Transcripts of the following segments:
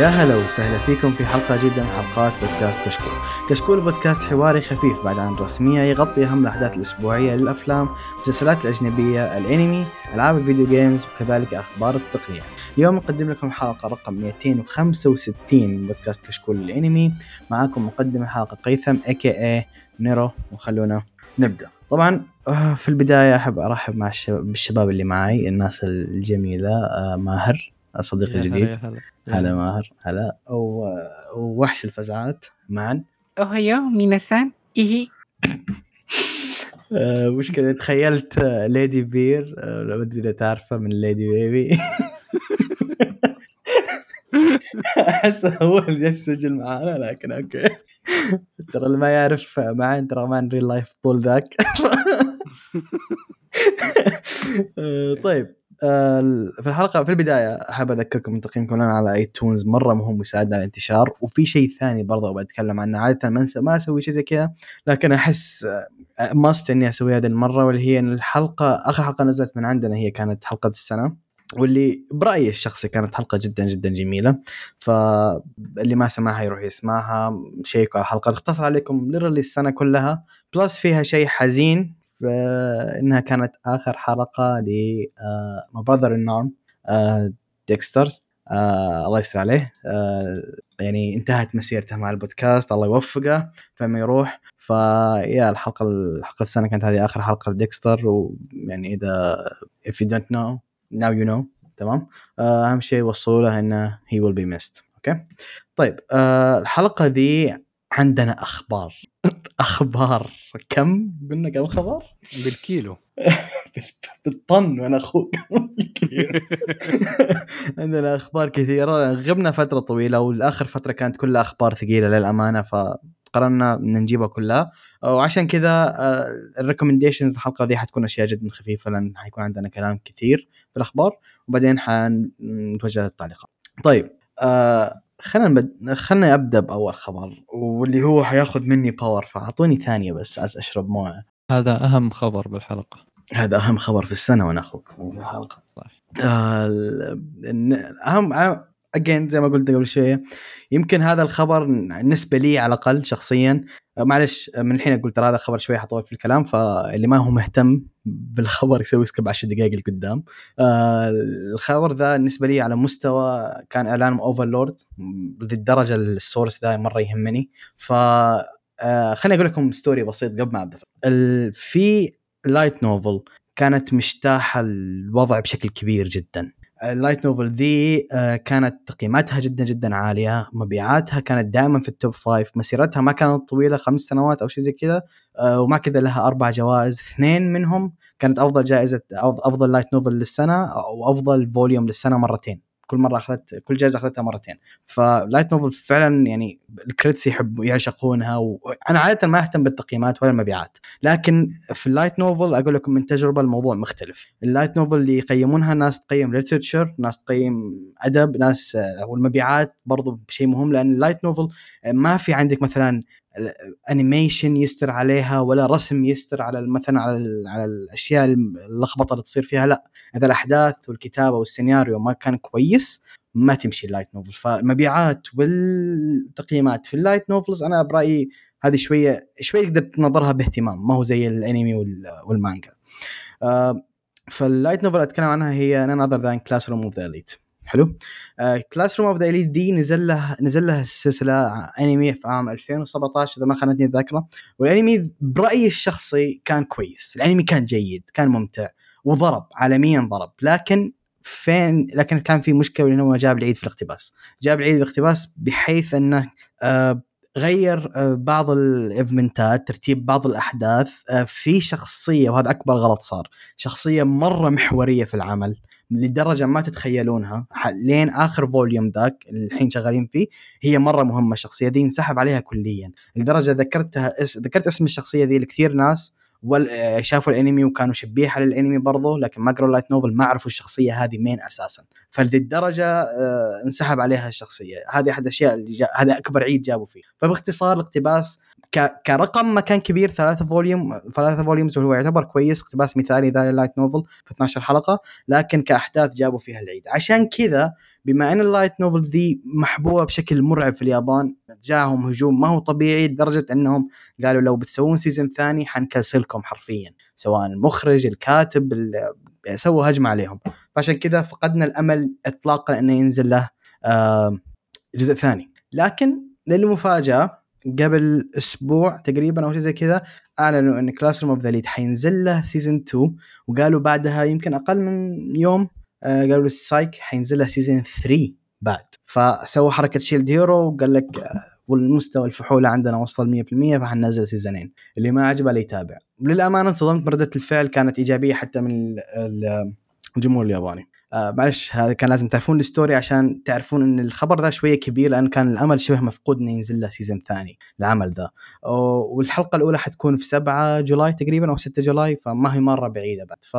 يا هلا وسهلا فيكم في حلقة جديدة من حلقات بودكاست كشكول. كشكول بودكاست حواري خفيف بعيد عن رسمية يغطي أهم الأحداث الأسبوعية للأفلام المسلسلات الأجنبية الأنمي ألعاب الفيديو games وكذلك أخبار التقنية. اليوم نقدم لكم حلقة رقم 265 من بودكاست كشكول الأنمي. معاكم مقدم الحلقة قيثم a.k.a نيرو وخلونا نبدأ. طبعا آه، في البداية أحب أرحب مع الشباب بالشباب اللي معي الناس الجميلة آه، ماهر. صديقي الجديد. هلا هلا. ماهر هلا. و- ووحش الفزعات. معا اوهيو ميناسان إيه. آه، مشكلة تخيلت آه، ليدي بير. آه، لو أدري إذا تعرفه من ليدي بيبي. احس هو اللي يسجل معانا لكن أوكي. ترى اللي ما يعرف معين ترى مان ريل لايف طول ذاك. آه، طيب. آه، في الحلقة في البداية أحب أذكركم من تقييمكم لنا على iTunes مرة مهم ويساعدنا على الانتشار. وفي شيء ثاني برضه أبغى أتكلم عنه. عادة ما ما أسوي شيء زي كذا لكن أحس must إني أسوي هذه المرة واللي هي إن الحلقة آخر حلقة نزلت من عندنا هي كانت حلقة السنة واللي برأيي الشخصي كانت حلقة جدا جدا جميلة. فاللي ما سمعها يروح يسمعها. check وا على الحلقة. تختصر عليكم ليرلي السنة كلها. plus فيها شيء حزين. آه، انها كانت آخر حلقة ل my brother in arm ديكستر الله يستر عليه آه، يعني انتهت مسيرته مع البودكاست الله يوفقه فما يروح. فيا الحلقة الحلقة السنة كانت هذه آخر حلقة لديكستر ويعني إذا if you don't know now you know تمام؟ آه، أهم شيء وصلوا له إنه he will be missed. okay؟ طيب آه، الحلقة ذي عندنا أخبار. أخبار كم؟ قلنا كم خبر؟ بالكيلو. بالطن وأنا أخوك. عندنا أخبار كثيرة. غبنا فترة طويلة والآخر فترة كانت كلها أخبار ثقيلة للأمانة فقررنا ان نجيبها كلها. وعشان كذا الريكومنديشنز الحلقة دي حتكون أشياء جدا خفيفة لأن حيكون عندنا كلام كثير في الأخبار. وبعدين حنتوجه للتعليقات. طيب آه خلينا نبد... خلينا أبدأ بأول خبر واللي هو حياخذ مني power فأعطوني ثانية بس أشرب موية. هذا أهم خبر بالحلقة. هذا أهم خبر في السنة وأنا أخوك. مو في الحلقة صح. آه، اهم اجين زي ما قلت قبل شوية يمكن هذا الخبر بالنسبة لي على الأقل شخصيا معلش من الحين قلت ترى هذا خبر شوي حطول في الكلام فاللي ما هو مهتم بالخبر يسوي skip 10 دقائق اللي قدام آه، الخبر ذا بالنسبة لي على مستوى كان إعلان Overlord للدرجة ال source ذا مرة يهمني. ف آه، خليني أقول لكم story بسيط قبل ما أبدأ. في light novel كانت مجتاحه الوضع بشكل كبير جدا. ال light novel ذي آه، كانت تقييماتها جدا جدا عالية. مبيعاتها كانت دائما في ال top five مسيرتها ما كانت طويلة خمس سنوات أو شيء زي كذا آه، وما كذا لها أربع جوائز. اثنين منهم كانت أفضل جائزة أفضل light novel للسنة وافضل volume للسنة مرتين. كل مرة أخذت كل جائزة أخذتها مرتين. ف light novel فعلا يعني ال critics يحبوا يعشقونها وأنا عادة ما أهتم بالتقييمات ولا المبيعات. لكن في ال light novel أقول لكم من تجربة الموضوع مختلف. ال light novel اللي يقيمونها ناس تقيم literature ناس تقيم أدب ناس آه، والمبيعات برضو شيء مهم. لأن ال light novel آه، ما في عندك مثلا animation يستر عليها ولا رسم يستر على مثلا على, على الأشياء اللخبطة اللي تصير فيها. لا اذا الأحداث والكتابة والسيناريو ما كان كويس ما تمشي ال light novel فالمبيعات والتقييمات في ال light novels أنا برأيي هذه شوية شوية تقدر تنظرها باهتمام ما هو زي الأنمي وال- والمانجا. آه، فال light novel أتكلم عنها هي none other than Classroom of the Elite. حلو. Classroom of the Elite دي نزل له نزل له السلسله أنمي في عام 2017 إذا ما خانتني الذاكرة. والأنمي برأيي الشخصي كان كويس. الأنمي كان جيد كان ممتع وضرب عالميا ضرب. لكن فين لكن كان في مشكلة انه هو جاب العيد في الاقتباس. جاب العيد في الاقتباس بحيث إنه آه، غير آه، بعض الايفنتات ترتيب بعض الأحداث آه، في شخصية وهذا أكبر غلط صار شخصية مرة محورية في العمل. لدرجة ما تتخيلونها. لين آخر volume ذاك الحين شغالين فيه هي مرة مهمة. الشخصية دي انسحب عليها كليا. لدرجة ذكرتها اس... ذكرت اسم الشخصية ذي لكثير ناس وشافوا الانمي وكانوا شبيحه للانمي برضه لكن ما قروا ال light novel ما عرفوا الشخصية هذه مين أساسا. فلذي الدرجه آه، انسحب عليها الشخصية. هذه أحد الأشياء اللي جا... هذا أكبر عيد جابوا فيه. فباختصار الاقتباس ك... كرقم ما كان كبير ثلاثة volume ثلاثة volumes وهو يعتبر كويس اقتباس مثالي ذا ال light novel في 12 حلقة لكن كأحداث جابوا فيها العيد. عشان كذا بما إن ال light novel ذي محبوبة بشكل مرعب في اليابان جاهم هجوم ما هو طبيعي لدرجة إنهم قالوا لو بتسوون season ثاني حنكسلكم. حرفيا سواء المخرج الكاتب سووا هجمة عليهم. فعشان كذا فقدنا الأمل اطلاقا إنه ينزل له جزء ثاني. لكن للمفاجأة قبل أسبوع تقريبا أو شيء زي كذا أعلنوا إن Classroom of the Elite حينزل له season 2 وقالوا بعدها يمكن أقل من يوم آه قالوا السايك حينزل له season 3 بعد. فسووا حركة Shield Hero وقال لك آه والمستوى الفحولة عندنا وصل 100% فحننزل سيزونين اللي ما عجبه لا يتابع. للأمانة انصدمت برده الفعل كانت إيجابية حتى من الجمهور الياباني. آه معلش هذا كان لازم تعرفون ال story عشان تعرفون إن الخبر ذا شوية كبير لأن كان الأمل شبه مفقود إنه ينزل له season ثاني العمل ذا والحلقة الأولى حتكون في 7 July تقريبا أو 6 July فما هي مرة بعيدة بعد. ف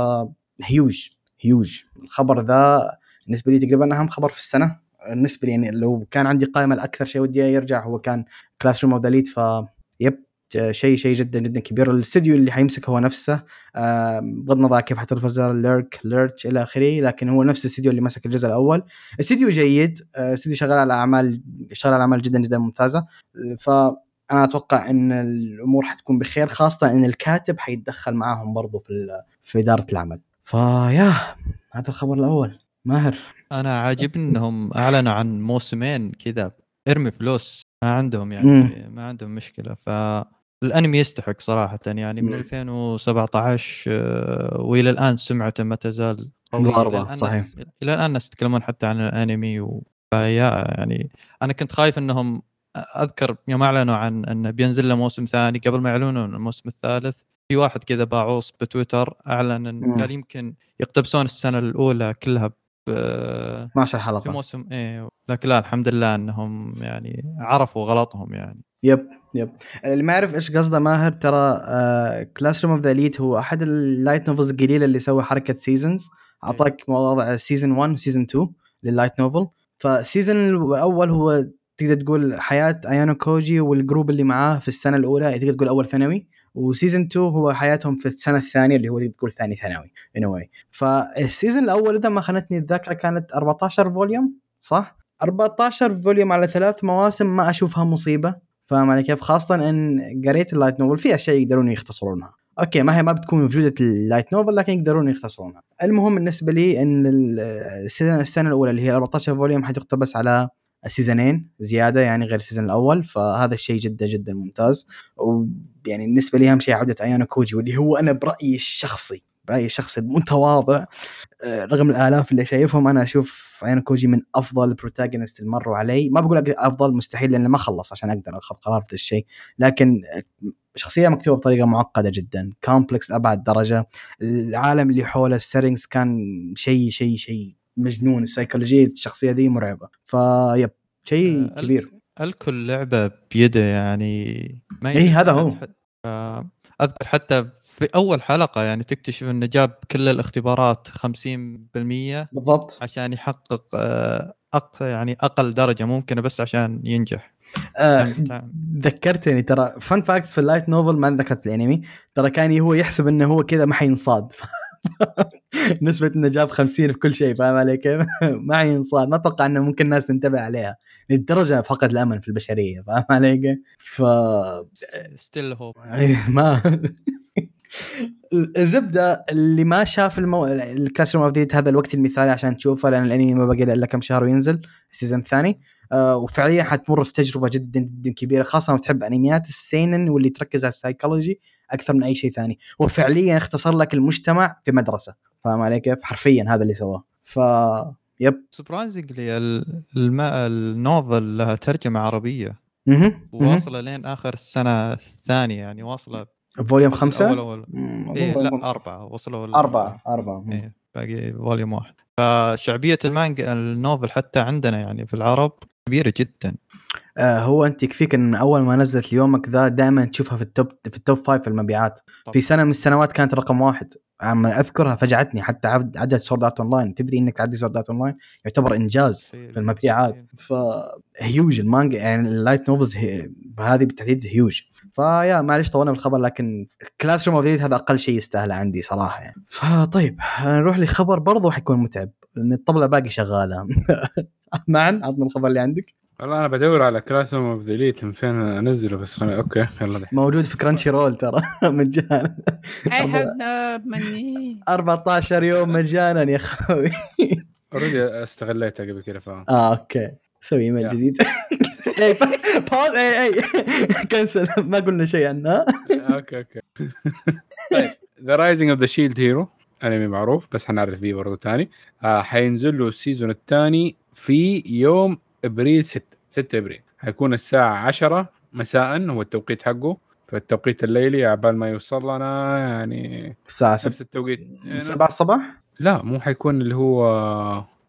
هيوج هيوج الخبر ذا بالنسبة لي تقريبا أهم خبر في السنة. بالنسبة لي يعني لو كان عندي قائمة الاكثر شيء ودي يرجع هو كان Classroom of the ف yep شيء شيء جدا جدا كبير. الاستديو اللي حيمسكه هو نفسه. آه، بغض النظر كيف حتلفظ Lerk Lerche إلى آخره لكن هو نفس الاستديو اللي مسك الجزء الأول. استديو جيد. آه، استديو شغال على أعمال شغال على أعمال جدا جدا ممتازة. فانا أتوقع إن الأمور حتكون بخير خاصة إن الكاتب حيتدخل معاهم برضو في في إدارة العمل. فيا هذا الخبر الأول. ماهر. أنا عاجبني إنهم أعلنوا عن موسمين كذا إرمي فلوس. ما عندهم يعني ما عندهم مشكلة. ف الأنمي يستحق صراحة يعني من 2017 آه، وإلى الآن سمعته ما تزال ضاربه صحيح. إلى الآن الناس يتكلمون حتى عن الأنمي و... يعني أنا كنت خايف إنهم أذكر يوم أعلنوا عن إنه بينزل له موسم ثاني قبل ما يعلنون الموسم الثالث. في واحد كذا باعوص بتويتر أعلن قال يمكن يقتبسون السنة الأولى كلها 12 حلقة. في موسم إيه لكن لا الحمد لله إنهم يعني عرفوا غلطهم يعني. yep yep. اللي ما يعرف إيش قصده ماهر ترى Classroom of the Elite هو أحد ال light novels القليلة اللي سوى حركة seasons أعطاك وضع season 1 و season 2 لل light novel فال season الأول هو تقدر تقول حياة ايانو كوجي وال group اللي معاه في السنة الأولى تقدر تقول أول ثانوي. و season 2 هو حياتهم في السنة الثانية اللي هو تقول ثاني ثانوي anyway فال season الأول اذا ما خانتني الذاكره كانت 14 volume صح؟ 14 volume على ثلاث مواسم ما أشوفها مصيبة. فاهم علي كيف؟ خاصة إن قريت ال light novel في أشياء يقدرون يختصرونها. okay ما هي ما بتكون في جوده ال light novel لكن يقدرون يختصرونها. المهم بالنسبة لي إن السنة الأولى اللي هي 14 volume حتقتبس على سيزونين زيادة يعني غير ال season الأول. فهذا الشيء جدا جدا ممتاز. ويعني بالنسبة لي أهم شيء عودة ايانو كوجي واللي هو أنا برأيي الشخصي برأيي الشخصي المتواضع آه، رغم الآلاف اللي شايفهم أنا أشوف ايانو كوجي من أفضل ال protagonist اللي مروا علي. ما بقول أفضل مستحيل لأنه ما خلص عشان أقدر أخذ قرار في الشيء. لكن شخصية مكتوبة بطريقة معقدة جدا. complex لأبعد درجة. العالم اللي حوله ال surroundings كان شيء شيء شيء مجنون السيكولوجية الشخصية دي مرعبة. ف yep شيء آه، كبير. الكل لعبة بيده يعني ما اي هذا هو. أذكر حتى في أول حلقة يعني تكتشف إنه جاب كل الاختبارات 50% بالضبط. عشان يحقق آه، اقصى يعني أقل درجة ممكنة بس عشان ينجح. آه ذكرتني ترى fun facts في ال light novel ما ذكرت الأنمي. ترى كان هو يحسب إنه هو كذا ما حينصاد. نسبة إنه جاب 50 في كل شيء فاهم علي كيف؟ ما حينصاد ما أتوقع إنه ممكن الناس تنتبه عليها للدرجة فقد الأمل في البشرية فاهم علي كيف؟ ف still hope ما الزبدة اللي ما شاف المو... ال Classroom of هذا الوقت المثالي عشان تشوفه لأن الأنمي ما بقي إلا كم شهر وينزل ال season الثاني وفعليا حتمر في تجربة جدا جدا كبيرة خاصة لو تحب أنميات ال seinen واللي تركز على السايكولوجي أكثر من أي شيء ثاني. وفعليا اختصر لك المجتمع في مدرسة. فاهم علي كيف؟ حرفيا هذا اللي سواه. ف yep. surprisingly. ال novel لها ترجمة عربية. واصلة لين آخر السنة الثانية يعني واصلة volume خمسة؟ أول أول. إيه لا أربعة. وصلوا أربعة أربعة. إيه باقي volume واحد. فشعبية المانجا ال novel حتى عندنا يعني في العرب كبيرة جدا. آه هو أنت يكفيك إن أول ما نزلت volume كذا دائما تشوفها في ال top في ال top five في المبيعات. طب. في سنة من السنوات كانت رقم واحد. عم أذكرها فجعتني حتى عد- عدد Sword Art Online تدري إنك تعدي Sword Art Online يعتبر إنجاز مستحيل. في المبيعات. فهيوج المانجا يعني ال light novels هذه بالتحديد هيوج فيا معلش طولنا بالخبر لكن Classroom هذا أقل شيء يستاهله عندي صراحة يعني. فطيب نروح لخبر برضه حيكون متعب. لأن الطبلة باقي شغالة. معا عطنا الخبر اللي عندك. والله أنا بدور على Class of the Elite من فين أنزله؟ بس خليني okay يلا دحين موجود في Crunchyroll ترى مجانا. مني 14 يوم مجانا يا أخوي. already استغليتها قبل كذا فاهم؟ آه okay. سوي إيميل. جديد. اي باوز اي اي cancel ما قلنا شيء عنها okay okay. طيب The Rising of the Shield Hero أنمي معروف بس حنعرف فيه برضه ثاني آه حينزل له ال season الثاني في يوم إبريل 6 6 إبريل. حيكون الساعة 10 مساء هو التوقيت حقه. فالتوقيت الليلي عبال ما يوصل لنا يعني الساعة 7 نفس التوقيت. 7 الصباح؟ لا مو حيكون اللي هو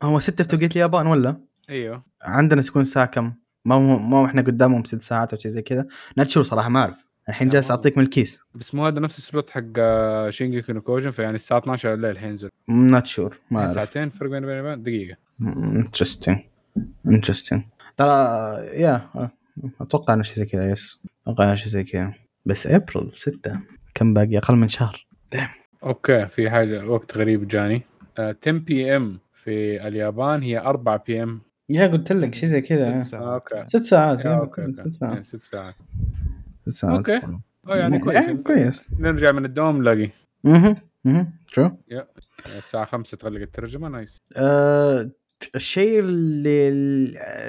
هو 6 في توقيت اليابان ولا؟ إيوه. عندنا تكون الساعة كم؟ ما هو ما إحنا قدامهم ست ساعات أو شيء زي كذا. not sure صراحة ما أعرف. الحين جالس أعطيك من الكيس. بس مو هذا نفس ال slot حق آه، Shingeki no Kyojin فيعني الساعة 12 الليل حينزل not sure ما أعرف. ساعتين فرق بين بين دقيقة. interesting interesting ترى يا أتوقع انه شيء زي كذا yes أتوقع انه شيء زي كذا. بس ابريل 6 كم باقي؟ أقل من شهر. okay في حاجة وقت غريب جاني. آه 10 PM في اليابان هي 4 PM يا قلت لك شيء زي كذا. ست ساعات. okay. ست ساعات okay ست okay ساعات ست ساعات. ست ساعات. okay. أو يعني كويس. كويس. نرجع من الدوام نلاقي. أها أها شو الساعة 5 تغلق الترجمة nice آه، الشيء اللي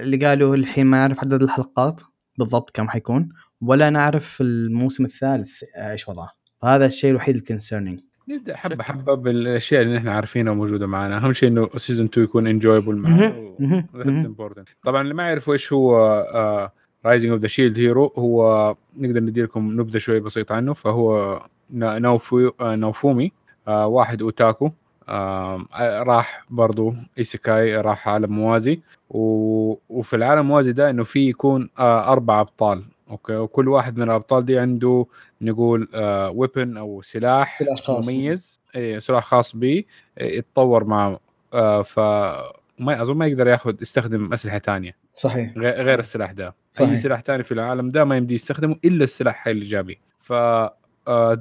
اللي قالوا الحين ما نعرف عدد الحلقات بالضبط كم حيكون ولا نعرف الموسم الثالث. إيش وضعه؟ هذا الشيء الوحيد ال concerning نبدا حبة. حبة. بالأشياء اللي نحن عارفينها وموجودة معنا. أهم شيء إنه season 2 يكون enjoyable معنا. important طبعا اللي ما يعرفوا إيش هو Rising of the Shield Hero هو نقدر ندي لكم نبذة شوي بسيطة عنه. فهو نا- ناوفو آه، ناوفومي آه، واحد أوتاكو. راح برضو isekai راح عالم موازي. و... وفي العالم الموازي ده إنه في يكون آه، أربع أبطال okay؟ وكل واحد من الأبطال دي عنده نقول weapon أو سلاح سلاح خاص. مميز. اي سلاح خاص به يتطور معه. آه، ف ما أظن ما يقدر ياخذ يستخدم أسلحة ثانية صحيح. غير السلاح ده. أي صحيح. سلاح ثاني في العالم ده ما يمدي يستخدمه إلا السلاح اللي جا بيه ف آه،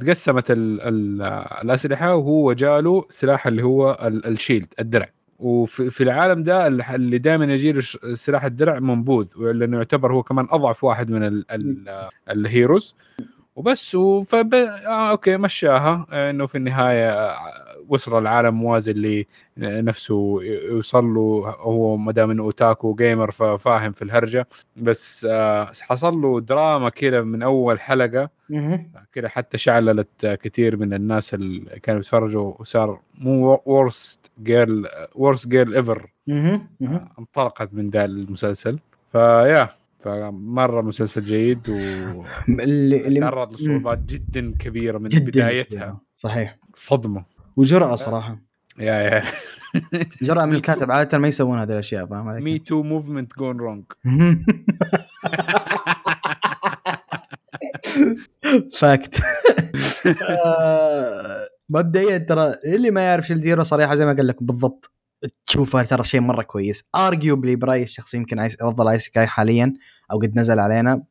تقسمت ال ال الأسلحة وهو جاله سلاح اللي هو ال- ال shield الدرع. وفي في العالم ده ال- اللي دائما يجي له سلاح الدرع منبوذ لأنه يعتبر هو كمان أضعف واحد من ال ال ال heroes. وبس وفب... آه okay مشاها إنه في النهاية آه، وصل العالم موازي اللي نفسه يوصل له هو ما دام إنه أوتاكو gamer ففاهم في الهرجة. بس آه، حصل له دراما كذا من أول حلقة. كذا حتى شعللت كثير من الناس اللي كانوا يتفرجوا وصار مو worst girl worst girl ever. انطلقت من ذا المسلسل. ف yeah. فمرة مسلسل جيد اللي اللي وتعرض لصعوبات جدا كبيرة من جدا بدايتها. صحيح. صدمة. وجرأة صراحة. يا يا. جرأة من الكاتب عادة ما يسوون هذه الأشياء فاهم عليك؟ مي تو موفمنت جون رونج فاكت مبدئيا ترى اللي ما يعرف هيرو صريحة زي ما قال لكم بالضبط. تشوفها ترى شيء مرة كويس. ارجيوبلي برأيي الشخصي يمكن أفضل اي سكاي حاليا أو قد نزل علينا.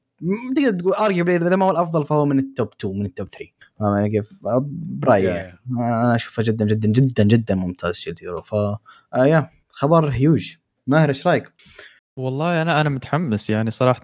تقدر تقول ارجيوبلي إذا ما هو الأفضل فهو من التوب 2 من التوب 3 فاهم كيف؟ برأيي يعني. أنا أشوفه جدا جدا جدا جدا ممتاز Shield Hero ف آه يا خبر هيوج ماهر إيش رأيك؟ والله أنا أنا متحمس يعني صراحة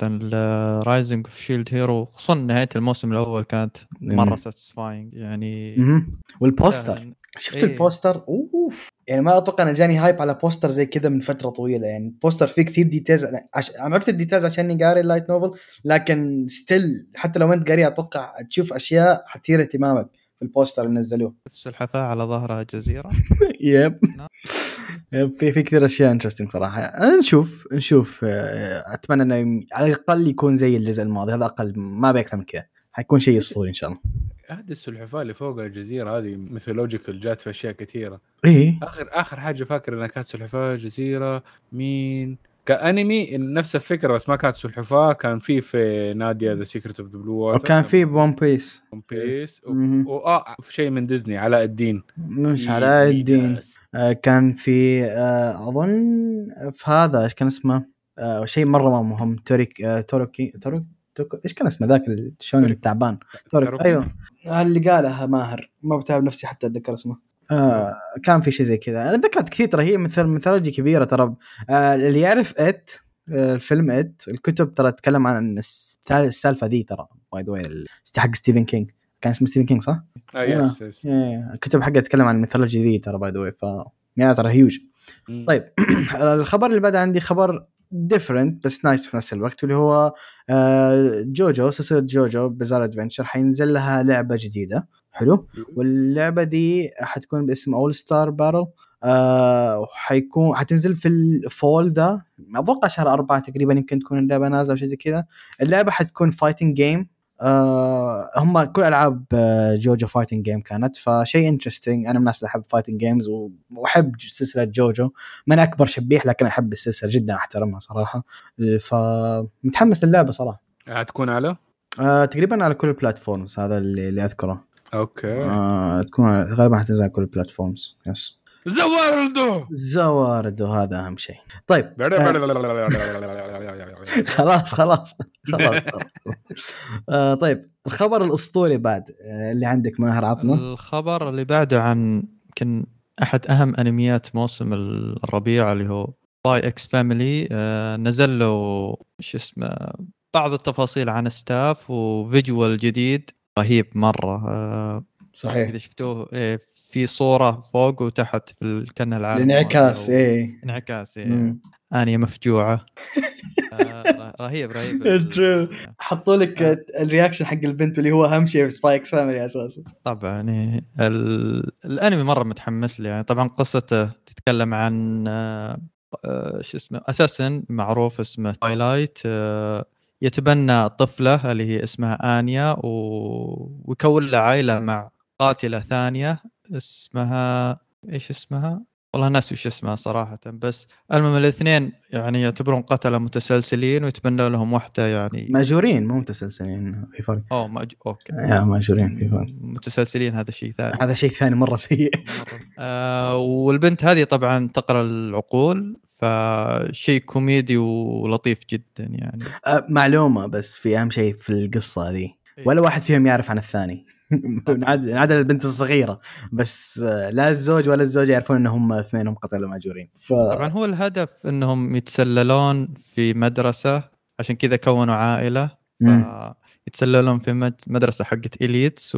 Rising of Shield Hero خصوصا نهاية الموسم الأول كانت مرة مم. satisfying يعني مهم. وال poster فعلاً. شفت إيه. ال poster أوف يعني ما أتوقع أنا جاني hype على poster زي كذا من فترة طويلة يعني ال poster فيه كثير details عش... أنا عرفت ال details عشاني قاري ال light novel لكن still حتى لو ما أنت قاري أتوقع تشوف أشياء حتثير اهتمامك في ال poster اللي نزلوه السلحفاه على ظهرها جزيرة yep نعم. yep في في كثير أشياء interesting صراحة. نشوف نشوف آه، أتمنى إنه على الأقل يكون زي الجزء الماضي هذا أقل ما باكثر من كذا. حيكون شيء أسطوري إن شاء الله. هذه السلحفاة اللي فوق الجزيرة هذه mythological جات في أشياء كثيرة. إيه. آخر آخر حاجة فاكر إنها كانت سلحفاة جزيرة. مين؟ كأنمي نفس الفكرة بس ما كانت سلحفاه كان في في نادي ذا سيكريت اوف ذا بلو وكان في بون بيس ون بيس. واه في شيء من ديزني علاء الدين. مش علاء الدين. آه، كان في آه، أظن في هذا إيش كان اسمه؟ آه، شيء مرة ما مهم. توريك آه، توروكي توروك إيش كان اسمه ذاك الشون. التعبان؟ تورك. أيوه. اللي قالها ماهر. ما بتعب نفسي حتى أتذكر اسمه. آه كان في شيء زي كذا. أنا ذكرت كثير ترى هي مثل mythology كبيرة ترى. آه اللي يعرف It آه الفيلم It الكتب ترى تتكلم عن الس- السالفة ذي ترى by the way حق ستيفن كينج. كان اسمه ستيفن كينج صح؟ آه yes yes إيه، الكتب حقه تتكلم عن ال mythology ذي ترى by the way ف yeah ترى huge. طيب الخبر اللي بعد عندي خبر different بس nice في نفس الوقت واللي هو آه، جوجو سلسلة JoJo Bizarre Adventure حينزل لها لعبة جديدة. حلو؟ واللعبة دي حتكون باسم All Star Battle آه وحيكون حتنزل في ال fall ذا أتوقع شهر أربعة تقريبا يمكن تكون اللعبة نازلة أو شيء زي كذا. اللعبة حتكون fighting game آه هم كل ألعاب آه، جوجو fighting game كانت فشيء interesting أنا من الناس اللي أحب fighting games وأحب سلسلة جوجو. من أكبر شبيح لكن أحب السلسلة جدا أحترمها صراحة. فمتحمس للعبة صراحة. حتكون على؟ آه تقريبا على كل ال platforms هذا اللي, اللي أذكره. okay آه تكون غالبا حتنزل على كل ال platforms yes Za Warudo Za Warudo وهذا اهم شيء طيب آه خلاص خلاص خلاص آه طيب الخبر الاسطوري بعد آه اللي عندك ماهر عطنا الخبر اللي بعده عن يمكن احد اهم انميات موسم الربيع اللي هو Spy x Family نزل له شو اسمه بعض التفاصيل عن staff و visual جديد رهيب مرة آه، صحيح إذا شفتوه إيه، في صورة فوق وتحت في كان العالم الانعكاس إيه انعكاس. مم. آنيا مفجوعة آه، رهيب رهيب ال- True. حطوا لك آه. ال reaction حق البنت واللي هو أهم شيء في Spy x Family أساسا طبعا إيه. ال... الأنمي مرة متحمس له يعني طبعا قصته تتكلم عن آه، آه، شو اسمه أساسا معروف اسمه تويلايت يتبنى طفلة اللي هي اسمها آنيا و... ويكون له عائلة مع قاتلة ثانية اسمها إيش اسمها؟ والله ناسي وش اسمها صراحة بس المهم الاثنين يعني يعتبرون قتلة متسلسلين ويتبنى لهم واحدة يعني. مأجورين مو متسلسلين في فرق. اوه مج... okay. yeah مأجورين في فرق. متسلسلين هذا شيء ثاني. هذا شيء ثاني مرة سيء. آه والبنت هذه طبعا تقرأ العقول. فشيء كوميدي ولطيف جدا يعني. أه، معلومة بس في أهم شيء في القصة ذي ولا واحد فيهم يعرف عن الثاني. عاد البنت الصغيرة. بس آه، لا الزوج ولا الزوجة يعرفون إنهم اثنينهم قتلة مأجورين ف... طبعا هو الهدف إنهم يتسللون في مدرسة. عشان كذا كونوا عائلة. يتسللون في مد- مدرسة حقت elites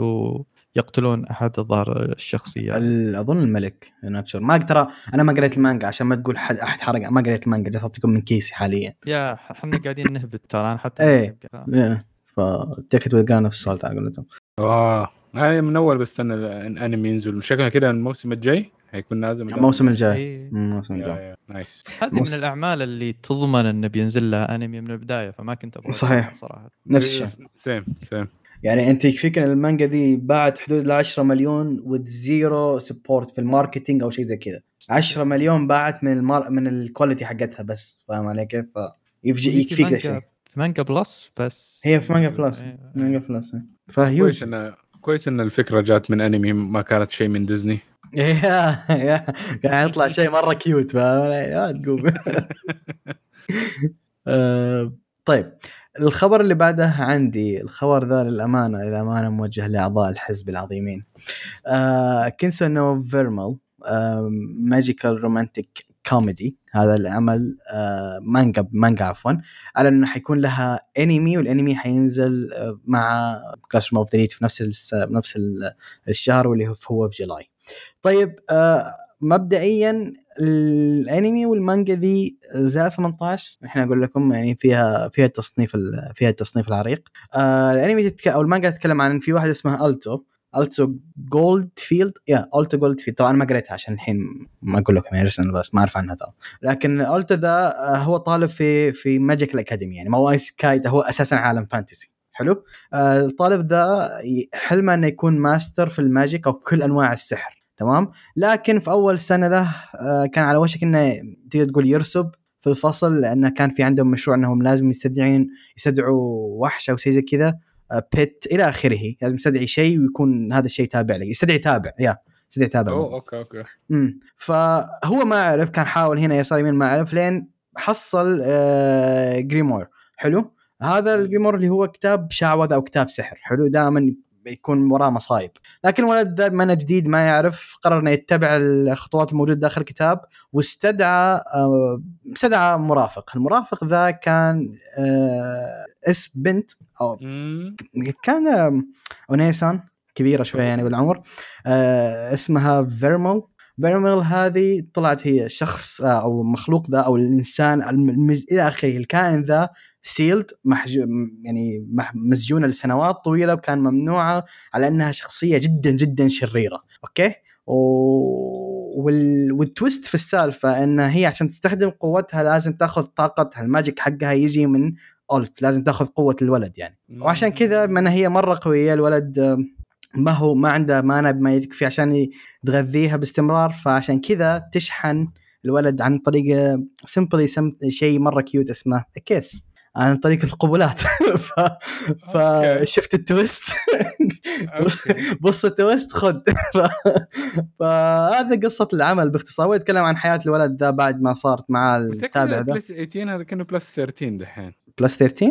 ويقتلون أحد الظاهر الشخصيات ال- أظن الملك ناتشر ما ترى أنا ما قريت المانجا عشان ما تقول حد أحد حرق ما قريت المانجا جالس اعطيكم من كيسي حاليا. yeah إحنا قاعدين نهبد ترى أنا حتى yeah. ف take it with grain نفس السؤال على قولتهم آه أنا من أول بستنى الأنمي ينزل. شكلها كده الموسم الجاي؟ حيكون نازل من الموسم الجاي. إيه. الموسم الجاي. nice. هذه من الأعمال اللي تضمن انه بينزل لها أنمي من البداية فما كنت أبغى صحيح. صراحة. نفس الشيء. same same يعني أنت يكفيك إن المانجا دي باعت حدود ل 10 مليون و zero support في ال marketing أو شيء زي كذا 10 مليون باعت من ال mar... من ال quality حقتها بس فاهم علي كيف؟ يكفيك ذا في Manga Plus بس هي في Manga Plus إيه. Manga Plus. كويس فهيوج إن كويس إن الفكرة جات من أنمي ما كانت شيء من ديزني yeah yeah كان يطلع شيء مرة cute فاهم علي؟ yeah تقوم آه، طيب الخبر اللي بعده عندي الخبر ذا للأمانة للأمانة موجه لأعضاء الحزب العظيمين. آه Kinsou no Vermeil magical romantic comedy هذا العمل آه مانجا مانجا عفوا. على إنه حيكون لها انمي والانمي حينزل آه مع Classroom of the في نفس. نفس ال- الشهر واللي هو في July طيب آه مبدئيا الأنمي والمانجا ذي زي 18 إحنا أقول لكم يعني فيها فيها التصنيف ال- فيها التصنيف العريق. آه الأنمي تتك... أو المانجا تتكلم عن في واحد اسمه ألتو ألتو جولد فيلد yeah ألتو جولد فيلد طبعا ما قريتها عشان الحين ما أقول لكم يعني بس ما أعرف عنها ترى. لكن ألتو ذا آه، هو طالب في في magical academy يعني ما هو isekai هو أساسا عالم fantasy. حلو؟ آه الطالب ذا حلمه إنه يكون ماستر في ال magic أو كل أنواع السحر. تمام؟ لكن في أول سنة له آه كان على وشك إنه تقدر تقول يرسب في الفصل لأنه كان في عندهم مشروع إنهم لازم يستدعين يستدعوا وحش أو شيء زي كذا بيت إلى آخره. لازم يستدعي شيء ويكون هذا الشيء تابع لك يستدعي تابع يا يستدعي تابع أوه okay okay. امم فهو ما عرف كان حاول هنا يسار يمين ما عرف لين حصل آه grimoire حلو؟ هذا ال grimoire اللي هو كتاب شعوذة أو كتاب سحر. حلو؟ دائما يكون وراه مصايب. لكن الولد ذا بما جديد ما يعرف قرر إنه يتبع الخطوات الموجودة داخل الكتاب واستدعى آه، استدعى مرافق. المرافق ذا كان آه، اسم بنت أو. كان onee-san كبيرة شوية يعني بالعمر آه اسمها فيرمل فيرمل هذه طلعت هي شخص آه أو مخلوق ذا أو الإنسان الم- الم- إلى آخره. الكائن ذا sealed محجوز يعني مح- مسجونه لسنوات طويلة وكان ممنوعه على أنها شخصية جدا جدا شريرة. okay؟ و... وال... وال twist في السالفة إن هي عشان تستخدم قوتها لازم تأخذ طاقتها. ال magic حقها يجي من اولتو لازم تأخذ قوة الولد يعني. وعشان كذا بما انها هي مرة قوية الولد آه، ما هو ما عنده مانا بما يكفي عشان تغذيها باستمرار فعشان كذا تشحن الولد عن طريق simply شيء مرة cute اسمه kiss عن طريق القبلات. ف... فشفت ال twist. بص ال twist خذ ف... فهذا قصة العمل. باختصار هو يتكلم عن حياة الولد ذا بعد ما صارت مع التابع ذا؟ بلس 18 هذا كأنه plus 13 دحين. plus 13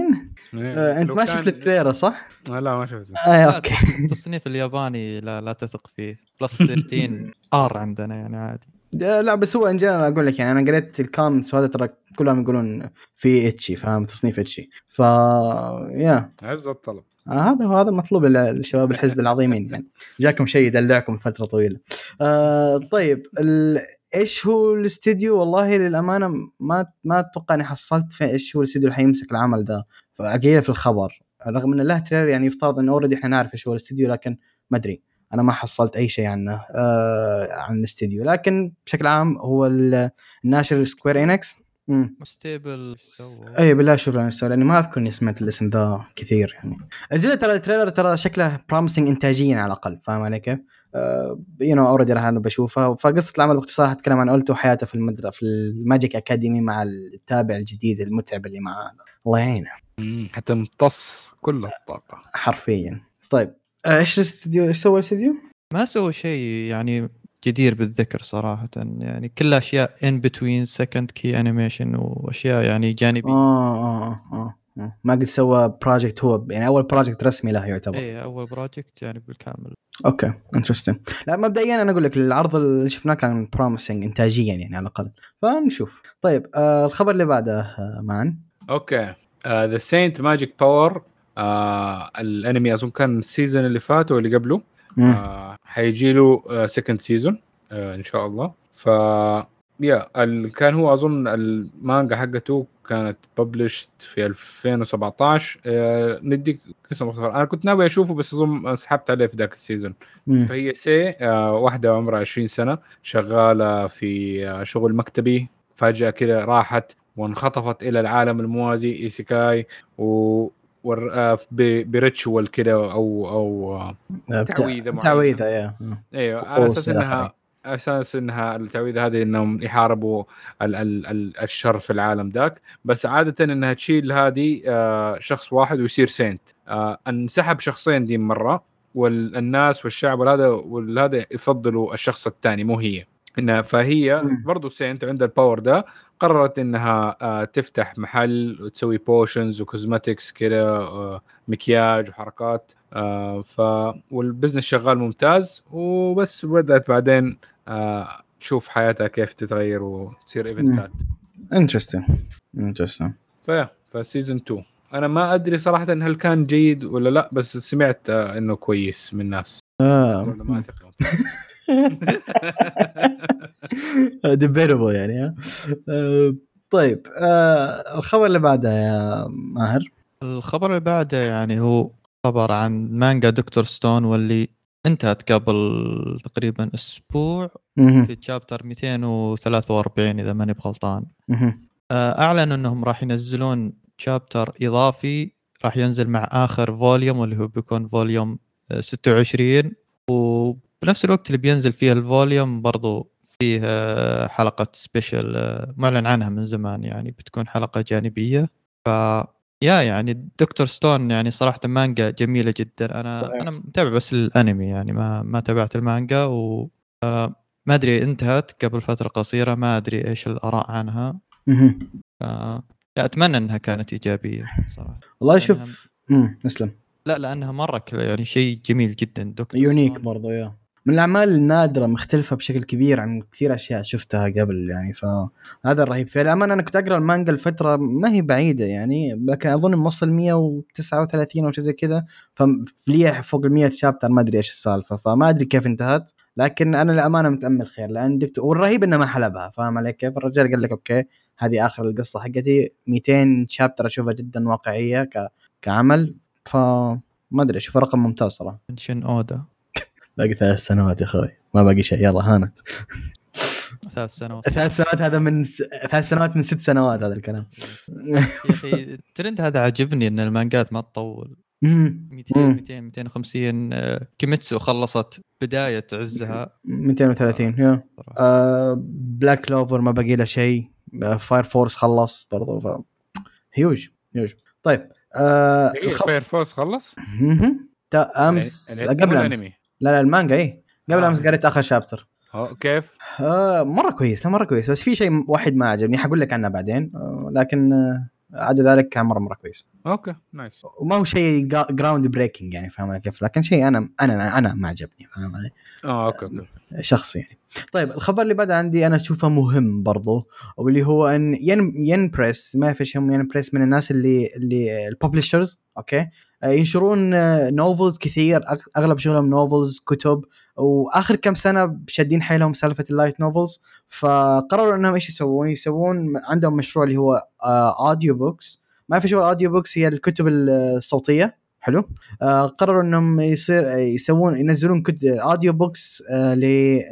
آه، أنت ما شفت ال trailer صح؟ آه، لا ما شفته. آه okay. التصنيف الياباني لا لا تثق فيه. بلس 13 آر عندنا يعني عادي. آه، لا بس هو in general أقول لك يعني أنا قريت ال comments وهذا ترى كلهم يقولون في ecchi فاهم؟ تصنيف ecchi ف يا عز الطلب. آه هذا هو هذا مطلوب للشباب الحزب العظيمين يعني. جاكم شيء يدلعكم فترة طويلة. آه طيب ال... إيش هو الاستديو؟ والله للأمانة ما ما أتوقع إني حصلت في إيش هو الاستديو اللي حيمسك العمل ذا فقليل في الخبر. رغم إن له trailer يعني يفترض إنه already إحنا نعرف إيش هو الاستديو لكن ما أدري. أنا ما حصلت أي شيء عنه آه عن الاستديو. لكن بشكل عام هو ال- الناشر Square Enix امم Staple سووا اي بالله شوف أنا لأني ما أذكر إني سمعت الاسم ذا كثير يعني. الزبده ترى ال trailer ترى شكله promising انتاجيا على الأقل فاهم علي كيف؟ you know already راح أنا بشوفها. فقصة العمل باختصار حتكلم عن اولتو وحياته في المدرسة في ال magic academy مع التابع الجديد المتعب اللي معاه. الله يعينه. حتى امتص كل الطاقة. حرفيا. طيب آه، إيش الاستديو؟ إيش سوى الاستديو؟ ما سووا شيء يعني جدير بالذكر صراحة. يعني كلها أشياء in between second key animation وأشياء يعني جانبية. آه آه آه, آه. ما قد سوى project هو يعني أول project رسمي له يعتبر. إيه أول project يعني بالكامل. okay interesting لا مبدئيا أنا أقول لك العرض اللي شفناه كان promising انتاجيا يعني على الأقل. فنشوف. طيب آه الخبر اللي بعده آه man. okay. The Saint's Magic Power الأنمي أظن كان ال season اللي فات واللي قبله. آه حيجي له second season إن شاء الله. ف yeah ال- كان هو أظن المانجا حقته كانت published في 2017 آه نديك قصه مختصره أنا كنت ناوي أشوفه بس أظن سحبت عليه في ذاك ال season مم. فهي سي آه واحدة عمرها 20 سنة شغالة في آه شغل مكتبي فجأة كده راحت وانخطفت إلى العالم الموازي isekai و ور- آه، ب- ب ritual كده أو أو آه، آه،. تعويذة yeah مم. أيوه على أساس إلى إنها أساس إنها التعويذه هذه إنهم يحاربوا ال ال ال الشر في العالم ذاك. بس عاده إنها تشيل هذه آه، شخص واحد ويصير saint آه، انسحب شخصين دي مره والناس والشعب والهذا والهذا يفضلوا الشخص الثاني مو هي. انها فهي. برضو saint عندها ال power ده. قررت إنها آه، تفتح محل وتسوي potions و cosmetics كده آه، مكياج وحركات. آه، ف وال business شغال ممتاز وبس بدأت بعدين آه، تشوف حياتها كيف تتغير وتصير ايفنتات interesting interesting ف yeah ف season 2 أنا ما أدري صراحة هل كان جيد ولا لا بس سمعت آه، إنه كويس من الناس. ولا ما آه أثق. debatable يعني ها. آه، طيب آه الخبر اللي بعده يا ماهر؟ الخبر اللي بعده يعني هو خبر عن مانجا دكتور ستون واللي انتهت قبل تقريبا أسبوع. في chapter 243 إذا ماني بغلطان. آه، أعلنوا إنهم راح ينزلون chapter إضافي راح ينزل مع آخر volume واللي هو بيكون volume آه، 26 وبنفس الوقت اللي بينزل فيه ال volume برضو فيه آه، حلقة special معلن عنها من زمان يعني بتكون حلقة جانبية ف yeah يعني دكتور ستون يعني صراحة مانجا جميلة جدا أنا صحيح. أنا متابع بس الأنمي يعني ما ما تابعت المانجا و آه، ما أدري انتهت قبل فترة قصيرة ما أدري إيش الآراء عنها. ف... لا أتمنى إنها كانت إيجابية صراحة والله لأنها- شوف. أسلم لا لأنها مرة ك- يعني شيء جميل جدا دكتور unique ستون. برضو yeah من الأعمال النادرة مختلفة بشكل كبير عن كثير أشياء شفتها قبل يعني فهذا الرهيب. فيها الامانه أنا كنت أقرأ المانجا لفترة ما هي بعيدة يعني لكن أظن موصل 139 أو شيء زي كذا فلي فوق ال 100 chapter ما أدري إيش السالفة فما أدري كيف انتهت لكن أنا الامانه متأمل خير لأن دكتور والرهيب إنه ما حلبها فاهم علي كيف؟ الرجال قال لك okay هذه آخر القصة حقتي 200 chapter أشوفها جدا واقعية ك... كعمل ف ما أدري أشوفها رقم ممتاز صراحة. شن اودا باقي ثلاث سنوات يا أخوي. ما باقي شيء. يلا هانت. ثلاث سنوات. ثلاث سنوات هذا من س... ثلاث سنوات من ست سنوات هذا الكلام. يا أخي الترند هذا عجبني إن المانجات ما تطول. مم. 200 مم. 200 250 آه، كيميتسو خلصت بداية عزها. 230 yeah. آه بلاك كلوفر ما باقي له شيء. آه فاير فورس خلص برضو ف هيوج هيوج طيب آه الخ... فاير فورس خلص؟ امس يعني- يعني قبل أمس. لا لا المانجا اي قبل آه. امس قريت آخر chapter. كيف؟ آه مرة كويس لا مرة كويس. بس في شيء واحد ما عجبني حقول لك عنه بعدين. آه لكن آه عدا ذلك كان مرة مرة كويس. okay nice. وما هو شيء ground breaking يعني فاهم كيف؟ لكن شيء أنا أنا أنا ما عجبني فاهم علي؟ آه okay okay. شخصي يعني. طيب الخبر اللي بعد عندي أنا أشوفه مهم برضو واللي هو إن ين ين بريس ما إيش هم ين بريس من الناس اللي اللي ال publishers okay؟ آه، ينشرون novels كثير أغ- أغلب شغلهم novels كتب وآخر كم سنة شادين حيلهم سالفة ال light novels فقرروا إنهم إيش يسوون؟ يسوون عندهم مشروع اللي هو audio books ما اعرف إيش هو ال audio books هي الكتب الصوتية. حلو. آه قرروا إنهم يصير يسوون ينزلون كت audio books آه ل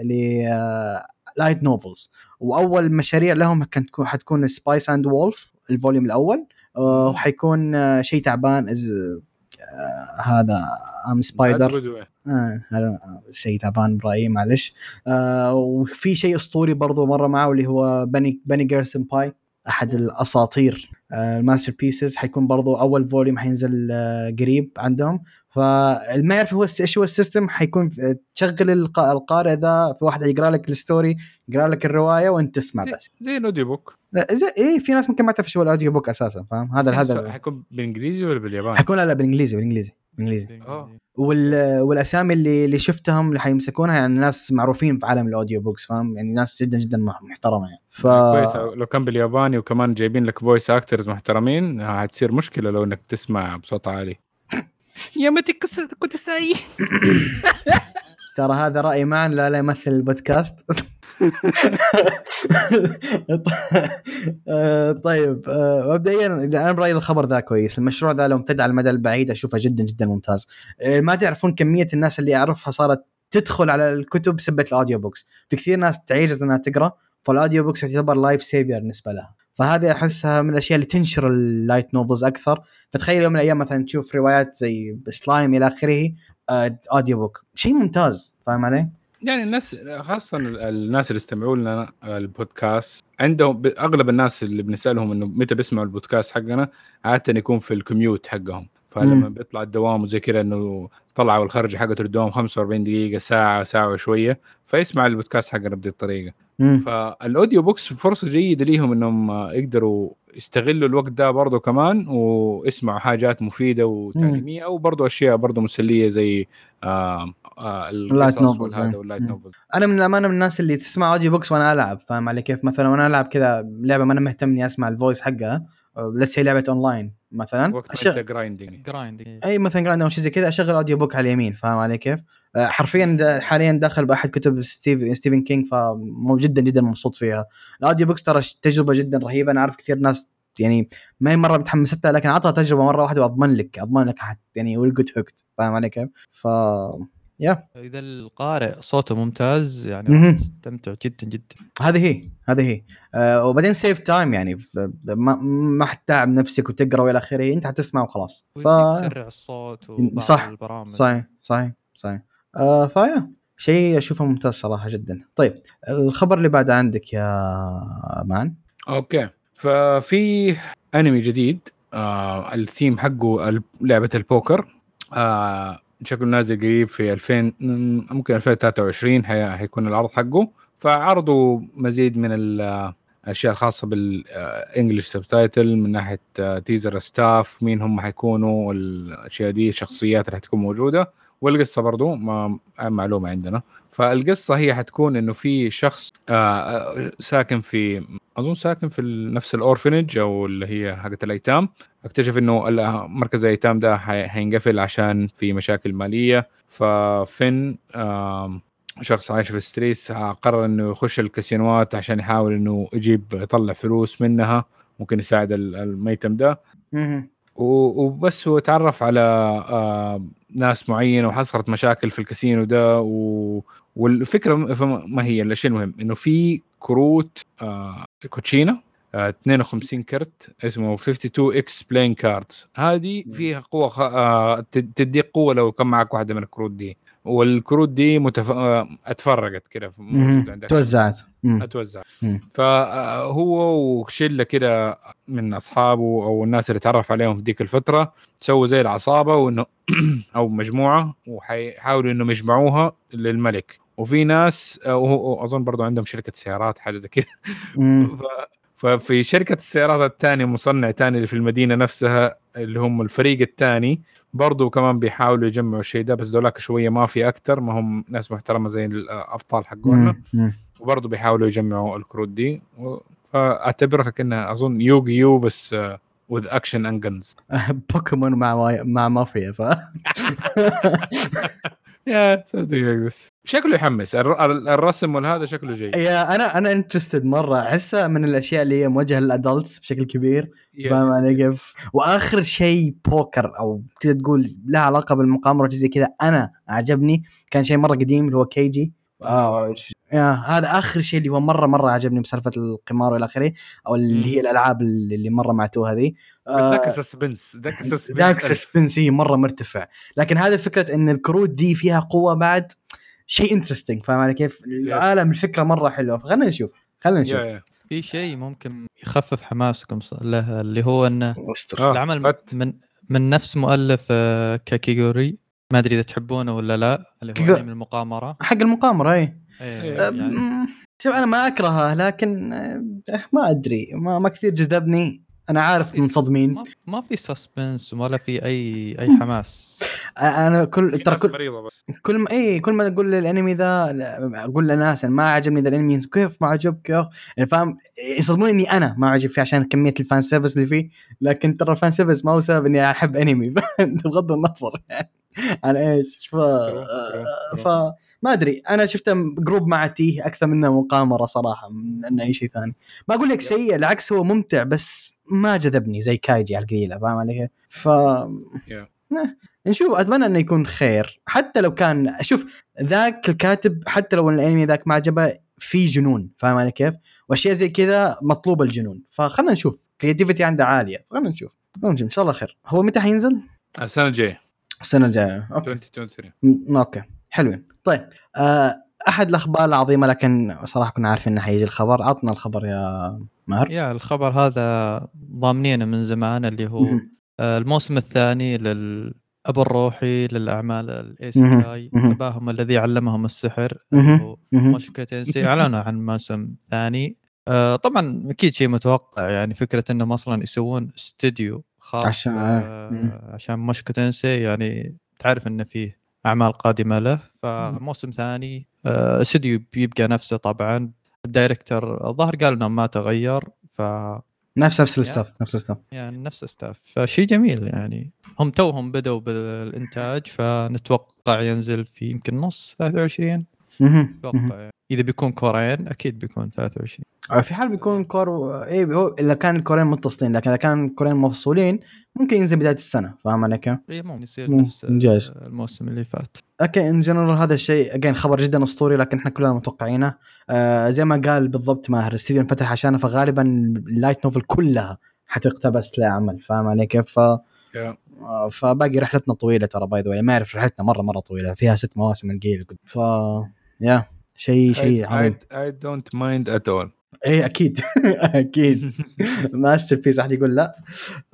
ل آه light novels وأول مشاريع لهم كانت تكون حتكون Spice and Wolf ال volume الأول. آه وحيكون آه شيء تعبان إز آه هذا I'm Spider آه هذا شيء تعبان برايي معلش. آه وفي شيء أسطوري برضو مرة معه اللي هو Bunny Bunny Girl Senpai أحد الأساطير. آه ال masterpieces حيكون برضو أول volume حينزل آه قريب عندهم. فالما يعرف هو إيش هو ال system حيكون في- تشغل الق- القارئ ذا في واحد يقرأ لك ال story يقرأ لك الرواية وأنت تسمع بس. زي ال audio book زي إيه في ناس ممكن ما تعرف هو ال audio book أساسا فاهم؟ هذا هذا حيكون بالإنجليزي ولا بالياباني؟ حيكون لا لا بالإنجليزي بالإنجليزي. بالانجليزي آه. وال... والأسامي اللي اللي شفتهم اللي حيمسكونها يعني ناس معروفين في عالم ال audio books فاهم؟ يعني ناس جدا جدا مح- محترمة يعني. ف كويس. لو كان بالياباني وكمان جايبين لك voice actors محترمين حتصير مشكلة لو إنك تسمع بصوت عالي. يا متى كنت ساي ترى هذا رأي معا لا لا يمثل البودكاست. طيب آه، مبدئيا أنا برأيي الخبر ذا كويس المشروع ذا لو امتد على المدى البعيد أشوفه جدا جدا ممتاز. آه، ما تعرفون كمية الناس اللي أعرفها صارت تدخل على الكتب بسبه ال audio books. في كثير ناس تعجز إنها تقرأ فال audio books يعتبر life saver بالنسبة لها. فهذه أحسها من الأشياء اللي تنشر ال light novels أكثر. فتخيل يوم من الأيام مثلا تشوف روايات زي سلايم إلى آخره آه، audio book شيء ممتاز فاهم علي؟ يعني الناس خاصة ال- الناس اللي استمعوا لنا البودكاست عندهم أغلب الناس اللي بنسألهم إنه متى بيسمعوا البودكاست حقنا عادة يكون في ال commute حقهم فلما. بيطلع الدوام وزي كذا إنه طلعوا الخرجه حقته الدوام 45 دقيقة ساعة ساعة وشوية فيسمع البودكاست حقنا بهذه الطريقة. فال audio books فرصة جيدة ليهم إنهم آه، يقدروا يستغلوا الوقت ده برضه كمان ويسمعوا حاجات مفيدة وتعليمية أو برضه أشياء برضه مسلية زي آه آه ال light novels،. وال light. novels أنا من الأمانة من الناس اللي تسمع audio book س وأنا ألعب فاهم علي كيف مثلا وأنا ألعب كذا لعبة ما أنا مهتم إني أسمع ال voice حقها لسه هي لعبة اونلاين مثلا وقت ما أشغ... أنت grinding grind أي مثلا grind أو شيء زي كذا أشغل audio book على اليمين فاهم علي كيف؟ آه، حرفيا حاليا داخل بأحد كتب ستيف ستيفن كينج فجدا جدا مبسوط فيها. ال audio books ترى تجربة جدا رهيبة. أنا أعرف كثير ناس يعني ما هي مرة متحمست لها لكن عطها تجربة مرة واحدة وأضمن لك أضمن لك حت يعني will get hooked فاهم علي كيف؟ ف yeah إذا القارئ صوته ممتاز يعني تستمتع جدا جدا. هذه هي هذه هي. آه وبعدين save time يعني ما ما حتتعب نفسك وتقرأ وإلى آخره أنت حتسمع وخلاص. ف تسرع الصوت وبعض صح، البرامج. صحيح صحيح صحيح. آه ف yeah. شيء أشوفه ممتاز صراحة جدا. طيب الخبر اللي بعد عندك yeah man؟ okay. ففي أنمي جديد آه الثيم حقه لعبة البوكر. آه شكله نازل قريب في 2000 مم، ممكن 2023 حي- حيكون العرض حقه. فعرضوا مزيد من ال- الأشياء الخاصة بالانجلش سبتايتل من ناحية آه، teaser staff مين هم حيكونوا والأشياء دي الشخصيات اللي حتكون موجودة. والقصة برضو ما معلومة عندنا. فالقصة هي حتكون إنه في شخص آه، آه، ساكن في أظن ساكن في نفس ال orphanage أو اللي هي حقت الأيتام. اكتشف إنه مركز الأيتام ده حي- حينقفل عشان في مشاكل مالية. ففين آم، شخص عايش في ال streets قرر إنه يخش الكاسينوات عشان يحاول إنه يجيب يطلع فلوس منها. ممكن يساعد ال- الميتم ده. وبس هو تعرف على آه، ناس معينه وحصلت مشاكل في الكاسينو ده و... والفكرة ما هي الشيء المهم إنه في كروت آه كوتشينا آه 52 كرت اسمه 52 X-Playing Cards هذه فيها قوة خ... تد- تديك قوة لو كان معك واحدة من الكروت دي. والكروت دي متف... آه اتفرقت كده. توزعت مم. اتوزع مم. فهو وشلة كده من أصحابه أو الناس اللي تعرف عليهم في ديك الفترة سووا زي العصابة وإنه أو مجموعة وحيحاولوا إنهم يجمعوها للملك وفي ناس آه، وهو أظن برضو عندهم شركة سيارات حاجة زي كده ففي شركة السيارات الثانية مصنع ثاني اللي في المدينة نفسها اللي هم الفريق الثاني برضو كمان بيحاولوا يجمعوا الشيء ده بس دولاك شوية ما في أكثر ما هم ناس محترمة زي الأبطال حقونا. وبرضه بيحاولوا يجمعوا الكروت دي. فاعتبرها كانها أظن Yu-Gi-Oh بس with action and guns بوكيمون مع مع مافيا ف yeah this. شكله يحمس. الر- ال- الرسم والهذا شكله جيد. yeah أنا أنا interested مرة. احسها من الأشياء اللي هي موجهة لل adults بشكل كبير. فاهم علي كيف؟ وآخر شيء بوكر أو تقدر تقول له علاقة بالمقامرة زي كذا. أنا عجبني كان شيء مرة قديم اللي هو كايجي. آه yeah هذا آخر شيء اللي هو مرة مرة عجبني بسالفة القمار والى آخره أو اللي هي الألعاب اللي اللي مرة معتوها ذي بس ذاك آه، suspense ذاك suspense ذاك suspense هي مرة مرتفع لكن هذه فكرة إن الكروت دي فيها قوة بعد شيء interesting فاهم علي كيف؟ العالم الفكرة مرة حلوة فخلينا نشوف خلينا نشوف يا- يا. في شيء ممكن يخفف حماسكم له اللي هو انه. آه، العمل. من من نفس مؤلف آه، كاكيجوري ما أدري إذا تحبونه ولا لا اللي هو أنمي المقامرة. حق المقامرة اي إيه، إيه. يعني شوف أنا ما أكرهه لكن أه، ما أدري ما, ما كثير جذبني. أنا عارف منصدمين. ما, ما في suspense ولا في أي أي حماس. أنا كل ترى كل كل ما اي كل ما أقول للأنمي ذا أقول لناس أنا ما عجبني ذا الأنمي كيف ما عجبك يا اخ يعني فاهم يصدموني إني أنا ما عجب فيه عشان كمية ال fan service اللي فيه لكن ترى ال fan service ما هو سبب إني أحب أنمي. بغض النظر يعني. عن إيش؟ ف ف ما أدري أنا شفته group مع تيه أكثر منه مقامرة صراحة من إنه أي شيء ثاني. ما أقول لك سيء العكس هو ممتع بس ما جذبني زي كايجي على القليلة فاهم علي؟ كيف؟ ف نشوف أتمنى إنه يكون خير. حتى لو كان شوف ذاك الكاتب حتى لو الأنمي ذاك ما عجبه في جنون فاهم علي كيف؟ وأشياء زي كذا مطلوب الجنون. فخلنا نشوف creativity عنده عالية خلنا نشوف. خلنا نشوف إن شاء الله خير. هو متى حينزل؟ السنة الجاية. السنة الجاية. Okay. 2023 م- okay. حلوين. طيب آه أحد الأخبار العظيمة لكن صراحة كنا عارفين إنه حيجي الخبر. عطنا الخبر يا ماهر. Yeah الخبر هذا ضامنينه من زمان اللي هو الموسم الثاني للأب الروحي للأعمال مهم. ال isekai مهم. أباهم الذي علمهم السحر. موشوكو تينسي أعلنوا عن موسم ثاني. آه، طبعا أكيد شيء متوقع يعني فكرة أنهم أصلا يسوون استوديو خاص عشان- آه، مم. عشان موشوكو تينسي يعني تعرف أنه فيه أعمال قادمة له فموسم ثاني آه، استوديو بيبقى نفسه طبعا ال director الظاهر قال إنه ما تغير ف نفس نفس ال staff نفس ال staff يعني نفس ال staff فشيء جميل يعني هم توهم بدأوا بالإنتاج فنتوقع ينزل في يمكن نص 23 مهم. مهم. أتوقع يعني. إذا بيكون كورين أكيد بيكون 23 آه، في حال بيكون cour اي هو إذا كان الكورين متصلين لكن إذا كان الكورين مفصولين ممكن ينزل بداية السنة فاهم علي كيف؟ اي ممكن يصير مم، نفس جايز. الموسم اللي فات okay in general هذا الشيء again خبر جدا أسطوري لكن إحنا كلنا متوقعينه آه زي ما قال بالضبط ماهر الاستديو انفتح عشانه فغالبا ال light novel كلها حتقتبس لعمل فاهم علي كيف؟ ف. آه، فباقي رحلتنا طويلة ترى by the way ما يعرف رحلتنا مرة مرة طويلة فيها ست مواسم الجيل ف Yeah شيء شيء عظيم. I, I don't mind at all. إيه أكيد. أكيد. masterpiece احد يقول لا.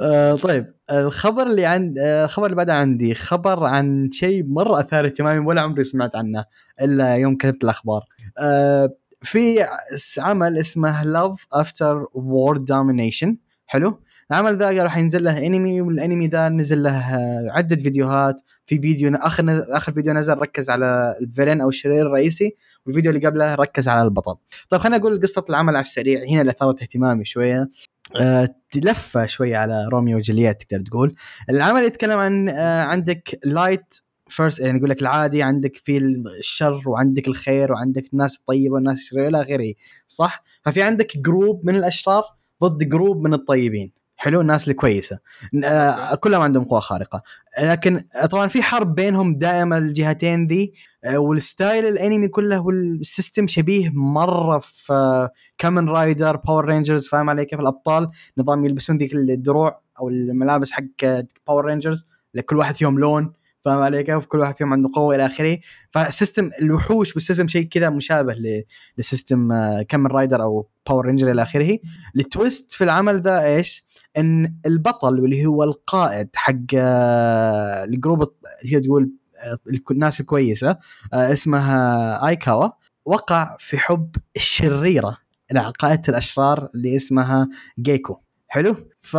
آه طيب. الخبر اللي عند آه، الخبر اللي بعده عندي خبر عن شيء مرة اثار اهتمامي ولا عمري سمعت عنه إلا يوم كتبت الأخبار. آه في عمل اسمه Love After World Domination حلو. العمل ذا قالوا حينزل له انمي والانمي ذا نزل له آه، عدة فيديوهات. في فيديو آخر آخر فيديو نزل ركز على ال villain أو الشرير الرئيسي والفيديو اللي قبله ركز على البطل. طيب خليني أقول قصة العمل على السريع. هنا اللي اثارت اهتمامي شوية. آه، تلفى شوية على روميو وجولييت تقدر تقول. العمل يتكلم عن آه، عندك light versus يعني يقول لك العادي عندك في الشر وعندك الخير وعندك الناس الطيبة والناس الشريرة إلى آخره صح؟ ففي عندك group من الأشرار ضد جروب من الطيبين. حلو الناس الكويسه آه، كلهم عندهم قوة خارقة. لكن طبعا في حرب بينهم دائما الجهتين ذي آه، وال style الأنمي كله وال system شبيه مرة في كامن رايدر باور رينجرز فاهم علي كيف؟ الأبطال نظام يلبسون ذيك الدروع أو الملابس حق باور رينجرز كل واحد فيهم لون فاهم علي كيف؟ كل واحد فيهم عنده قوة إلى آخره. فال system الوحوش وال system شيء كذا مشابه ل system كامن رايدر أو باور رينجر إلى آخره. ال twist في العمل ذا إيش؟ إن البطل واللي هو القائد حق آه، ال group هي تقول آه، الناس الكويسة آه، اسمها آيكاوا وقع في حب الشريرة قائده الأشرار اللي اسمها جيكو. حلو؟ ف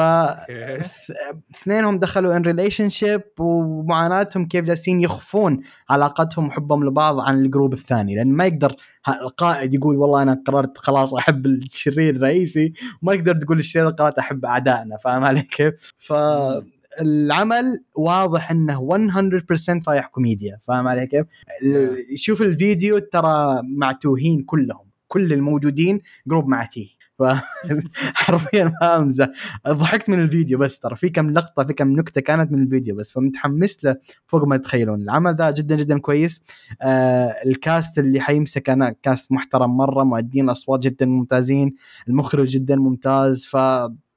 اثنينهم دخلوا in relationship ومعاناتهم كيف جالسين يخفون علاقتهم وحبهم لبعض عن ال group الثاني لأن ما يقدر القائد يقول والله أنا قررت خلاص أحب الشرير الرئيسي ما يقدر تقول الشرير قررت أحب أعدائنا فاهم علي كيف؟ فالعمل واضح إنه 100% رايح كوميديا فاهم علي كيف؟ ال- شوف الفيديو ترى معتوهين كلهم كل الموجودين group معاتيه ف- حرفيا ما امزح ضحكت من الفيديو بس ترى. في كم لقطة في كم نكتة كانت من الفيديو بس فمتحمس له فوق ما تتخيلون. العمل ذا جدا جدا كويس. آه ال cast اللي حيمسك أنا cast محترم مرة مؤدين أصوات جدا ممتازين المخرج جدا ممتاز ف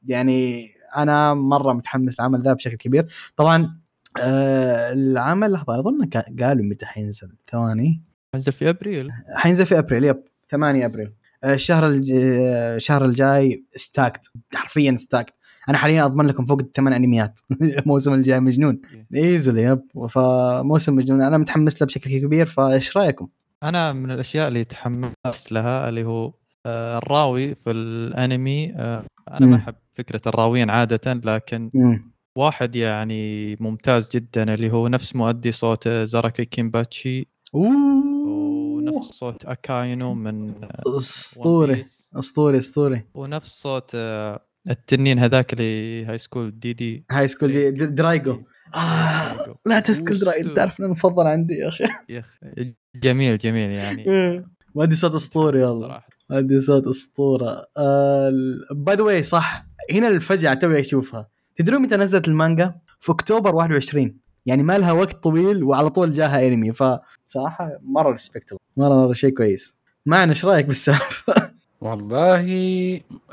يعني أنا مرة متحمس للعمل ذا بشكل كبير. طبعا آه العمل لحظة أظن قالوا متى حينزل؟ ثواني. نزل في أبريل. حينزل في أبريل yep. 8 أبريل. الشهر الج... الشهر الجاي stacked حرفيا stacked أنا حاليا أضمن لكم فوق الثمان أنميات. الموسم الجاي مجنون. easily yep. فموسم مجنون. أنا متحمس له بشكل كبير فإيش رأيكم؟ أنا من الأشياء اللي تحمست لها اللي هو آه، الراوي في الأنمي. آه، أنا. ما أحب فكرة الراويين عادة لكن. واحد يعني ممتاز جدا اللي هو نفس مؤدي صوت زاراكي كيمباتشي. ونفس اوه صوت أكاينو من اسطوري One Piece، أسطوري أسطوري. ونفس صوت آه، التنين هذاك اللي High School DxD. High School DxD- درايجو. آه لا تذكر درايجو تعرف انه المفضل عندي يا أخي. يا أخي جميل جميل يعني. مؤدي صوت أسطوري والله هذه صوت أسطورة. by the way صح. هنا الفجعة توي أشوفها. تدرون متى نزلت المانجا؟ في أكتوبر 21 يعني ما لها وقت طويل وعلى طول جاها انمي فصراحه مرة respectable مرة مرة شيء كويس. معنا إيش رأيك بالسالفة؟ والله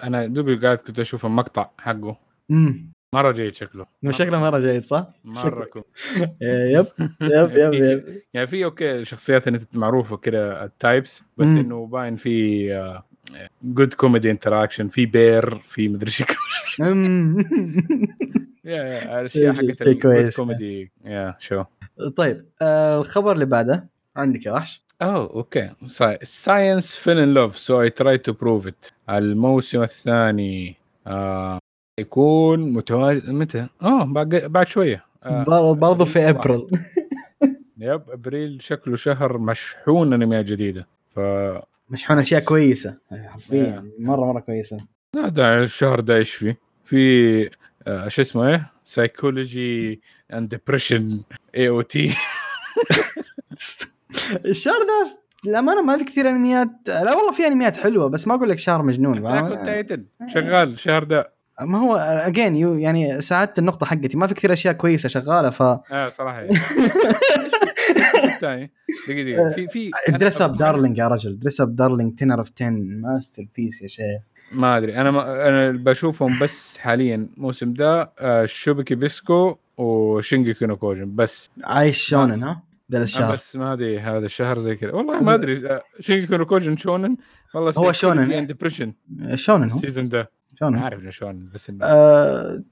أنا دوبي قاعد كنت أشوف المقطع حقه. امم مرة جيد شكله. شكله مرة جيد صح؟ مرة كويس. yep yep yep yep. يعني في okay الشخصيات اللي معروفة كده ال types بس. إنه باين في good comedy interaction في pair في مدري شو. yeah الأشياء حقت ال good كويس. comedy yeah sure طيب آه، الخبر اللي بعده عندك يا وحش؟ اوه okay Science Fell in Love So I Tried to Prove It الموسم الثاني آه يكون متواجد متى؟ آه بعد بعد شوية. آه بر- برضو في. أبريل yep أبريل شكله شهر مشحون أنميات جديدة. ف مشحون أشياء كويسة. حرفيا Yeah. مرة مرة كويسة. لا ده الشهر ده إيش فيه؟ في آه شو اسمه إيه؟ psychology and depression AOT الشهر ذا للأمانة ما في كثير أنميات. لا والله في أنميات حلوة بس ما أقول لك شهر مجنون Titan شغال الشهر ده. ما هو again you يعني ساعدت النقطة حقتي. ما في كثير أشياء كويسة شغالة ف آه صراحة. الثاني دقيقة دقيقة. في في Dress Up Darling يا رجل Dress Up Darling 10 of 10 masterpiece يا شيخ. ما أدري أنا ما أنا بشوفهم بس حاليا الموسم ده آه، سابيكي بيسكو وشينجيكي نو كيوجين بس. عايش شونن ها؟ ذا آه، الشهر. بس ما أدري هذا الشهر زي كذا. والله ما أدري آه، شينجيكي نو كيوجين شونن؟ والله هو شونن. depression شونن هو. ال season ده. شونن عارف إنه شونن بس إنه آه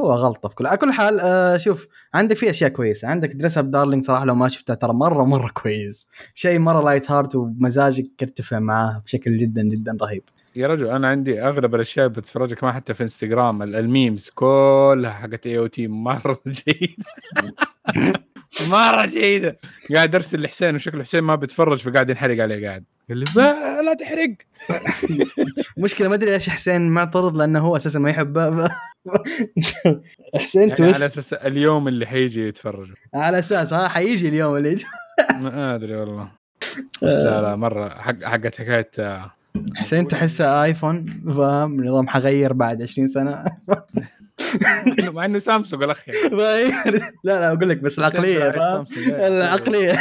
هو غلطة في كل على كل حال آه شوف عندك في أشياء كويسة. عندك Dress Up Darling صراحة لو ما شفتها ترى مرة مرة كويس. شيء مرة light heart ومزاجك يرتفع معاه بشكل جدا جدا رهيب. يا رجل أنا عندي أغلب الأشياء اللي بتفرجها كمان حتى في انستغرام ال- ال memes كلها حقت AOT مرة جيدة. مرة جيدة. قاعد أرسل لحسين وشكله حسين ما بيتفرج فقاعد ينحرق عليه قاعد. قال لي "ما- لا تحرق. مشكلة ما أدري ليش حسين معترض لأنه هو أساسا ما يحبه حسين يعني تويست. على أساس اليوم اللي حيجي يتفرجوا. على أساس ها حيجي اليوم اللي ما أدري والله. لا لا مرة حق حقت حكاية آه، حسين تحسه آيفون فاهم؟ نظام حغير بعد 20 سنة. مع إنه سامسونج الاخ يعني. لا لا أقول لك بس العقلية فاهم سامسونج، إيه. العقلية.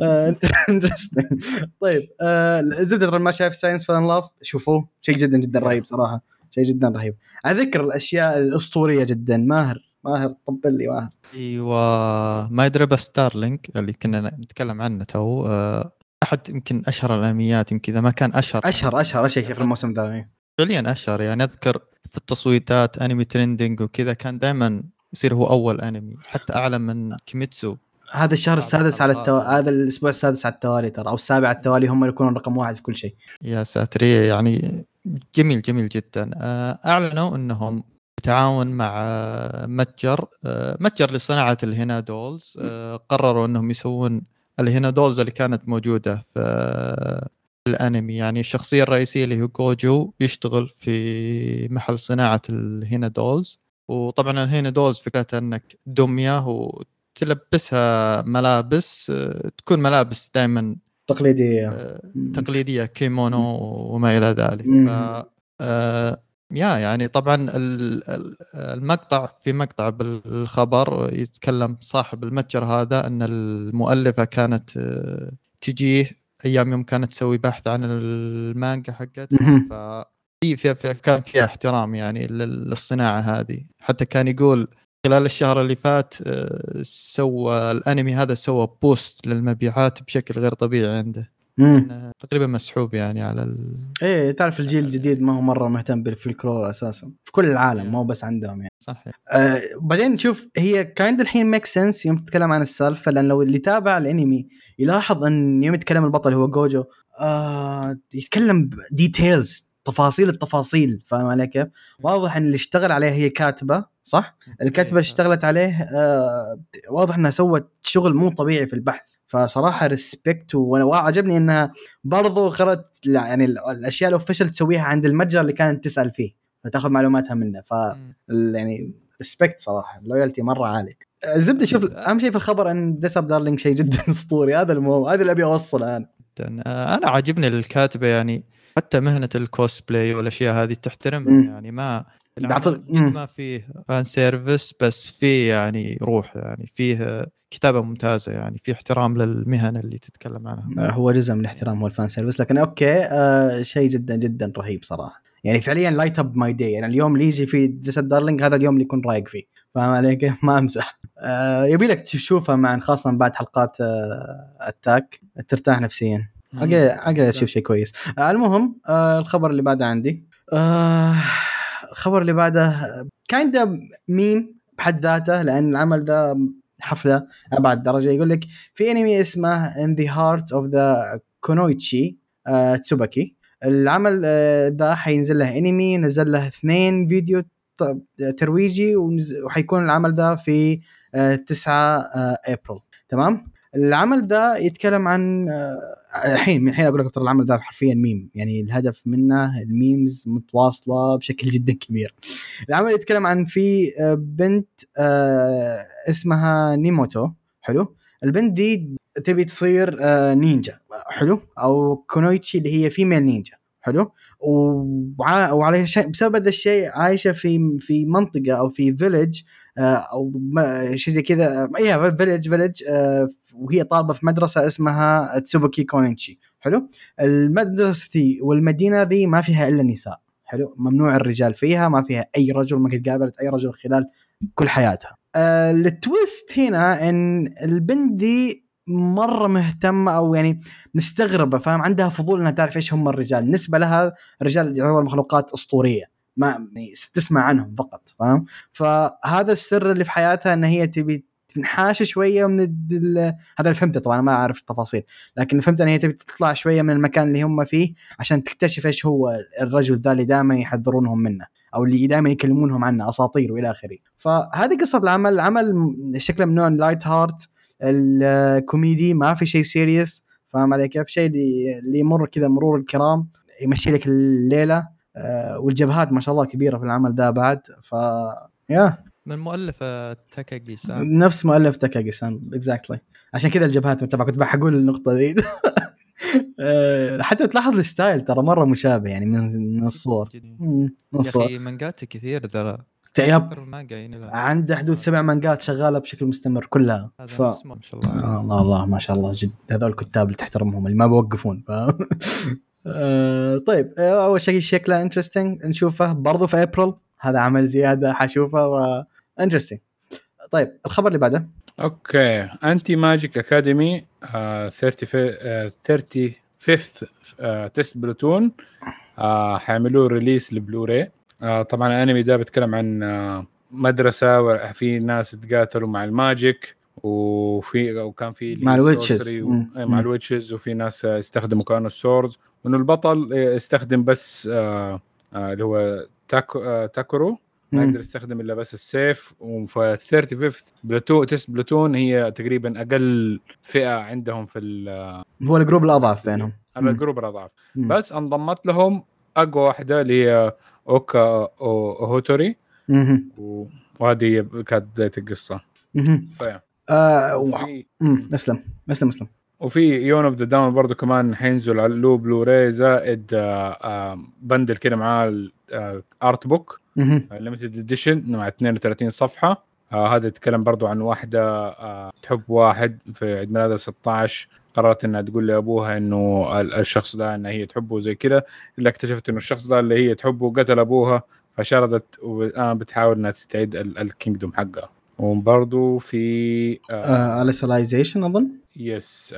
interesting طيب آه، زبدة ترى ما شايف Science Fell in Love شوفوه شيء جدا جدا رهيب صراحة شيء جدا رهيب. على ذكر الأشياء الأسطورية جدا ماهر ماهر طبل لي ماهر. أيوه My Dress Up Darling اللي كنا نتكلم عنه تو آه، أحد يمكن أشهر الأنميات يمكن إذا ما كان أشهر. أشهر أشهر شيء في الموسم ذا فعليا أشهر يعني أذكر في التصويتات Anime Trending وكذا كان دائما يصير هو أول انمي حتى اعلى من كيميتسو هذا الشهر السادس على التو... هذا الأسبوع السادس على التوالي ترى أو السابع على التوالي هم اللي يكونون رقم واحد في كل شيء. يا ساتر يعني جميل جميل جدا. آه، أعلنوا إنهم بتعاون مع متجر آه، متجر لصناعة الهنا dolls آه، قرروا إنهم يسوون الهنا dolls اللي كانت موجودة في الأنمي يعني الشخصية الرئيسية اللي هو جوجو يشتغل في محل صناعة الهنا dolls وطبعا الهنا dolls فكرتها انك دميه وتلبسها ملابس آه، تكون ملابس دائما تقليدية. آه، تقليدية كيمونو وما إلى ذلك. ف آه، yeah يعني طبعا ال- ال- المقطع في مقطع بالخبر يتكلم صاحب المتجر هذا إن المؤلفة كانت تجيه أيام يوم كانت تسوي بحث عن المانجا حقتها. ف في في كان فيها احترام يعني لل- للصناعة هذه حتى كان يقول خلال الشهر اللي فات آه، سوى الأنمي هذا سوى boost للمبيعات بشكل غير طبيعي عنده تقريبا مسحوب يعني على ال... إيه تعرف الجيل الجديد ما هو مرة مهتم بالفلكلور أساسا في كل العالم مو بس عندهم يعني صحيح آه بعدين شوف هي kinda الحين make sense يوم تتكلم عن السالفة لأن لو اللي تابع الأنمي يلاحظ إن يوم يتكلم البطل هو جوجو آه يتكلم details تفاصيل التفاصيل فاهم علي كيف؟ واضح إن اللي اشتغل عليه هي كاتبة صح؟ الكاتبة إيه. اشتغلت عليه آه واضح إنها سوت شغل مو طبيعي في البحث فصراحة respect وعجبني إنها برضو لا، يعني ال- الأشياء ال official تسويها عند المتجر اللي كانت تسأل فيه فتاخذ معلوماتها منه. ف يعني respect صراحة loyalty مرة عالي. الزبده شوف أهم شيء في الخبر إن Dress Up Darling شيء جدا أسطوري. هذا ال mood هذا اللي أبي أوصله أنا. آه، أنا عاجبني الكاتبة يعني حتى مهنة الكوسبلاي والأشياء هذه تحترمها. مم. يعني ما. ما فيه fan service بس فيه يعني روح يعني فيه كتابة ممتازة يعني في احترام للمهن اللي تتكلم عنها. آه، هو جزء من الاحترام هو ال fan service لكن okay آه شيء جدا جدا رهيب صراحة. يعني فعليا light up my day يعني اليوم اللي يجي Dress Up Darling هذا اليوم اللي يكون رايق فيه. فاهم علي كيف؟ ما أمزح. آه يبي لك تشوفها مع خاصة بعد حلقات آه Attack ترتاح نفسيا. أقدر أقدر أشوف شيء كويس. آه المهم آه الخبر اللي بعده عندي. آه الخبر اللي بعده kinda meme بحد ذاته لأن العمل ده حفلة أبعد درجة. يقول لك في أنمي اسمه the Heart of the Kunoichi آه تسوباكي العمل آه ده حينزل له أنمي نزل له اثنين فيديو ترويجي وحيكون العمل ده في آه 9 آه ابريل تمام؟ العمل ده يتكلم عن آه، الحين من الحين أقول لك ترى العمل ده حرفيا ميم. يعني الهدف منه ال memes متواصلة بشكل جدا كبير. العمل يتكلم عن في آه، بنت آه، اسمها نيموتو. حلو. البنت دي تبي تصير آه، نينجا. حلو. أو كونويتشي اللي هي female ninja. حلو. وع- وعلى بسبب هذا الشيء عايشة في في منطقة أو في village أو ما- شيء زي كذا. اي village village وهي طالبة في مدرسة اسمها تسوبوكي كونيتشي حلو؟ المدرسة دي والمدينة دي ما فيها إلا نساء. حلو؟ ممنوع الرجال فيها ما فيها أي رجل ما قد قابلت أي رجل خلال كل حياتها. آه ال twist هنا إن البنت دي مرة مهتمة أو يعني مستغربة فاهم؟ عندها فضول إنها تعرف إيش هم الرجال. بالنسبة لها الرجال يعتبر مخلوقات أسطورية. ما يعني تسمع عنهم فقط فاهم؟ فهذا السر اللي في حياتها إن هي تبي تنحاش شوية من ال- هذا اللي فهمته طبعا ما أعرف التفاصيل لكن فهمت إن هي تبي تطلع شوية من المكان اللي هم فيه عشان تكتشف إيش هو الرجل ذا اللي دائما يحذرونهم منه أو اللي دائما يكلمونهم عنه أساطير وإلى آخره. فهذه قصة العمل العمل شكله من نوع light hearted comedy ما في شيء serious فاهم علي كيف؟ شيء اللي يمر كذا مرور الكرام يمشي لك الليلة. والجبهات ما شاء الله كبيرة في العمل ده بعد ف yeah. من مؤلف تاكاجي سان نفس مؤلف تاكاجي سان exactly عشان كذا الجبهات متبعه كنت بحقول النقطة دي. آه، حتى تلاحظ ال style ترى مرة مشابه يعني من من الصور. من يا الصور. أخي مانجاته كثير ترى. yep أكثر مانجا يعني. عنده حدود سبع مانجات شغالة بشكل مستمر كلها. هذا ف... ما شاء الله. آه الله الله ما شاء الله جد. هذول الكتاب اللي تحترمهم اللي ما بيوقفون ف... آه طيب آه، أول شيء شكله interesting نشوفه برضو في ابريل هذا عمل زيادة حشوفه و interesting طيب الخبر اللي بعده okay Anti Magic Academy 30 آه، 35 Test Platoon حيعملوه release لبلوراي آه، طبعا الأنمي ده بيتكلم عن آه، مدرسة وفي ناس تقاتلوا مع ال magic وفي وكان في مع ال witches. و-. إيه، مع. ال witches وفي ناس استخدموا كانوا ال swords وانه البطل آه، استخدم بس آه، آه، اللي هو تاكو آه، تاكورو ما. يقدر يستخدم إلا بس السيف وف 35 platoon test platoon هي تقريبا أقل فئة عندهم في ال- هو ال group الأضعف بينهم. ال group الاضعاف مم. بس انضمت لهم أقوى واحدة اللي هي أوكا أو- أوهوتوري. و- وهذه كانت بدايه القصة. طيب آه و- وفي مم. أسلم أسلم أسلم وفي Yona of the Dawn برضه كمان حينزل على له بلوراي زائد آه، آه، bundle كده معاه art book. limited edition مع 32 صفحة. آه هذا يتكلم برضو عن واحدة آه تحب واحد في عيد ميلادها 16 قررت إنها تقول لأبوها إنه ال- الشخص ده انها هي تحبه زي كذا إلا اكتشفت إنه الشخص ده اللي هي تحبه قتل أبوها فشردت والان بتحاول إنها تستعيد ال kingdom حقها. وبرضو في آه آه Alicization أظن؟ yes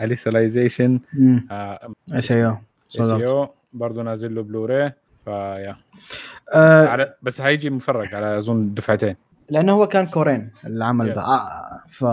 Alicization مم. آه إيش هي SAO برضو نازل له بلوراي ف yeah آه على بس هيجي مفرق على أظن دفعتين. لأنه هو كان cour ين العمل. ده. آه ف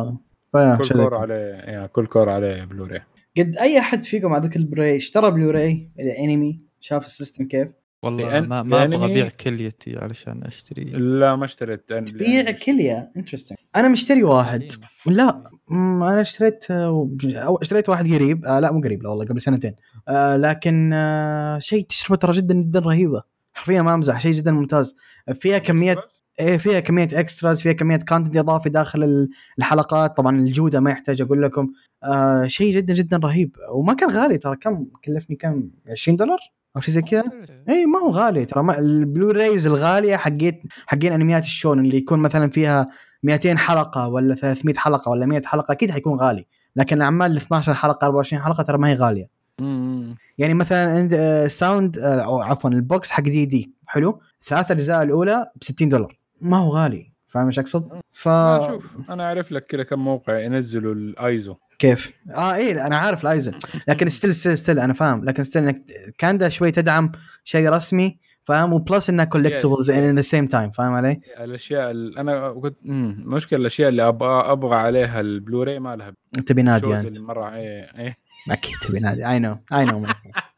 ف yeah كل cour. عليه كل cour عليه بلوراي قد أي أحد فيكم على ذاك البلاي اشترى بلوراي الانمي شاف ال system كيف؟ والله لأن- ما, ما أبغى لأنني- ابيع كليتي علشان أشتري. لا ما اشتريت. تبيع كلية؟ interesting أنا مشتري واحد. لا أنا اشتريت آه، أو اشتريت واحد قريب. آه لا مو قريب لا والله قبل سنتين. آه لكن آه شيء تجربه ترى جدا جدا رهيبة. حرفيا ما أمزح شيء جدا ممتاز. فيها كميه إيه فيها كمية extras فيها كمية content إضافي داخل ال- الحلقات. طبعا الجودة ما يحتاج أقول لكم. آه شيء جدا جدا رهيب. وما كان غالي ترى. كم كلفني؟ كم؟ 20 دولار؟ أو شيء زي كذا؟ اي ما هو غالي ترى. ال Blu-rays الغالية حقت حقين أنميات الشونن اللي يكون مثلا فيها 200 حلقة ولا 300 حلقة ولا 100 حلقة أكيد حيكون غالي. لكن الأعمال ال 12 حلقة 24 حلقة ترى ما هي غالية. مم. يعني مثلا عند آه، sound آه، أو عفوا ال box حق دي دي حلو؟ ثلاث اجزاء الأولى ب 60 دولار. ما هو غالي. فاهم إيش اقصد؟ ف ما شوف أنا أعرف لك كذا كم موقع ينزلوا الآيزو كيف؟ آه إيه أنا عارف الايزن لكن still still still أنا فاهم لكن still إنك كان ده شوي تدعم شيء رسمي فاهم و plus إنها collectibles. in the same time فاهم علي؟ الأشياء اللي أنا كنت مم. المشكلة الأشياء اللي أبغى أبغى عليها البلوراي ما لها تبي نادي أنت مره إيه إيه أكيد تبي نادي اي نو اي نو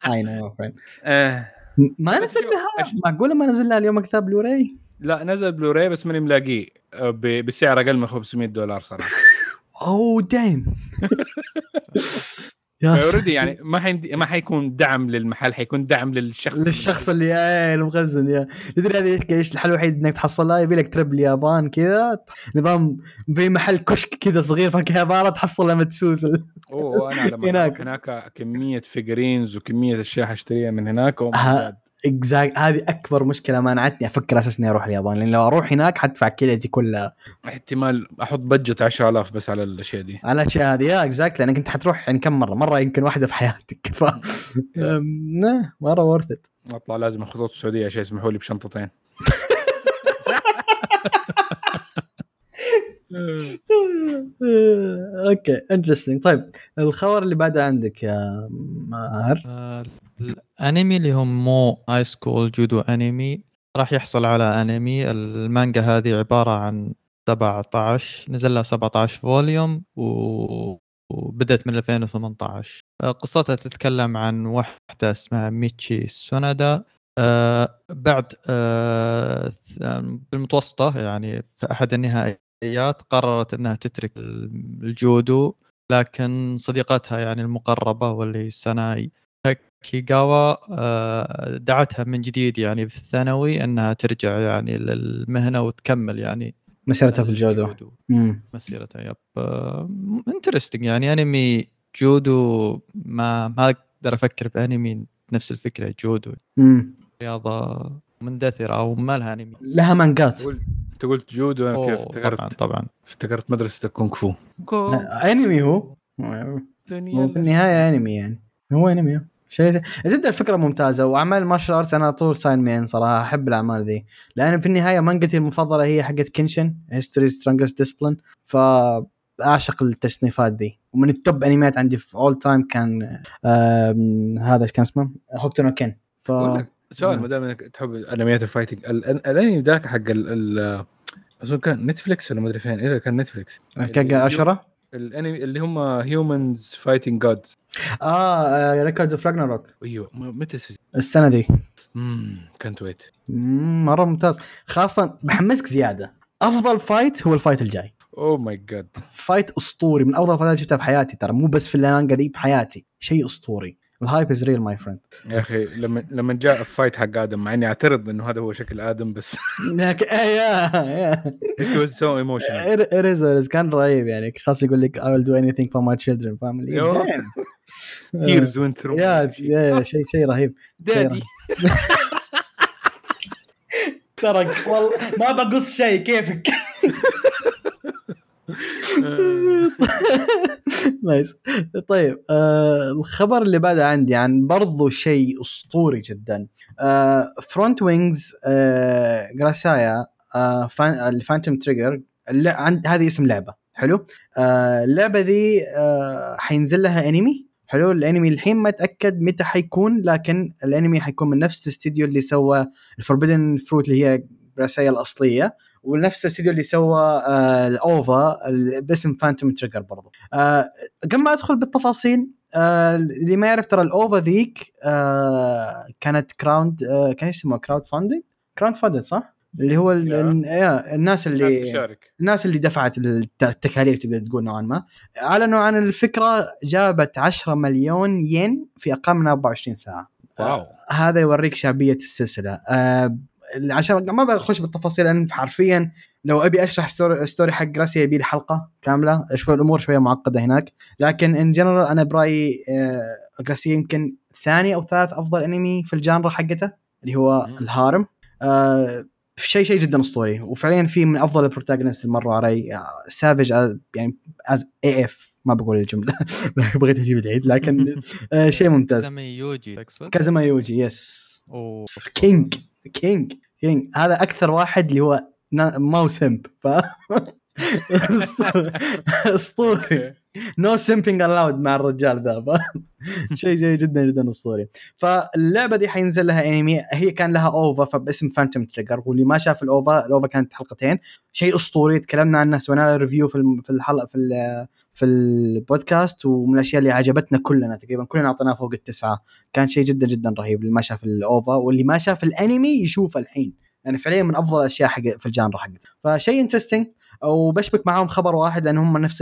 اي نو آه. ما نزل لها معقولة ما نزل لها اليوم كتاب بلوراي؟ لا نزل بلوراي بس ماني ملاقيه. آه، بسعر أقل من 500 دولار صراحة. oh damn yeah already يعني ما حيمدي ما حيكون دعم للمحل حيكون دعم للشخص. للشخص اللي إيه المخزن يا. تدري هذه إيش الحل الوحيد إنك تحصلها؟ يبي لك trip اليابان كذا نظام في محل كشك كذا صغير في أكيهابارا تحصل لما تسوس أوه أنا لما هناك. هناك هناك كمية figurines وكمية أشياء حاشتريها من هناك. exact هذه أكبر مشكلة مانعتني أفكر أساسا إني أروح اليابان لأن لو أروح هناك حدفع كليتي كلها. احتمال أحط budget 10000 بس على الأشياء دي. على الأشياء هذه yeah exact لأنك أنت حتروح يعني كم مرة؟ مرة يمكن واحدة في حياتك. ف مرة worth it أطلع لازم خطوط السعودية عشان يسمحوا لي بشنطتين. okay interesting طيب الخبر اللي بعده عندك يا ماهر؟ آه، الانمي اللي هم مو high school جودو انمي راح يحصل على انمي. المانجا هذه عبارة عن 17 نزل لها 17 volume و... وبدأت من 2018 آه، قصتها تتكلم عن واحدة اسمها ميتشي سونادا. آه بعد آه بالمتوسطة يعني في أحد النهائيات قررت أنها تترك الجودو لكن صديقتها يعني المقربة واللي ساناي كيغاوا آه دعتها من جديد يعني في الثانوي أنها ترجع يعني للمهنة وتكمل يعني مسيرتها في الجودو مسيرتها yep. interesting يعني أنمي جودو ما ما أقدر أفكر بانمي نفس الفكرة جودو. امم رياضة مندثرة أو ما لها أنمي. لها مانجات. انت قلت جودو أنا كيف افتكرت طبعا طبعا. افتكرت مدرسة الكونغ فو. أنمي هو؟ هو في النهاية أنمي يعني. هو أنمي. شيء زبدة الفكرة ممتازة وأعمال ال martial arts أنا طول ساين مين صراحة أحب الأعمال ذي. لأن في النهاية مانجتي المفضلة هي حقت كينيتشي history strongest disciple فاعشق التصنيفات ذي. ومن ال top انميات عندي في all time كان هذا إيش كان اسمه؟ هوكتو نو كين. ف سؤال نعم. ما دام إنك تحب انميات ال fighting ال- ال- الأنمي ذاك حق ال أظن كان نتفلكس ولا ما أدري فين؟ إيه كان نتفلكس كينجان اشورا الانمي اللي هم humans fighting gods آه Record of Ragnarok أيوه متى السنة ذي امم كانت wait مرة ممتاز. خاصة بحمسك زيادة. أفضل fight هو ال fight الجاي. oh my god fight أسطوري. من أفضل فايتات شفتها في حياتي ترى. مو بس في المانجا دي في حياتي. شيء أسطوري. ال hype is real my friend يا أخي لما لما جاء ال fight حق آدم مع إني أعترض إنه هذا هو شكل آدم بس لكن يا يا it was so emotional. آريز كان رهيب يعني. خاص يقول لك I will do anything for my children. فاهم؟ damn. tears went through. yeah yeah شيء شيء رهيب. daddy ترى والله ما بقص شيء كيفك؟ nice. طيب آه الخبر اللي بعده عندي عن برضو شيء أسطوري جدا. آه فرونت وينجز آه جراسايا آه فان ال Phantom Trigger هذه اسم لعبة. حلو؟ آه اللعبة ذي آه حينزل لها انمي حلو؟ الانمي الحين ما تاكد متى حيكون لكن الانمي حيكون من نفس الاستديو اللي سوى ال forbidden fruit اللي هي جراسايا الأصلية. ونفس الاستديو اللي سوى آه ال OVA ال- باسم Phantom Trigger برضو. آه قبل ما أدخل بالتفاصيل آه اللي ما يعرف ترى ال OVA ذيك كانت crowd كان اسمه crowd funding crowd funding صح؟ اللي هو الناس اللي الناس اللي دفعت الت- التكاليف تقدر تقول نوعا ما. اعلنوا عن الفكرة جابت 10 مليون ين في أقل من 24 ساعة. واو. هذا يوريك شعبية السلسلة. عشان ما بخش بالتفاصيل لأن حرفيا لو أبي أشرح story, story حق جراسيا يبي لي حلقة كاملة. شوي الأمور شوية معقدة هناك. لكن in general أنا برأيي آه جراسيا يمكن ثاني أو ثالث أفضل أنمي في ال genre حقته اللي هو. ال harem. آه شيء شيء جدا أسطوري. وفعليا في من أفضل ال protagonist اللي مروا علي savage يعني as if ما بقول الجملة. بغيت أجيب العيد لكن آه شيء ممتاز. سامي يوجي تقصد؟ كازما يوجي yes. king king king هذا أكثر واحد اللي هو ما هو سمب ف اسطوري no simping allowed مع الرجال ذا شيء شيء جدا جدا اسطوري فاللعبة دي حينزل لها انمي هي كان لها OVA فباسم Phantom Trigger واللي ما شاف ال OVA ال OVA كانت حلقتين. شيء أسطوري تكلمنا عنه سوينا له review في في الحلقة في ال- في البودكاست ومن الأشياء اللي عجبتنا كلنا تقريبا كلنا أعطيناه فوق التسعة. كان شيء جدا جدا رهيب اللي ما شاف ال OVA واللي ما شاف الانمي يشوفه الحين. يعني فعليا من أفضل الأشياء حق في ال genre حقته. فشيء interesting وبشبك معاهم خبر واحد لأن هم نفس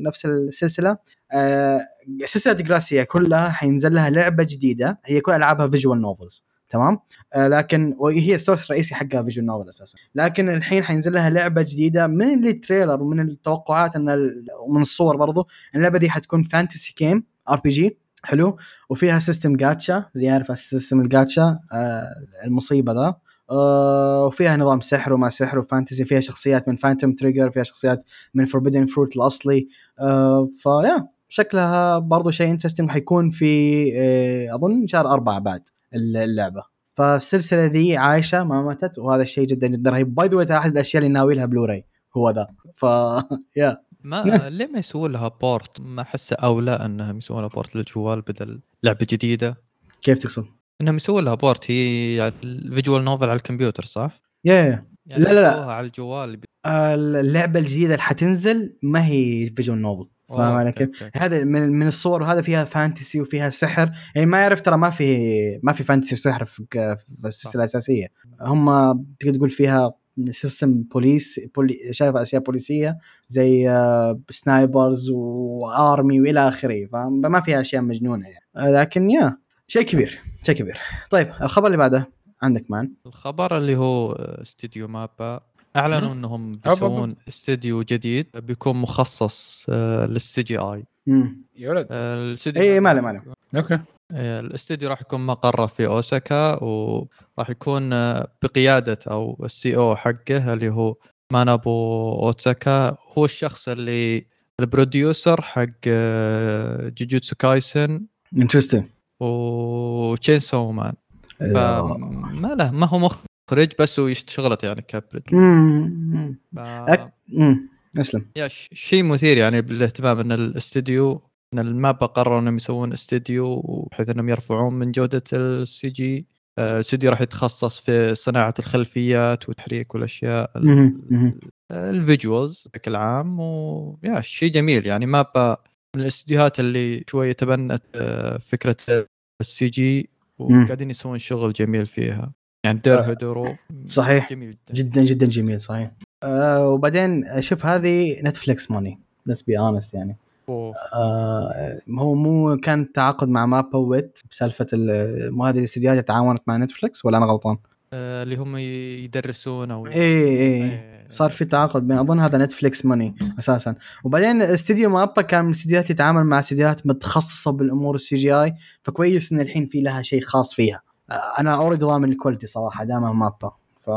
نفس السلسلة. آه، سلسلة جريسايا كلها حينزل لها لعبة جديدة هي كل ألعابها visual novels تمام؟ آه لكن وهي ال source الرئيسي حقها visual novel أساسا. لكن الحين حينزل لها لعبة جديدة من ال trailer ومن التوقعات إن ومن الصور برضو. اللعبة دي حتكون fantasy game RPG حلو؟ وفيها system gacha اللي يعرف system ال gacha آه المصيبة ذا. وفيها نظام سحر وما سحر و fantasy فيها شخصيات من Phantom Trigger فيها شخصيات من Forbidden Fruit الأصلي. آه ف yeah شكلها برضو شيء interesting حيكون في آه أظن شهر أربعة بعد اللعبة. فالسلسلة ذي عايشة ما ماتت وهذا الشيء جدا جدا رهيب. by the أحد الأشياء اللي ناوي لها بلوراي هو ذا. ف yeah. ما ليه ما يسوون لها port ما أحس أولى انهم يسوون لها port للجوال بدل لعبة جديدة. كيف تقصد؟ إنهم يسوون لها port هي ال visual novel على الكمبيوتر صح؟ يا يا. يعني لا، لا، لا. على الجوال اللعبة الجديدة اللي حتنزل ما هي visual novel فاهم علي كيف؟ هذا من, من الصور وهذا فيها fantasy وفيها سحر. يعني ما يعرف ترى ما في ما في fantasy وسحر في, في السلسلة الأساسية. هم تقدر تقول فيها system police بولي شايف أشياء بوليسيه زي آه، snipers و army وإلى آخره فما فيها أشياء مجنونة يعني. آه، لكن yeah شيء كبير. شيء كبير. طيب الخبر اللي بعده. عندك man. الخبر اللي هو استديو مابا. أعلنوا إنهم بيسوون استديو جديد بيكون مخصص آه، لل CGI. يا ولد. آه، الاستديو إيه، ما له- ما له. okay. آه، الاستديو راح يكون مقره في أوساكا وراح يكون آه، بقيادة أو ال CEO حقه اللي هو مانابو أوتساكا. هو الشخص اللي ال producer حق آه، جوجوتسو كايسن. interesting و Chainsaw Man فما له ما هو مخرج بس هو يعني كبرد ف... أك... أسلم. yeah شيء مثير يعني بالاهتمام إن الاستديو إن المابا قرروا إنهم يسوون استديو بحيث إنهم يرفعون من جودة ال CG آه، الاستديو راح يتخصص في صناعة الخلفيات والتحريك والأشياء. ال visuals بشكل عام و yeah شيء جميل يعني. مابا من الاستديوهات اللي شوية تبنت آه، فكرة ال CG وقاعدين يسوون شغل جميل فيها يعني دير هيدورو صحيح. جميل جدا جدا جدا جميل صحيح آه وبعدين شوف هذه نتفلكس money let's be honest يعني أوه. آه هو مو كان تعاقد مع مابا wait بسالفة ال- مو هذه الاستديوهات تعاونت مع نتفلكس ولا أنا غلطان؟ آه، اللي هم يدرسون أو اي اي إيه. صار في تعاقد بين أظن هذا نتفلكس money أساسا. وبعدين استديو مابا كان من الاستديوهات اللي تتعامل مع استديوهات متخصصة بالأمور ال CGI فكويس إن الحين في لها شيء خاص فيها. أنا already ضامن ال quality صراحة دامها مابا. ف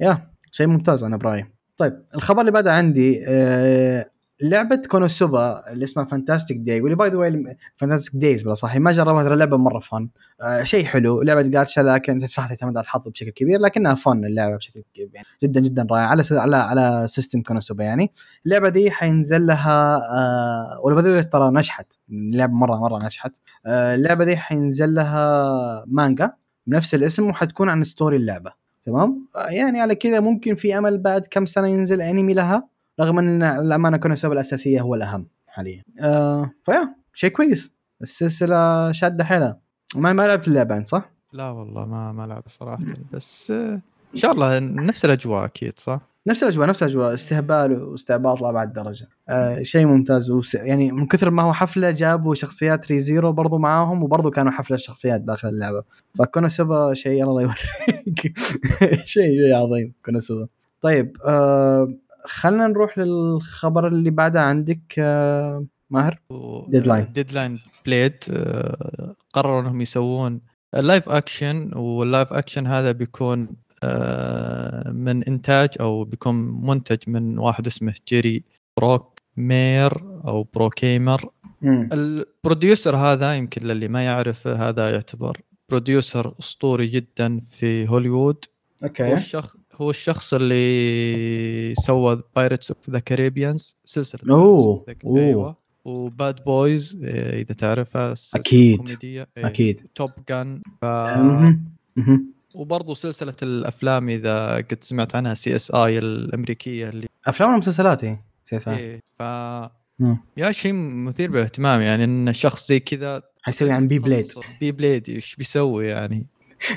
yeah شيء ممتاز أنا برأيي. طيب الخبر اللي بعده عندي آه لعبة كونوسوبا اللي اسمها Fantastic Day واللي by the way Fantastic Days بلا صح ما جربها ترى لعبه مرة fun آه شيء حلو لعبة جاتشا لكن صح تعتمد على الحظ بشكل كبير لكنها fun اللعبة بشكل يعني جدا جدا رائعه على على على system كونوسوبا يعني. اللعبة دي حينزل لها آه ولا ترى نجحت اللعبة مرة مرة نجحت. آه اللعبة دي حينزل لها مانجا بنفس الاسم وحتكون عن story اللعبة. تمام؟ آه يعني على كذا ممكن في أمل بعد كم سنة ينزل انمي لها. رغم إن الأمانة كونوسوبا الاساسيه هو الأهم حاليا. آه ف yeah شيء كويس. السلسلة شادة حيلها. ما ما لعبت اللعبة أنت صح؟ لا والله ما ما لعب صراحة. بس آه، إن شاء الله نفس الأجواء أكيد صح؟ نفس الأجواء نفس الأجواء. استهبال واستعباط لابعد درجة. آه شيء ممتاز. وس... يعني من كثر ما هو حفلة جابوا شخصيات ريزيرو برضو معاهم وبرضو كانوا حفلة الشخصيات داخل اللعبة. فكونوسوبا شيء الله يوريك. شيء شيء عظيم كونوسوبا طيب آه خلينا نروح للخبر اللي بعده عندك آه ماهر Deadline. ديدلاين بليد قرروا إنهم يسوون لايف اكشن واللايف اكشن هذا بيكون آه، من إنتاج أو بيكون منتج من واحد اسمه جيري بروك مير أو بروكيمر. ال producer هذا يمكن للي ما يعرفه هذا يعتبر producer أسطوري جدا في هوليوود هو okay الشخص هو الشخص اللي سوى Pirates of the Caribbeans سلسلة أوه، Pirates of the- أوه. أيوه و Bad Boys إذا تعرفها السلسلة أكيد، الكوميدية. إيه، أكيد. Top Gun ف... وبرضه سلسلة الأفلام إذا قد سمعت عنها CSI الأمريكية اللي أفلام ولا مسلسلات هي؟ سياسة. إيه ف مم. يا شيء مثير بالاهتمام يعني إن شخص زي كذا حيسوي عن بي بليد بي بليد إيش بيسوي يعني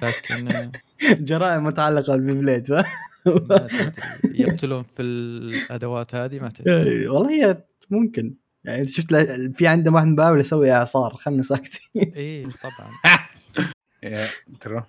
لكن آه، جرائم متعلقة بالبي بليد فاهم؟ ما تدري. يقتلون في الأدوات هذه ما تدري. إيه، والله هي ممكن. يعني شفت في عنده واحد مباول يسوي إعصار خلنا ساكتين. إيه طبعا. ترى.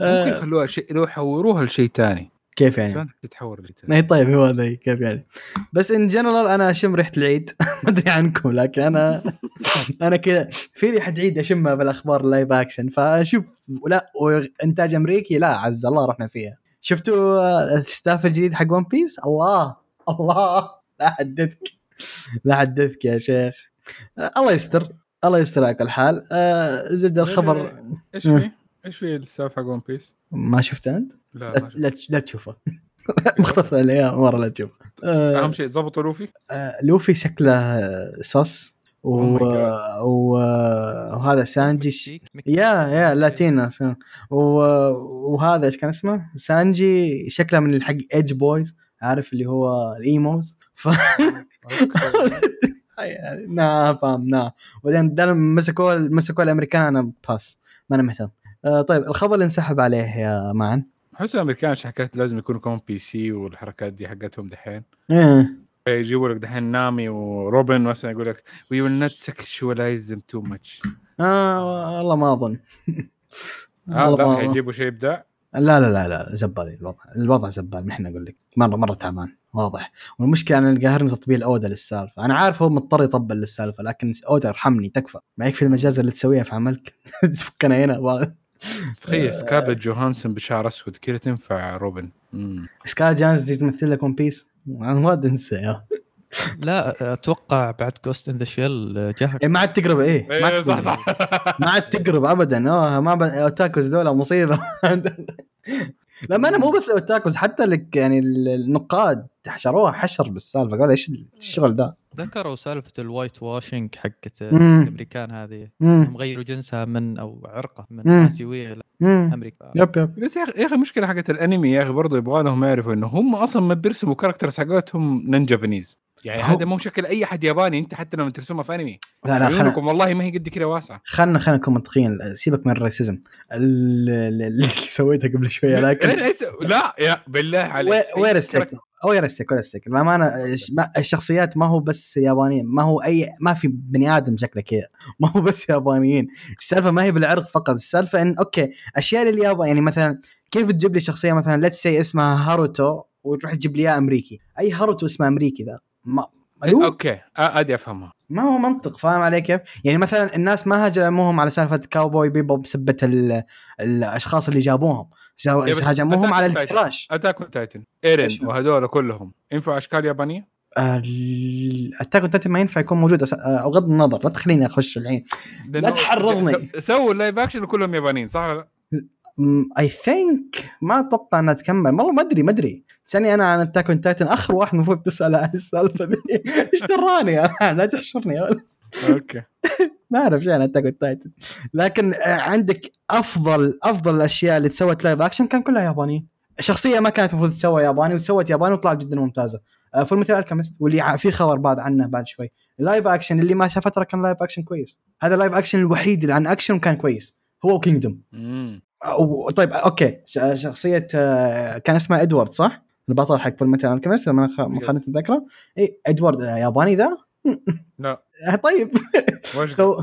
ممكن آه، يخلوها شيء لو يحوروها لشيء ثاني كيف يعني؟ تتحور هي طيب هو هذا كيف يعني؟ بس ان جنرال أنا أشم ريحة العيد. ما أدري عنكم لكن أنا أنا كذا في ريحة عيد أشمها بالأخبار ال live action فأشوف لا وإنتاج أمريكي لا عز الله رحنا فيها. شفتوا ال staff الجديد حق ون بيس الله الله لا حدثك لا حدثك يا شيخ. الله يستر الله يستر على كل حال. آه زبدة الخبر. إيش في؟ إيش في السالفه حق ون بيس؟ ما شفته أنت؟ لا لا. لا, لا تشوفه. مختصر الأيام مرة لا تشوف آه، أهم شيء ظبطوا لوفي؟ آه، لوفي شكله صص و... Oh. وهذا سانجي ش... يا يا لاتينا و... وهذا إيش كان اسمه؟ سانجي شكله من الحق ايدج بويز عارف اللي هو الإيموز؟ ف يعني نا فاهم نا. وبعدين ده مسكوه مسكوه الأمريكان أنا بس ما أنا مهتم آه طيب الخبر اللي انسحب عليه يا معن؟ احس الأمريكان حكايات لازم يكونوا كمان PC والحركات دي حقتهم دحين. إيه. يجيبوا لك دحين نامي وروبن مثلا يقول لك we will not sexualize them too much آه والله ما أظن. آه والله لا ما- حيجيبوا شيء ابداع لا لا لا لا زبالي الوضع الوضع زبال نحن أقول لك. مرة مرة تعبان واضح. والمشكلة أنا قاهرني تطبيل اودا للسالفة. أنا عارف هو مضطر يطبل للسالفة لكن اودا ارحمني تكفى. ما يكفي المجازر اللي تسويها في عملك. تفكنا هنا. تخيل سكارلت جوهانسون بشعر أسود كذا تنفع روبن؟ جانز تجي تمثل لك ون بيس؟ ما تنسى يا. لا أتوقع بعد Ghost in the Shell إيه، ما عاد تقرب إيه. ما إيه عاد صح تقرب. صح. ما عاد تقرب ابدا. أوه ما ب... otakus دولة مصيبة. لا ما أنا مو بس ال otakus حتى لك يعني النقاد حشروها حشر بالسالفة. قالوا إيش الشغل ذا ذكروا سالفة ال whitewashing حقت. الأمريكان هذه. هم غيروا جنسها من أو عرقة من. آسيوية مم. لامريكا yep yep. بس يا أخي يا أخي المشكلة حقت الأنمي يا أخي برضه يبغى لهم يعرفوا إنه هم أصلا ما بيرسموا characters حقتهم non Japanese يعني هذا مو شكل أي حد ياباني أنت حتى لما ترسمها في أنمي. لا لا خلنا والله ما هي قد كذا واسعة. خلنا خلنا نكون منطقيين. سيبك من ال racism. ال- ال- اللي سويته قبل شوية لكن لا يا بالله عليك. وي- وين السك أو يرسك السك للامانه الشخصيات ما هو بس يابانيين ما هو اي ما في بني آدم شكله كذا. ما هو بس يابانيين. السالفة ما هي بالعرق فقط. السالفة إن أوكي أشياء لليابان يعني مثلا كيف تجيب لي شخصية مثلا ليتس سي اسمها هاروتو وتروح تجيب لي اياه أمريكي. أي هاروتو اسمه أمريكي ذا. ما ملوك. أوكي آه، أدي أفهمها. ما هو منطق فاهم علي كيف؟ يعني مثلا الناس ما هاجموهم على سالفة كاوبوي بيبو بسبه ال- الأشخاص اللي جابوهم. هاجموهم على. ال trash Attack on Titan إيرين؟ وهذول كلهم ينفعوا أشكال يابانية؟ ال Attack on Titan ما ينفع يكون موجود أس- آه، بغض النظر لا تخليني أخش الحين لأنه تحرضني. سووا ال live action وكلهم يابانيين صح ولا لا؟ I think ما أتوقع إنها تكمل والله ما أدري ما أدري تسألني أنا عن Attack on Titan آخر واحد المفروض تسأل عن السالفة ذي إيش دراني؟ لا تحشرني. okay. ما أعرف شيء عن Attack Titan لكن آه، عندك أفضل أفضل الأشياء اللي تسوت live action كان كلها يابانيين شخصية ما كانت المفروض تسوى ياباني وتسوت ياباني وطلعت جدا ممتازة. Fullmetal Alchemist واللي في خبر بعد عنه بعد شوي. ال live action اللي ما شاف فترة كان live action كويس. هذا ال live action الوحيد اللي عن اكشن كان كويس. هو وكينجدوم طيب okay. شخصية آه، كان اسمه إدوارد صح؟ البطل حق Fullmetal Alchemist لما خ- ما Yes. خانتني الذاكرة. اي إدوارد آه، ياباني ذا. لا. آه، طيب. سو-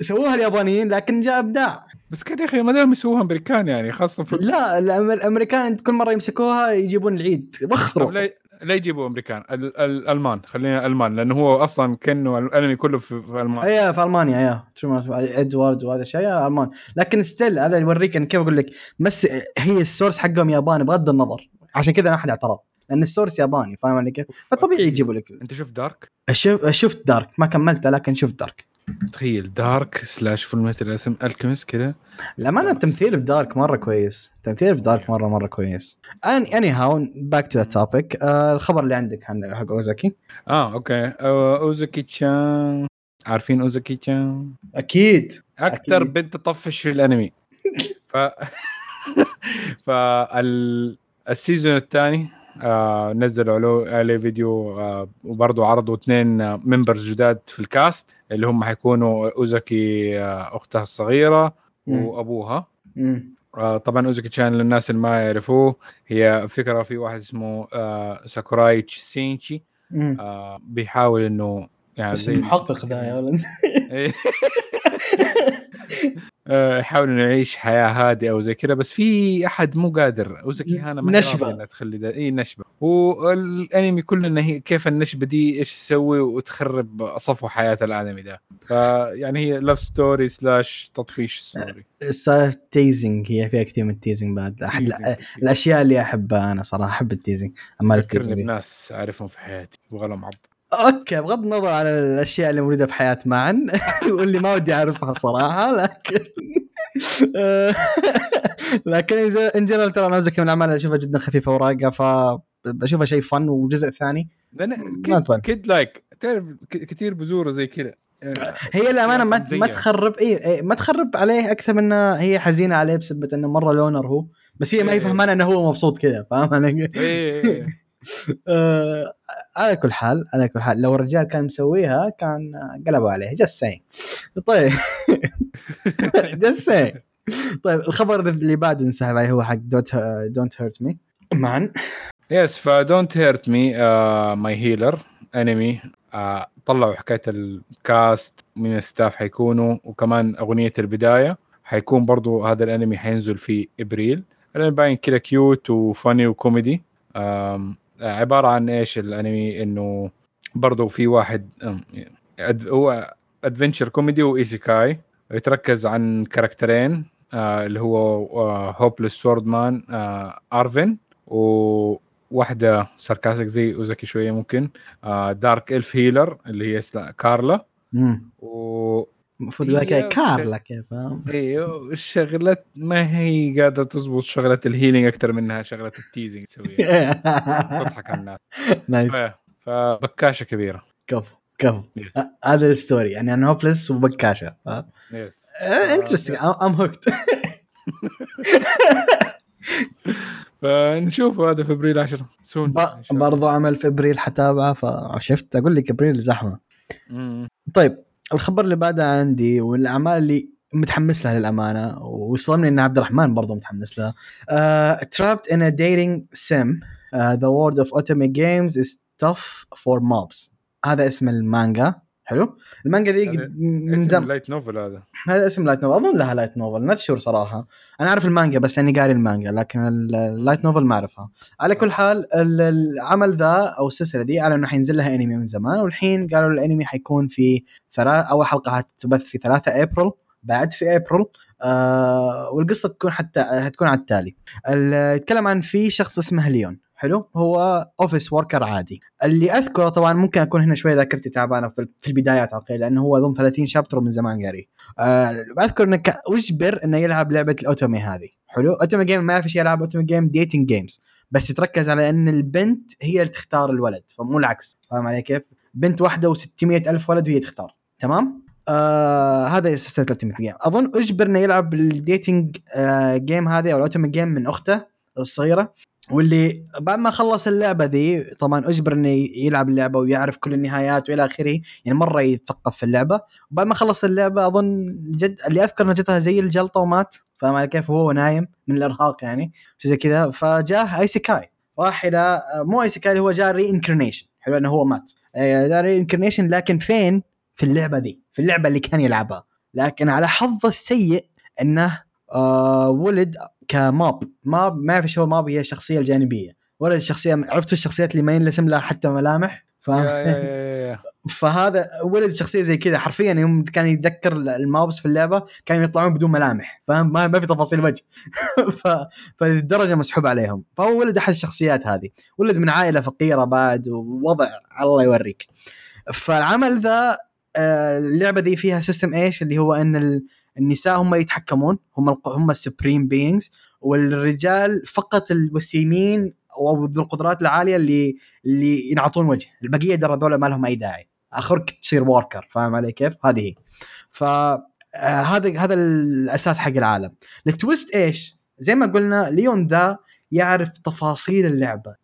سووها اليابانيين لكن جاء أبداع. بس كان يا أخي ما دام يسووها أمريكان يعني خاصة في لا الأمريكان كل مرة يمسكوها يجيبون العيد. طب بخروا لا لا يجيبوا أمريكان. ال- ال- الالمان خلينا ألمان لأنه هو أصلا كأنه الأنمي كله في, في ألمان. اي في ألمانيا يا شو إدوارد وهذا الشيء يا ألمان. لكن still هذا يوريك كيف أقول لك بس هي ال source حقهم ياباني بغض النظر. عشان كذا ما حد اعترض لأن ال source ياباني فاهم علي كيف؟ فطبيعي يجيبوا لك. أنت شفت دارك؟ شفت دارك ما كملته لكن شفت دارك. تخيل دارك slash Fullmetal Alchemist كذا. للأمانة التمثيل في دارك مرة كويس. التمثيل في دارك مرة مرة كويس. anyhow back to the topic الخبر اللي عندك عن حق أوزاكي؟ آه okay. آه، اوزاكي chan عارفين اوزاكي chan أكيد. أكثر أكيد. بنت تطفش في الأنمي. ف فال ال season الثاني آه نزلوا عليه عليه فيديو آه وبرضه عرضوا اثنين members جداد في ال cast اللي هم حيكونوا أوزاكي آه أختها الصغيرة مم. وأبوها مم. آه طبعا أوزاكي chan للناس اللي ما يعرفوه هي فكرة في واحد اسمه آه ساكوراي سينشي. آه بيحاول إنه يعني بس زي- المحقق ذا يا ولد إيه. آه، يحاول إنه يعيش حياة هادئة وزي كذا بس في أحد مو قادر. أوزاكي هانا ما. راضية إنها تخلي ده. إي نشبة. والأنمي كله إنه هي كيف النشبة دي إيش تسوي وتخرب صفو حياة الأنمي ده. فيعني هي love story slash تطفيش story teasing هي فيها كثير من ال teasing بعد. أحد لا الأشياء اللي أحبها أنا صراحة أحب ال teasing اما ال teasing بناس اعرفهم في حياتي. يبغى لهم عض okay بغض النظر عن الأشياء اللي موجودة في حياة معن واللي ما ودي أعرفها صراحة لكن لكن in general ترى أوزاكي من الأعمال اللي أشوفها جدا خفيفة ورايقة فبشوفها شيء fun وجزء ثاني لأن ما كيد, like تعرف كثير بزورة زي كذا هي الامانه ما ما. تخرب اي ما تخرب عليه أكثر من هي حزينة عليه بسبب إنه مرة لونر هو بس هي ما هي إيه. فهمانه إنه هو مبسوط كذا فاهم علي؟ آه، على كل حال على كل حال لو الرجال كان مسويها كان قلبوا عليه جست سين طيب. جست سين طيب الخبر اللي بعد انسحب عليه هو حق دونت هيرت مي معا yes ف don't hurt me my healer انمي آه، طلعوا حكاية ال cast من ال staff حيكونوا وكمان أغنية البداية. حيكون برضو هذا الانمي حينزل في ابريل الانمي باين كذا cute و funny وكوميدي آه، عبارة عن إيش الأنمي؟ إنه برضو في واحد هو adventure comedy و isekai يتركز عن كاركترين آه، اللي هو hopeless swordsman ارفن وواحدة sarcastic زي أوزاكي شوية ممكن dark elf healer اللي هي كارلا. مم. و المفروض هي- كارلا كيف فاهم؟ أيوه الشغلات ما هي قاعدة تزبط شغلة ال healing أكثر منها شغلة ال teasing تسويها. تضحك على الناس. nice فبكاشة كبيرة. كفو كفو هذا ال story يعني أنا hopeless وبكاشة. interesting I'm hooked فنشوف هذا في أبريل 10 soon برضو عمل في أبريل حتابعه فشفت أقول لك أبريل زحمة. طيب الخبر اللي بعده عندي والأعمال اللي متحمس لها للأمانة وصلني إن عبد الرحمن برضه متحمس لها. in a dating sim. uh, the world of otome games is tough for mobs. هذا اسم المانجا. حلو. المانجا دي قد- من زمان light novel هذا. هذا اسم light novel أظن لها light novel not sure صراحة. أنا أعرف المانجا بس أني قاري المانجا لكن ال- ال light novel ما أعرفها. على كل حال ال- العمل ذا أو السلسلة دي قالوا إنه حينزل لها انمي من زمان والحين قالوا الانمي حيكون في ثلاث أول حلقة حتبث في 3 ابريل بعد في ابريل آه والقصة تكون حتى هتكون على التالي. ال- يتكلم عن في شخص اسمه ليون حلو؟ هو office worker عادي. اللي أذكره طبعا ممكن أكون هنا شوية ذاكرتي تعبانة في البدايات okay لأنه هو أظن 30 chapter ومن زمان قاري آه أذكر إنه اجبر إنه يلعب لعبة ال otome هذه؟ حلو؟ otome game ما يعرف إيش يلعب otome game dating games بس يتركز على إن البنت هي اللي تختار الولد فمو العكس. فاهم علي كيف؟ بنت واحدة و600 ألف ولد وهي تختار. تمام؟ آه هذا سلسله التيمت game أظن اجبر إنه يلعب ال dating آه game هذه أو ال otome game من أخته الصغيرة؟ واللي بعد ما خلص اللعبة ذي طبعا أجبر إنه يلعب اللعبة ويعرف كل النهايات وإلى آخره يعني مرة يتثقف في اللعبة. وبعد ما خلص اللعبة أظن جد اللي أذكر إنه جتها زي الجلطة ومات فاهم علي كيف وهو نايم من الإرهاق يعني شيء زي كذا. فجاه isekai راح إلى مو isekai هو جاء reincarnation حلو إنه هو مات. آه، جاء reincarnation لكن فين؟ في اللعبة ذي في اللعبة اللي كان يلعبها. لكن على حظه السيء إنه آه ولد ك mob mob ما اعرف إيش هو mob هي الشخصية الجانبية. ولد الشخصية عرفتوا الشخصيات اللي ما ينرسم لها حتى ملامح؟ فاهم. فهذا ولد شخصيه زي كذا حرفيا يوم كان يتذكر ال mobs في اللعبة كانوا يطلعون بدون ملامح فاهم؟ ما, ما في تفاصيل وجه. ف... فللدرجة مسحوب عليهم. فهو ولد أحد الشخصيات هذه. ولد من عائلة فقيرة بعد ووضع الله يوريك. فالعمل ذا آه، اللعبة دي فيها system إيش؟ اللي هو إن النساء هم يتحكمون هم هم ال supreme beings والرجال فقط الوسيمين أو ذو القدرات العالية اللي اللي ينعطون وجه. البقية ترى ذولا ما لهم أي داعي. اخرك تصير worker فاهم علي كيف؟ هذه هي. ف آه، هذا هذا الأساس حق العالم. ال twist إيش؟ زي ما قلنا ليون ذا يعرف تفاصيل اللعبة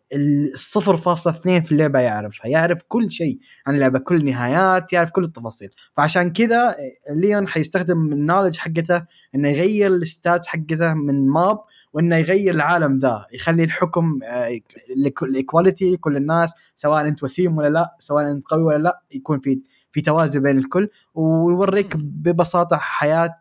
الصفر فاصلة اثنين في اللعبة يعرفها يعرف كل شيء عن اللعبة كل النهايات يعرف كل التفاصيل. فعشان كذا ليون حيستخدم ال knowledge حقته إنه يغير ال status حقته من mob وإنه يغير العالم ذا يخلي الحكم آه، ال equality كل الناس سواء أنت وسيم ولا لا سواء أنت قوي ولا لا يكون في في توازن بين الكل ويوريك ببساطة حياة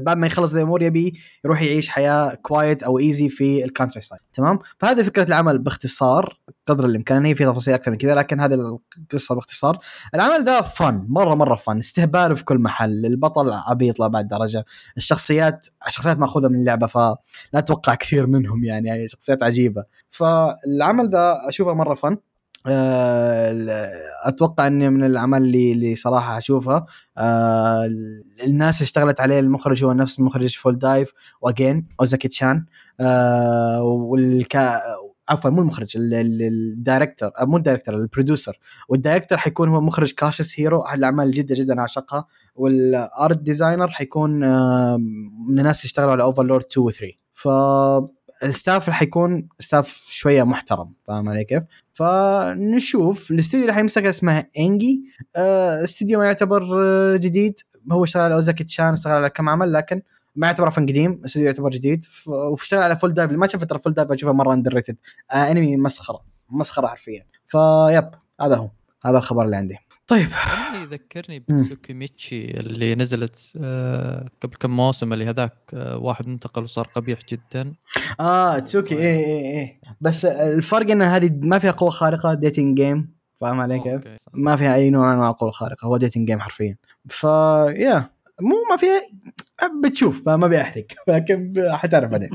بعد ما يخلص الأمور يبي يروح يعيش حياة quiet أو easy في ال countryside تمام؟ فهذه فكرة العمل باختصار قدر الإمكان هي في تفاصيل أكثر من كذا لكن هذه القصة باختصار. العمل ذا fun مرة مرة fun استهبال في كل محل البطل عبيط لأبعد درجة الشخصيات الشخصيات مأخوذة من اللعبة فلا أتوقع كثير منهم يعني, يعني شخصيات عجيبة. فالعمل ذا أشوفه مرة fun أتوقع إني من الأعمال اللي اللي صراحة أشوفها. آه، الناس اللي اشتغلت عليه المخرج هو نفس مخرج Full Dive و again أوزاكي تشان. آه، والكا عفوا مو المخرج ال- ال- ال director آه، مو ال director ال producer وال director حيكون هو مخرج Cautious Hero احد الأعمال جدا جدا أعشقها. وال art designer حيكون آه، من الناس اللي اشتغلوا على Overlord 2 و 3 ف ال staff اللي حيكون staff شوية محترم فاهم علي كيف؟ فنشوف. الاستديو اللي حيمسك اسمه ENGI آه، استديو ما يعتبر آه، جديد. هو اشتغل على أوزاكي تشان اشتغل على كم عمل لكن ما يعتبر فن قديم. استديو يعتبر جديد. واشتغل على Full Dive ما شاف ترى Full Dive اشوفه مرة underrated انمي مسخرة. مسخرة حرفيا. طيب هذا هو. هذا الخبر اللي عندي. طيب. يذكرني مم. بتسوكيميتشي اللي نزلت آه، قبل كم موسم اللي هذاك آه، واحد انتقل وصار قبيح جدا. آه تسوكي إيه إيه إيه. بس الفرق إن هذه ما فيها قوة خارقة dating game فاهم علي كيف؟ ما فيها أي نوع من انواع القوة الخارقة هو dating game حرفيا. ف yeah مو ما فيها بتشوف ما ما بيحرق لكن حتعرف بعدين.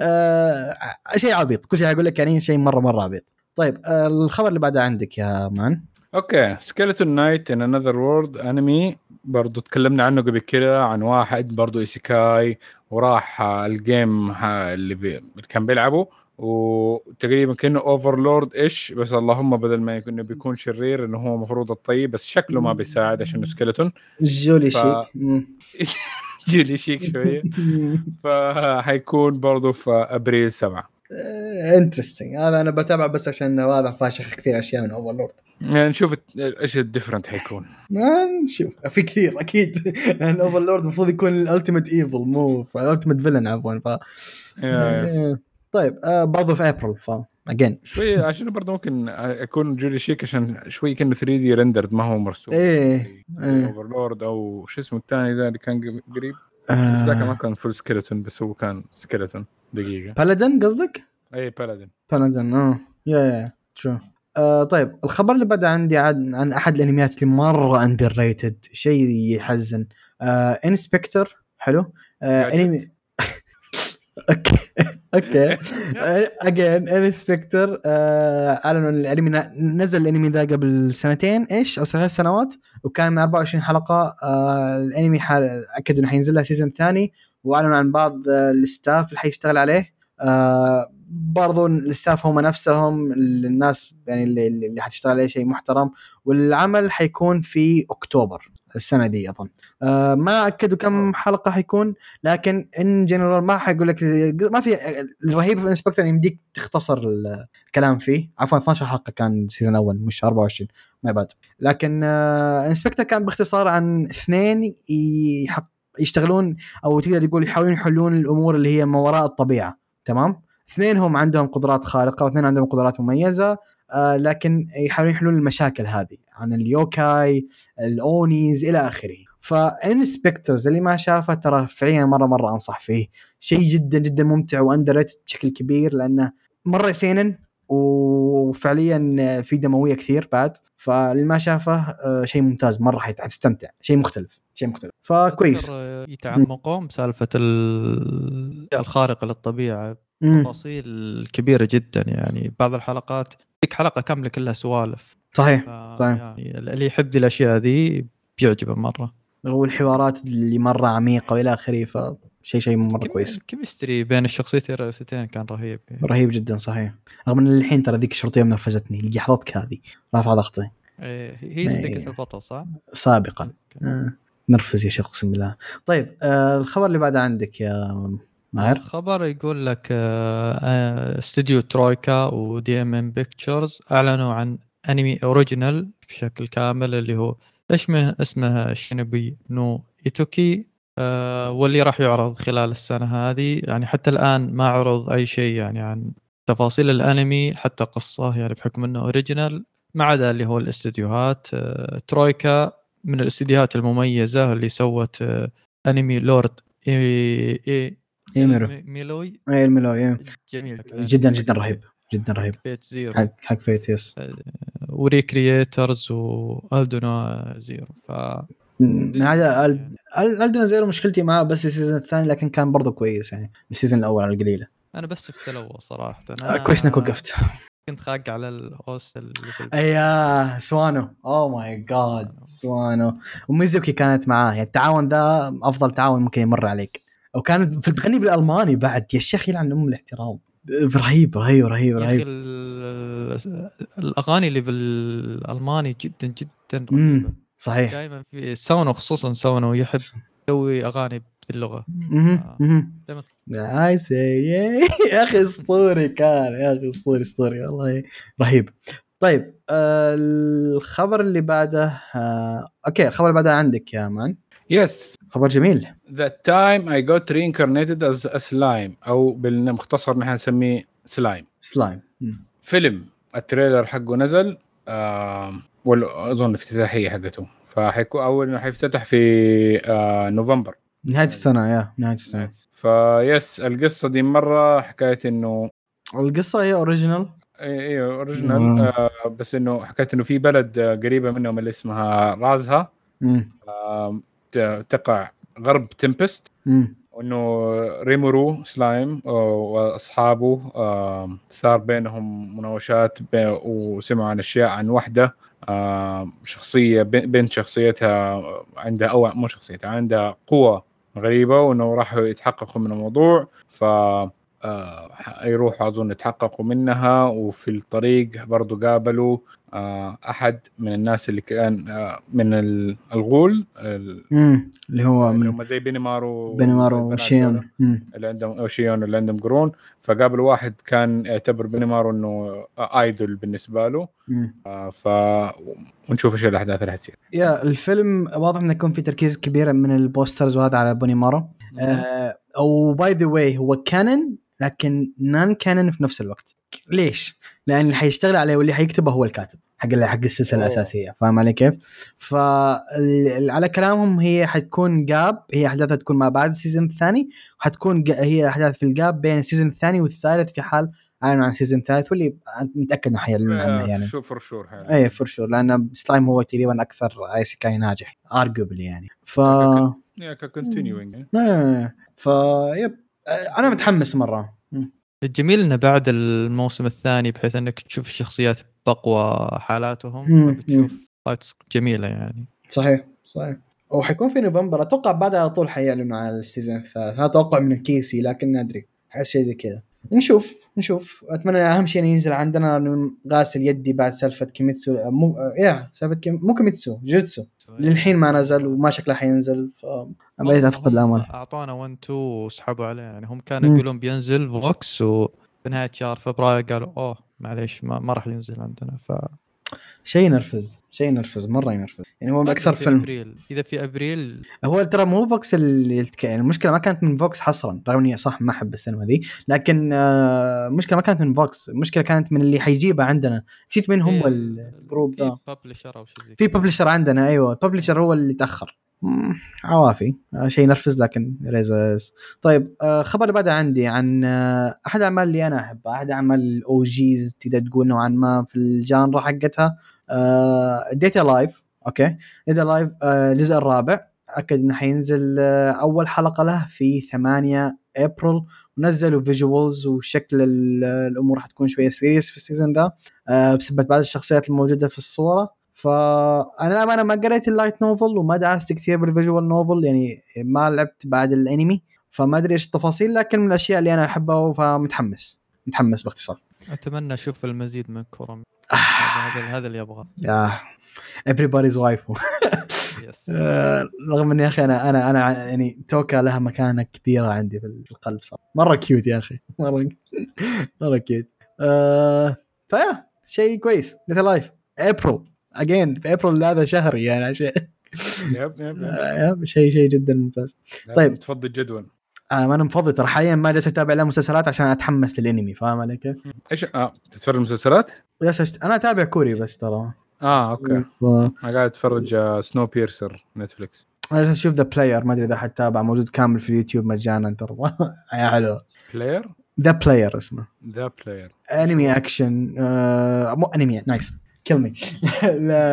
آه شيء عبيط كل شيء أقول لك يعني شيء مرة مرة عبيط. طيب آه الخبر اللي بعده عندك يا man. okay. Skeleton Knight in Another World انمي برضو تكلمنا عنه قبل كده عن واحد برضو إيسيكاي. وراح ال game ها اللي, كان بيلعبه. وتقريبا كأنه Overlord إيش. بس اللهم بدل ما يكون بيكون شرير إنه هو المفروض الطيب. بس شكله ما بيساعد عشان skeleton جولي ف- شيك. مم. جيلي شيك شوية. فحيكون برضو في أبريل سبعة. interesting هذا أنا بتابع بس عشان هذا فاشخ كثير أشياء من Overlord يعني نشوف إيش ال different حيكون. نشوف. في كثير أكيد. لأن Overlord المفروض يكون ال ultimate evil مو ال ultimate villain عفوا ف yeah. إيه. طيب آه برضه في ابريل ف again شوي عشان برضه ممكن يكون جولي شيك عشان شوي كأنه 3D rendered ما هو مرسوم. إيه إيه. Overlord أو شو اسمه الثاني ذا اللي كان قريب؟ ذاك ما آه كان full skeleton بس هو كان skeleton دقيقة. paladin قصدك؟ اي paladin paladin آه. yeah yeah true آه طيب الخبر اللي بعده عندي عن, عن أحد الأنميات اللي مرة underrated شيء يحزن. آه In/Spectre حلو؟ آه. انمي okay. okay. again In/Spectre أعلنوا الأنمي نزل الأنمي ذا قبل سنتين إيش؟ أو ثلاث سنوات. وكان من 24 حلقة. آه الأنمي حال أكدوا إنه حينزل لها season ثاني. وأعلنوا عن بعض ال staff اللي حيشتغل عليه. آه برضو ال staff هم نفسهم الناس يعني اللي, اللي حتشتغل عليه شيء محترم. والعمل حيكون في أكتوبر. السنة دي أظن. آه ما اكدوا كم حلقة حيكون لكن in general ما حيقول لك ما في الرهيب في In/Spectre يمديك تختصر الكلام فيه. عفوا 12 حلقة كان ال season الأول مش 24 ما بعد لكن آه In/Spectre كان باختصار عن اثنين يحق يشتغلون أو تقدر تقول يحاولون يحلون الأمور اللي هي ما وراء الطبيعة. تمام؟ اثنين هم عندهم قدرات خارقة واثنين عندهم قدرات مميزة. لكن يحاولون يحلون المشاكل هذه عن اليوكاي الأونيز إلى آخره. ف In/Spectre اللي ما شافه ترى فعليا مرة مرة أنصح فيه. شيء جدا جدا ممتع واندر بشكل كبير لأنه مرة سينن وفعليا في دموية كثير بعد. فاللي ما شافه آه، شيء ممتاز مرة حت- حتستمتع. شيء مختلف شيء مختلف. فكويس. أذكر يتعمقون بسالفة ال- الخارقة للطبيعة. تفاصيل كبيرة جدا يعني. بعض الحلقات لك حلقة كاملة كلها سوالف. صحيح ف- صحيح. يعني اللي يحب دي الأشياء ذي بيعجبه مرة. والحوارات اللي مرة عميقة وإلى آخره فشيء شيء مرة كويس. ال chemistry بين الشخصيتين؟ الرئيسيتين كان رهيب. رهيب جدا صحيح. رغم إن الحين ترى ذيك الشرطية منرفزتني لحظتك هذه. رافعه ضغطي. إيه، هي إيه. صديقة البطل صح؟ سابقا. آه. نرفز يا شيخ أقسم بالله. طيب آه الخبر اللي بعده عندك يا ماهر؟ الخبر يقول لك آه، آه، استوديو TROYCA و DMM Pictures أعلنوا عن أنمي original بشكل كامل اللي هو اسمه اسمه شينوبي نو إيتوكي آه، واللي راح يعرض خلال السنة هذه. يعني حتى الآن ما عرض أي شيء يعني عن تفاصيل الأنمي حتى قصة يعني بحكم إنه original. ما عدا اللي هو الاستديوهات آه، TROYCA من الاستديوهات المميزة اللي سوت آه، أنمي Lord El-Melloi مي- ميلوي؟ اي El-Melloi إيه. جميل. جدا جدا رهيب جدا رهيب. Fate/Zero. حق حق Fate yes. و Re:Creators و Aldnoah.Zero ف هذا أل- أل- Aldnoah.Zero مشكلتي معاه بس ال season الثاني لكن كان برضه كويس يعني ال season الأول على القليلة. أنا بس في الأول صراحة آه كويس إنك وقفت. كنت خاق على ال OST اللي. اياه سوانو. oh my God سوانو. وميزوكي كانت معاه يعني التعاون ذا أفضل تعاون ممكن يمر عليك. وكانت في تغني بالألماني بعد. يا شيخ يلعن أم الاحترام. رهيب رهيب رهيب رهيب. ال- الأغاني اللي بالألماني جدا جدا رهيبة. صحيح. دائما في سوانو خصوصا سوانو يحب يسوي أغاني باللغة. دايما. I see يا أخي أسطوري كان. يا أخي أسطوري أسطوري. والله رهيب. طيب آه الخبر اللي بعده آه okay الخبر اللي بعده عندك يا man. yes خبر جميل. That Time I Got Reincarnated as a Slime أو بالمختصر نحن نسميه Slime Slime. فيلم. ال trailer حقه نزل آه اظن افتتاحيه حقته. فحيكون أول إنه حيفتتح في آه نوفمبر. نهاية السنة yeah نهاية السنة. فيس القصة دي مرة حكاية إنه القصة هي original أيوه. original آه بس إنه حكاية إنه في بلد قريبة منهم اللي اسمها رازها. آه تقع غرب تمبست وإنه ريمورو سلايم آه، وأصحابه آه، صار بينهم مناوشات وسمعوا عن أشياء عن وحدة آه، شخصية بن- بنت شخصيتها عندها أو مو شخصيتها عندها قوة غريبة وإنه راحوا يتحققوا من الموضوع. ف يروحوا أظن يتحققوا منها وفي الطريق برضو قابلوا آه، أحد من الناس اللي كان آه، من ال- الغول ال- اللي هو اللي من هم زي بينيمارو والبنات وشيون. اللي عندهم أوشيون اللي عندهم قرون. فقابلوا واحد كان يعتبر بينيمارو إنه idol بالنسبة له. آه، ف ونشوف إيش الأحداث اللي حتصير. yeah الفيلم واضح إنه يكون في تركيز كبير من ال posters وهذا على بينيمارو. آه و by the way هو canon لكن non canon في نفس الوقت. ليش؟ لأن اللي حيشتغل عليه واللي حيكتبه هو الكاتب حق حق السلسلة أوه. الأساسية. فاهم علي كيف؟ فعلى كلامهم هي حتكون gap هي أحداثها تكون ما بعد ال season الثاني وحتكون هي أحداث في ال gap بين ال season الثاني والثالث في حال أعلنوا عن ال season الثالث واللي متأكد إنه حيعلنون عنه يعني. شوف for sure اي for sure لأن سلايم هو تقريبا أكثر isekai ناجح arguably يعني. ف continuing آه، ف yep أنا متحمس مرة. الجميل إنه بعد الموسم الثاني بحيث إنك تشوف الشخصيات باقوى حالاتهم. بتشوف fights جميلة يعني. صحيح صحيح. وحيكون في نوفمبر أتوقع بعدها على طول حيعلنوا عن ال season الثالث. هذا توقع من الكيسي لكن ما أدري احس شيء زي كذا. نشوف نشوف. أتمنى أهم شيء ينزل عندنا غاسل يدي بعد سالفة كيميتسو. مو يا سالفة كيم... مو كيميتسو جوجوتسو للحين ما نزل وما شكله حينزل ف بديت أفقد الأمل. اعطونا 1 2 وسحبوا عليه. يعني هم كانوا. يقولون بينزل فوكس وبنهايه شهر فبراير قالوا أوه معليش ما, ما راح ينزل عندنا. ف شيء ينرفز شيء ينرفز مرة ينرفز. يعني هو أكثر في فيلم. أبريل إذا في أبريل. هو ترى مو فوكس اللي. يعني المشكلة ما كانت من فوكس حصرا رغم إني صح ما أحب السينما ذي. لكن آه، المشكلة ما كانت من فوكس المشكلة كانت من اللي حيجيبها عندنا. نسيت مين هم إيه، ال group ذا؟ في publisher أو شيء في. publisher عندنا أيوه ال publisher هو اللي تأخر. عوافي. آه، شيء ينرفز لكن ريز طيب آه، اللي بعده عندي عن آه، أحد الاعمال اللي أنا أحبها أحد أعمال ال OGs تقدر تقول نوعا ما في ال genre حقتها. ديت ا لايف okay. ديت ا لايف الجزء الرابع. أكد إنه حينزل أول حلقة له في 8 ابريل ونزلوا visuals وشكل ال- الأمور حتكون شوية serious في ال season آه، بسبب بعض الشخصيات الموجودة في الصورة. فأنا أنا ما قريت ال light novel وما درست كثير بال visual novel يعني ما لعبت بعد الأنمي فما أدري إيش التفاصيل لكن من الأشياء اللي أنا أحبها فمتحمس متحمس باختصار. أتمنى أشوف المزيد من كورومي. آه. هذا هذا اللي أبغاه. يا everybody's wife. آه، رغم إني يا أخي أنا أنا أنا يعني توكا لها مكانة كبيرة عندي في القلب صراحة. مرة cute يا أخي. مره مرة cute آه فيا شيء كويس. ديت ا لايف ابريل again في ابريل هذا شهري يعني عشان يب yep yep. آه، شيء شيء جدا ممتاز. طيب. تفضل الجدول آه ما أنا مفضي ترى حاليا ما جالس أتابع لا مسلسلات عشان أتحمس للأنمي فاهم علي كيف؟ إيش؟ آه تتفرج مسلسلات؟ أشت... أنا أتابع كوري بس ترى. آه okay. ف... أنا قاعد أتفرج سنو بيرسر نتفلكس أنا جالس أشوف ذا بلاير ما أدري إذا حتتابع موجود كامل في اليوتيوب مجانا ترى. يا حلو. بلاير ذا بلاير اسمه. ذا بلاير انمي اكشن آه مو انمي نايس كيل مي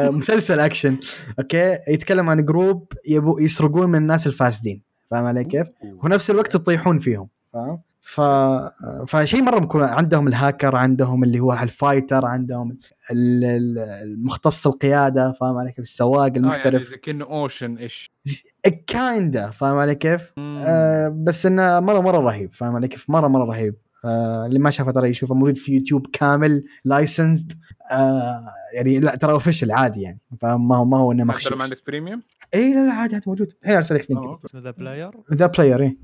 مسلسل اكشن أوكي يتكلم عن جروب يبو يسرقون من الناس الفاسدين. فاهم علي كيف؟ وفي نفس الوقت تطيحون فيهم. فاهم؟ ف فشيء مرة بكون عندهم الهاكر عندهم اللي هو الفايتر عندهم ال- ال- المختص القيادة فاهم علي كيف؟ السواق آه يعني المحترف. زي كأنه اوشن إيش kinda فاهم علي كيف؟ آه بس إنه مره مرة رهيب. فاهم علي كيف؟ مره مرة رهيب. آه اللي ما شافه ترى يشوفه موجود في يوتيوب كامل licensed آه يعني لا ترى official عادي يعني. فاهم ما هو ما هو إنه حتى مخشوش. ما عندك premium اي لا لا عادي عادي موجود. الحين ارسل لك link. اسمه ذا بلاير ذا بلاير اي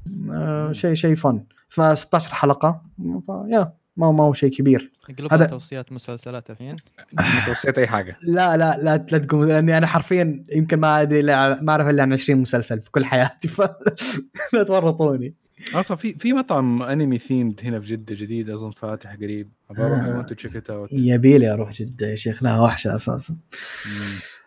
شيء شيء فن ف 16 حلقة. ف yeah ما ما هو شيء كبير. هذا- توصيات مسلسلات الحين؟ توصيت أي حاجة. لا لا لا لا تقوم. لأني أنا حرفيا يمكن ما أدري لا- ما أعرف إلا عن 20 مسلسل في كل حياتي. فلا تورطوني. أصلا في في مطعم أنمي themed هنا في جدة جديد أظن فاتح قريب. أبغى أروح آه. I want check it out يبي لي أروح جدة يا شيخ لا وحشة أساسا.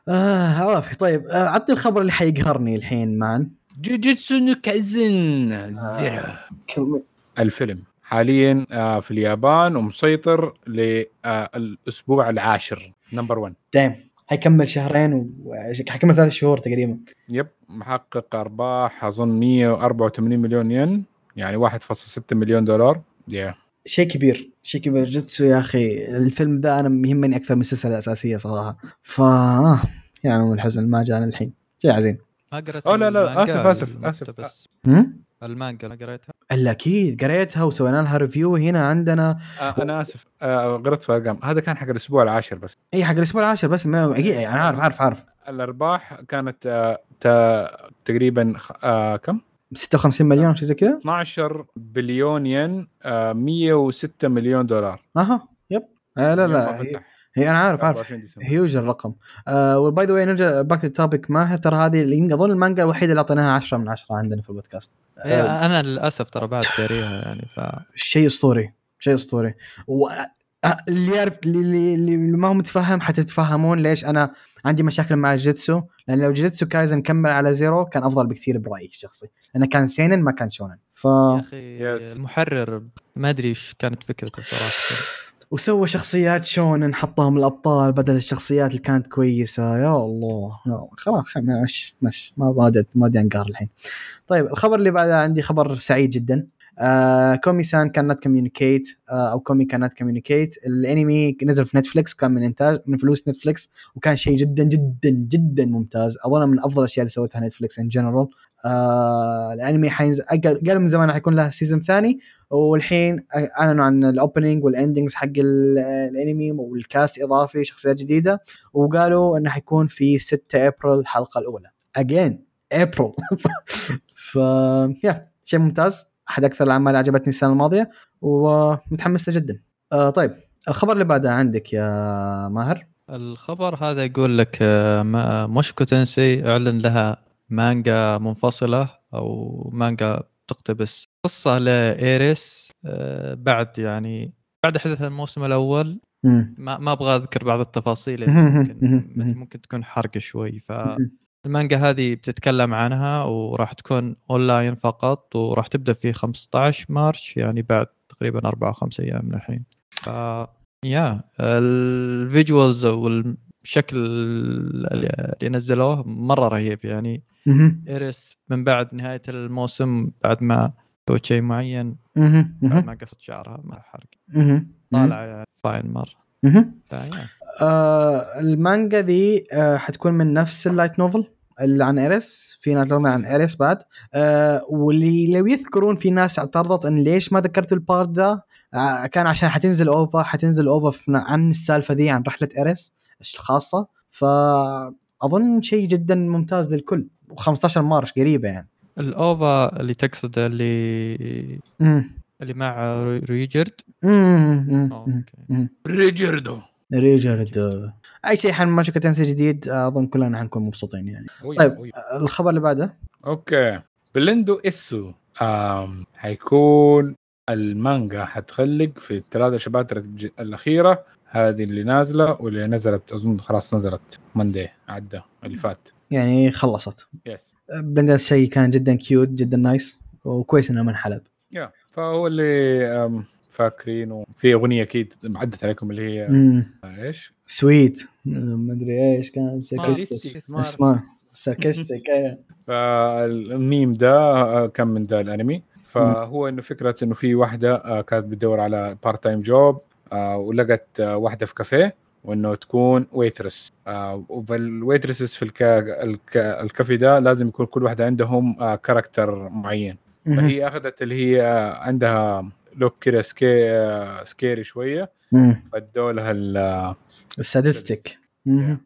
آه عوافي طيب آه عطني الخبر اللي حيقهرني الحين مع جوجوتسو نو كايسن زيرو. كم- الفيلم. حاليا آه، في اليابان ومسيطر للاسبوع العاشر. number 1 دايم حيكمل شهرين و حيكمل ثلاث شهور تقريبا. yep محقق أرباح أظن 184 مليون ين يعني 1.6 مليون دولار. yeah شيء كبير شيء كبير جوجوتسو يا أخي. الفيلم ذا أنا يهمني أكثر من السلسله الأساسية صراحة. ف آه، يعني من الحزن ما جانا الحين. شيء حزين ما قريت لا، لا، آسف، آسف، آسف. المقتبس. هم؟ المانجا ما قريتها؟ الا أكيد قريتها وسوينا لها review هنا عندنا. آه أنا آسف. آه غلطت في الأرقام. هذا كان حق الأسبوع العاشر بس. اي حق الأسبوع العاشر بس ما أكيد أنا عارف عارف عارف. الأرباح كانت آه تا- تقريبا آه كم؟ 56 مليون شيء زي كذا. 12 بليون ين آه 106 مليون دولار. أها yep. آه لا لا هي أنا عارف عارف. 24 ديسمبر. هيوج الرقم. آه و by the way نرجع back topic ماهر ترى هذه اللي أظن المانجا الوحيدة اللي أعطيناها 10 من 10 عندنا في البودكاست. هي أنا للأسف ترى بعد قاريها يعني ف شيء أسطوري شيء أسطوري. و آه، اللي يعرف اللي, اللي اللي ما هو متفهم حتتفهمون ليش أنا عندي مشاكل مع جيتسو. لأن لو جيتسو كايزن كمل على زيرو كان أفضل بكثير برأيي الشخصي لأنه كان سينن ما كان شونن. ف يا أخي Yes. المحرر ما أدري إيش كانت فكرته صراحة. وسوى شخصيات شونن حطهم الأبطال بدل الشخصيات اللي كانت كويسة. يا الله. خلاص مش مش ما ودي ما ودي انقهر الحين. طيب الخبر اللي بعده عندي خبر سعيد جدا. كومي سان كان نت كوميونيكيت آه أو كومي كان نت كوميونيكيت الأنمي نزل في نتفلكس وكان من إنتاج من فلوس نتفلكس وكان شيء جدا جدا جدا ممتاز. اظن من أفضل الأشياء اللي سوتها نتفلكس in general آه الأنمي حينزل قال من زمان حيكون له season ثاني. والحين أعلنوا عن ال opening وال endings حق ال- الأنمي وال cast إضافي شخصيات جديدة. وقالوا إنه حيكون في 6 ابريل الحلقة الأولى. اجين ابريل ف يا شيء ممتاز. أحد أكثر الأعمال اللي عجبتني السنة الماضية ومتحمس له جدا. آه طيب الخبر اللي بعده عندك يا ماهر؟ الخبر هذا يقول لك آه، موشكو تنسي أعلن لها مانجا منفصلة أو مانجا تقتبس. قصة لإيريس آه، بعد يعني بعد حدث الموسم الأول. ما ما أبغى أذكر بعض التفاصيل ممكن ممكن تكون حرق شوي فالمانجا هذه بتتكلم عنها وراح تكون أونلاين فقط وراح تبدأ في 15 March يعني بعد تقريبا أربع أو خمس أيام من الحين ف yeah ال visuals والشكل اللي نزلوه مرة رهيب يعني. إيريس من بعد نهاية الموسم بعد ما سوت شيء معين. بعد. ما قصت شعرها ما حرق. طالعه يعني fine مرة آه المانجا ذي آه حتكون من نفس ال light novel اللي عن إيريس. في ناس عن إيريس بعد. آه واللي لو يذكرون في ناس اعترضت إن ليش ما ذكرتوا ال part ذا آه كان عشان حتنزل OVA حتنزل OVA عن السالفة ذي عن رحلة إيريس الخاصة. فأظن شيء جدا ممتاز للكل. و15 March قريبة يعني. ال OVA اللي تقصد اللي مم. اللي مع ريجرد؟ ريجردو ريجارد آه، أي شيء من موشوكو تنسي جديد آه، أظن كلنا حنكون مبسوطين يعني. أوي، طيب أوي. الخبر اللي بعده؟ okay. بلندو اسو آم حيكون المانجا حتخلص في الثلاثة chapters الأخيرة هذه اللي نازلة واللي نزلت أظن خلاص نزلت Monday عدى اللي فات. يعني خلصت. yes بلندرز شيء كان جدا cute جدا nice وكويس إنه منحلب. yeah فهو اللي فاكرين في أغنية أكيد عدت عليكم اللي هي امم إيش؟ sweet. ما أدري إيش كان sarcastic. اسمه sarcastic. فالميم ده آه، كان من ذا الأنمي. فهو إنه فكرة إنه في واحدة آه، كانت بتدور على part time job ولقت آه، واحدة في كافيه وإنه تكون waitress وال waitresses في الكا الك الكافي ده لازم يكون كل واحدة عندهم آه، character معين. فهي أخذت اللي هي عندها look كده sca scary شوية. فادوا لها ال- ال sadistic. آه،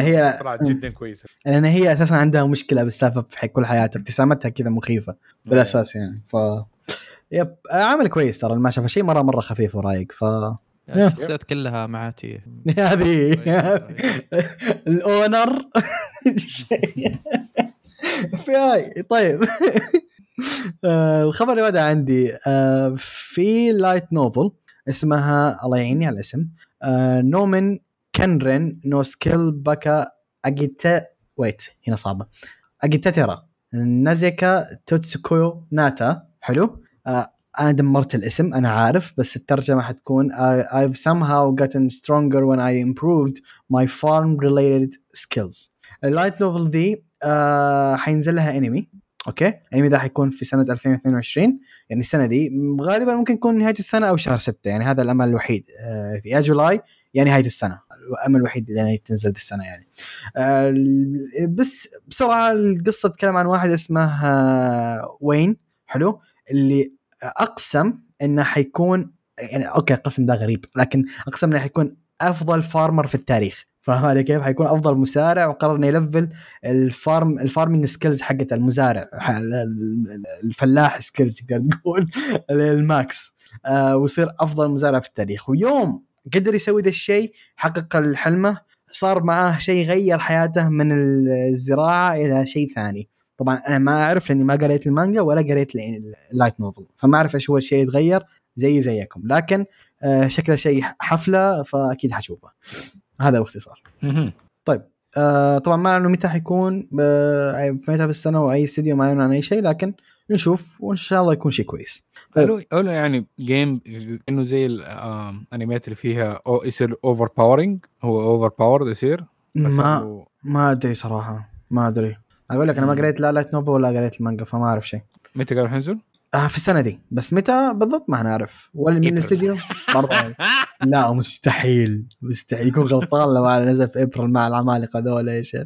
هي- طلعت جدا كويسة. لأن هي أساسا عندها مشكلة بالسالفة في كل حياتها ابتسامتها كذا مخيفة بالأساس يعني. ف yep عمل كويس ترى ما شافه شيء مره مرة خفيف ورايق ف يعني الشخصيات كلها معاتي هذه. الأونر. في هاي طيب. آه، الخبر اللي بعده عندي آه، في لايت نوفل اسمها الله يعيني على الاسم آه، نومن كنرن نو سكيل باكا أجيتا ويت هنا صعبة. اجيتاتيرا نازيكا توتسوكو ناتا حلو؟ أنا دمرت الاسم أنا عارف بس الترجمة حتكون I, I've somehow gotten stronger when I improved my farm related skills. ال light novel دي آه حينزل لها انمي okay؟ الانمي ده حيكون في سنة 2022 يعني السنة دي غالبا ممكن يكون نهاية السنة أو شهر 6 يعني هذا الأمل الوحيد آه في يا July يا نهاية السنة الأمل الوحيد اللي تنزل دي السنة يعني. آه بس بسرعة القصة تتكلم عن واحد اسمه آه وين حلو؟ اللي أقسم إنه حيكون يعني okay القسم ده غريب لكن أقسم إنه حيكون أفضل farmer في التاريخ. فاهم علي كيف؟ حيكون أفضل مزارع وقرر إنه يلفل ال farm ال farming skills حقت المزارع الفلاح skills تقدر تقول ال max. آه ويصير أفضل مزارع في التاريخ. ويوم قدر يسوي ذا الشيء حقق حلمه صار معاه شيء غير حياته من الزراعة إلى شيء ثاني. طبعا أنا ما أعرف لأني ما قريت المانجا ولا قريت ال light novel فما أعرف إيش هو الشيء اللي يتغير زي زيكم لكن آه شكله شيء حفلة فأكيد حشوفه هذا باختصار مهم. آه طبعا ما أعلنوا متى حيكون آه متى بالسنه وأي استديو ما يعلن عن أي شيء لكن نشوف وإن شاء الله يكون شيء كويس طيب. قالوا قالوا يعني game انه زي الانميات اللي فيها أو يصير overpowering هو overpowered يصير ما ما أدري صراحة ما أدري أقول لك أنا ما. قريت لا light novel ولا قريت المانجا فما أعرف شيء. متى قالوا حينزل؟ آه في السنة دي. بس متى بالضبط ما نعرف ولا من. الاستديو برضه لا مستحيل. مستحيل. يكون غلطان لو نزل في ابريل مع العمالقة ذولا إيش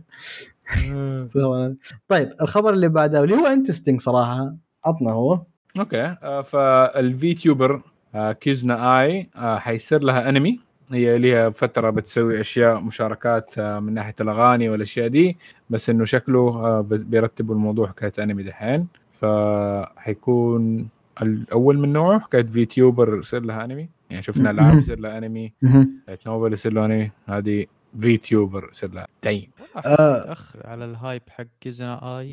استغفر طيب الخبر اللي بعده واللي هو interesting صراحة. عطنا هو. okay. آه، فال VTuber آه، Kizuna AI آه، حيصير لها انمي هي لها فترة بتسوي أشياء مشاركات آه، من ناحية الأغاني والأشياء دي بس إنه شكله آه، بيرتبوا الموضوع حكاية أنمي دحين. فحيكون الأول من نوعه حكاية VTuber يصير لها أنمي. يعني شفنا العاب يصير لها أنمي. novel يصير له أنمي. هذه VTuber يصير لها. تعيين آه. متاخر على ال hype حق Kizuna AI.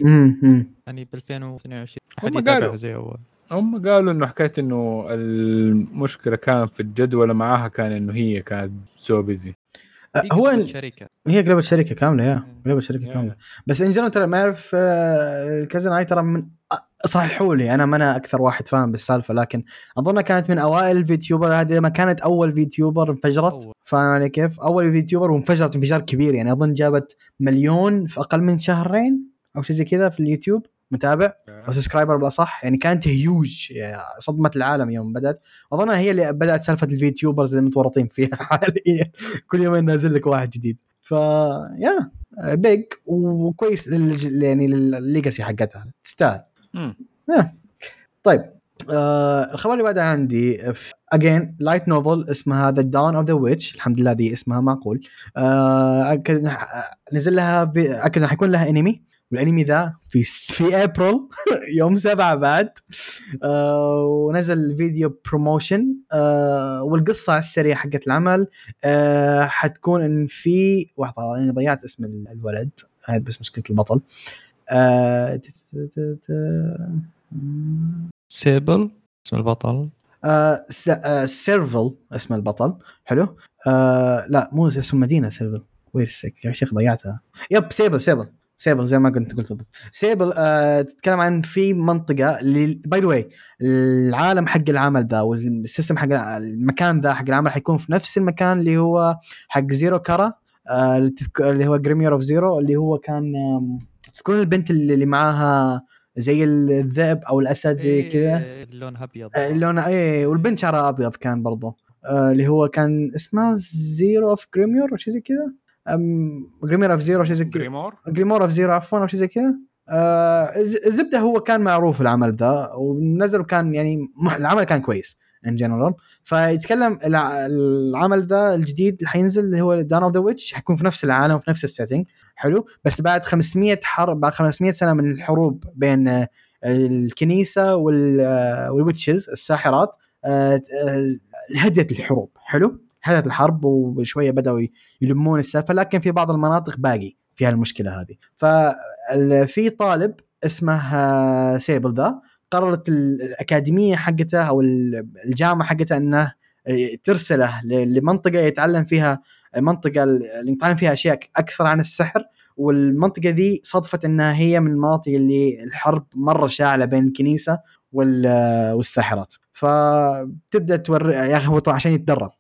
يعني ب 2022 هم حد يتابع. زي أول. هم قالوا إنه حكايه إنه المشكلة كان في الجدول معاها كان إنه هي كانت سو بيزي في هو قصة إن- شركه هي قلبت شركه كاملة yeah. قلبت شركه يا. كاملة. بس ان جنرال ترى ما أعرف آه، كازن اي ترى من صححوا لي. أنا ما أنا أكثر واحد فاهم بالسالفة لكن اظنها كانت من أوائل الفيتيوبر. هذه ما كانت أول فيتيوبر انفجرت. فاهم علي كيف؟ أول فيتيوبر وانفجرت انفجار كبير. يعني أظن جابت مليون في أقل من شهرين أو شيء زي كذا في اليوتيوب. متابع أو سبسكرايبر بالاصح يعني كانت هيوج يعني صدمت العالم يوم بدأت. اظنها هي اللي بدأت سالفة ال VTubers اللي متورطين فيها حاليا. كل يومين نازل لك واحد جديد. ف yeah big وكويس لل- يعني ال legacy حقتها. تستاهل. طيب آه الخبر اللي بعده عندي again light novel اسمها The Dawn of the Witch الحمد لله دي اسمها معقول. آه أكد نزل لها ب... اكد إنه حيكون لها انمي والانمي ذا في في ابريل يوم سبعة بعد. آه ونزل فيديو promotion آه والقصة على السريع حقت العمل. آه حتكون إن في لحظة أنا ضيعت اسم ال- الولد. هذا بس مشكلة البطل. آه سيبل اسم البطل. آه س- آه سيرفل اسم البطل. حلو. آه لا مو اسم المدينة سيرفل وير سيك يا شيخ ضيعتها. yep سيبل سيبل سيبل زي ما كنت قلت بالضبط. سيبل آه تتكلم عن في منطقة by the way العالم حق العمل ذا وال system حق المكان ذا حق العمل حيكون في نفس المكان اللي هو حق Zero kara آه اللي هو Grimoire of Zero اللي هو كان تذكرون البنت اللي معاها زي الذئب أو الأسد زي كذا؟ إيه، لونها أبيض. آه، لونه إيه والبنت شعرها أبيض كان برضه. آه اللي هو كان اسمه Zero of Grimoire أو شيء زي كذا؟ Grimoire of Zero شيء زي كذا. Grimoire Grimoire of Zero عفوا أو شيء زي كذا. آه الز- الزبدة هو كان معروف العمل ذا ونزل كان يعني العمل كان كويس in general فيتكلم الع- العمل ذا الجديد اللي حينزل اللي هو Dawn of the Witch حيكون في نفس العالم في نفس ال setting حلو. بس بعد 500 حرب بعد 500 سنة من الحروب بين آه، الكنيسة وال وال witches الساحرات آه، آه، هدت الحروب. حلو. هدت الحرب وشوية بدأوا يلمون السالفه لكن في بعض المناطق باقي فيها المشكلة هذه. ففي طالب اسمه آه، سيبل ذا قررت ال- الأكاديمية حقته أو ال- الجامعة حقته إنه آه، ترسله لمنطقة يتعلم فيها المنطقة اللي يتعلم فيها أشياء أكثر عن السحر والمنطقة ذي صدفت انها هي من المناطق اللي الحرب مرة شاعلة بين الكنيسة وال- والساحرات. فتبدا توري يا أخي هو عشان يتدرب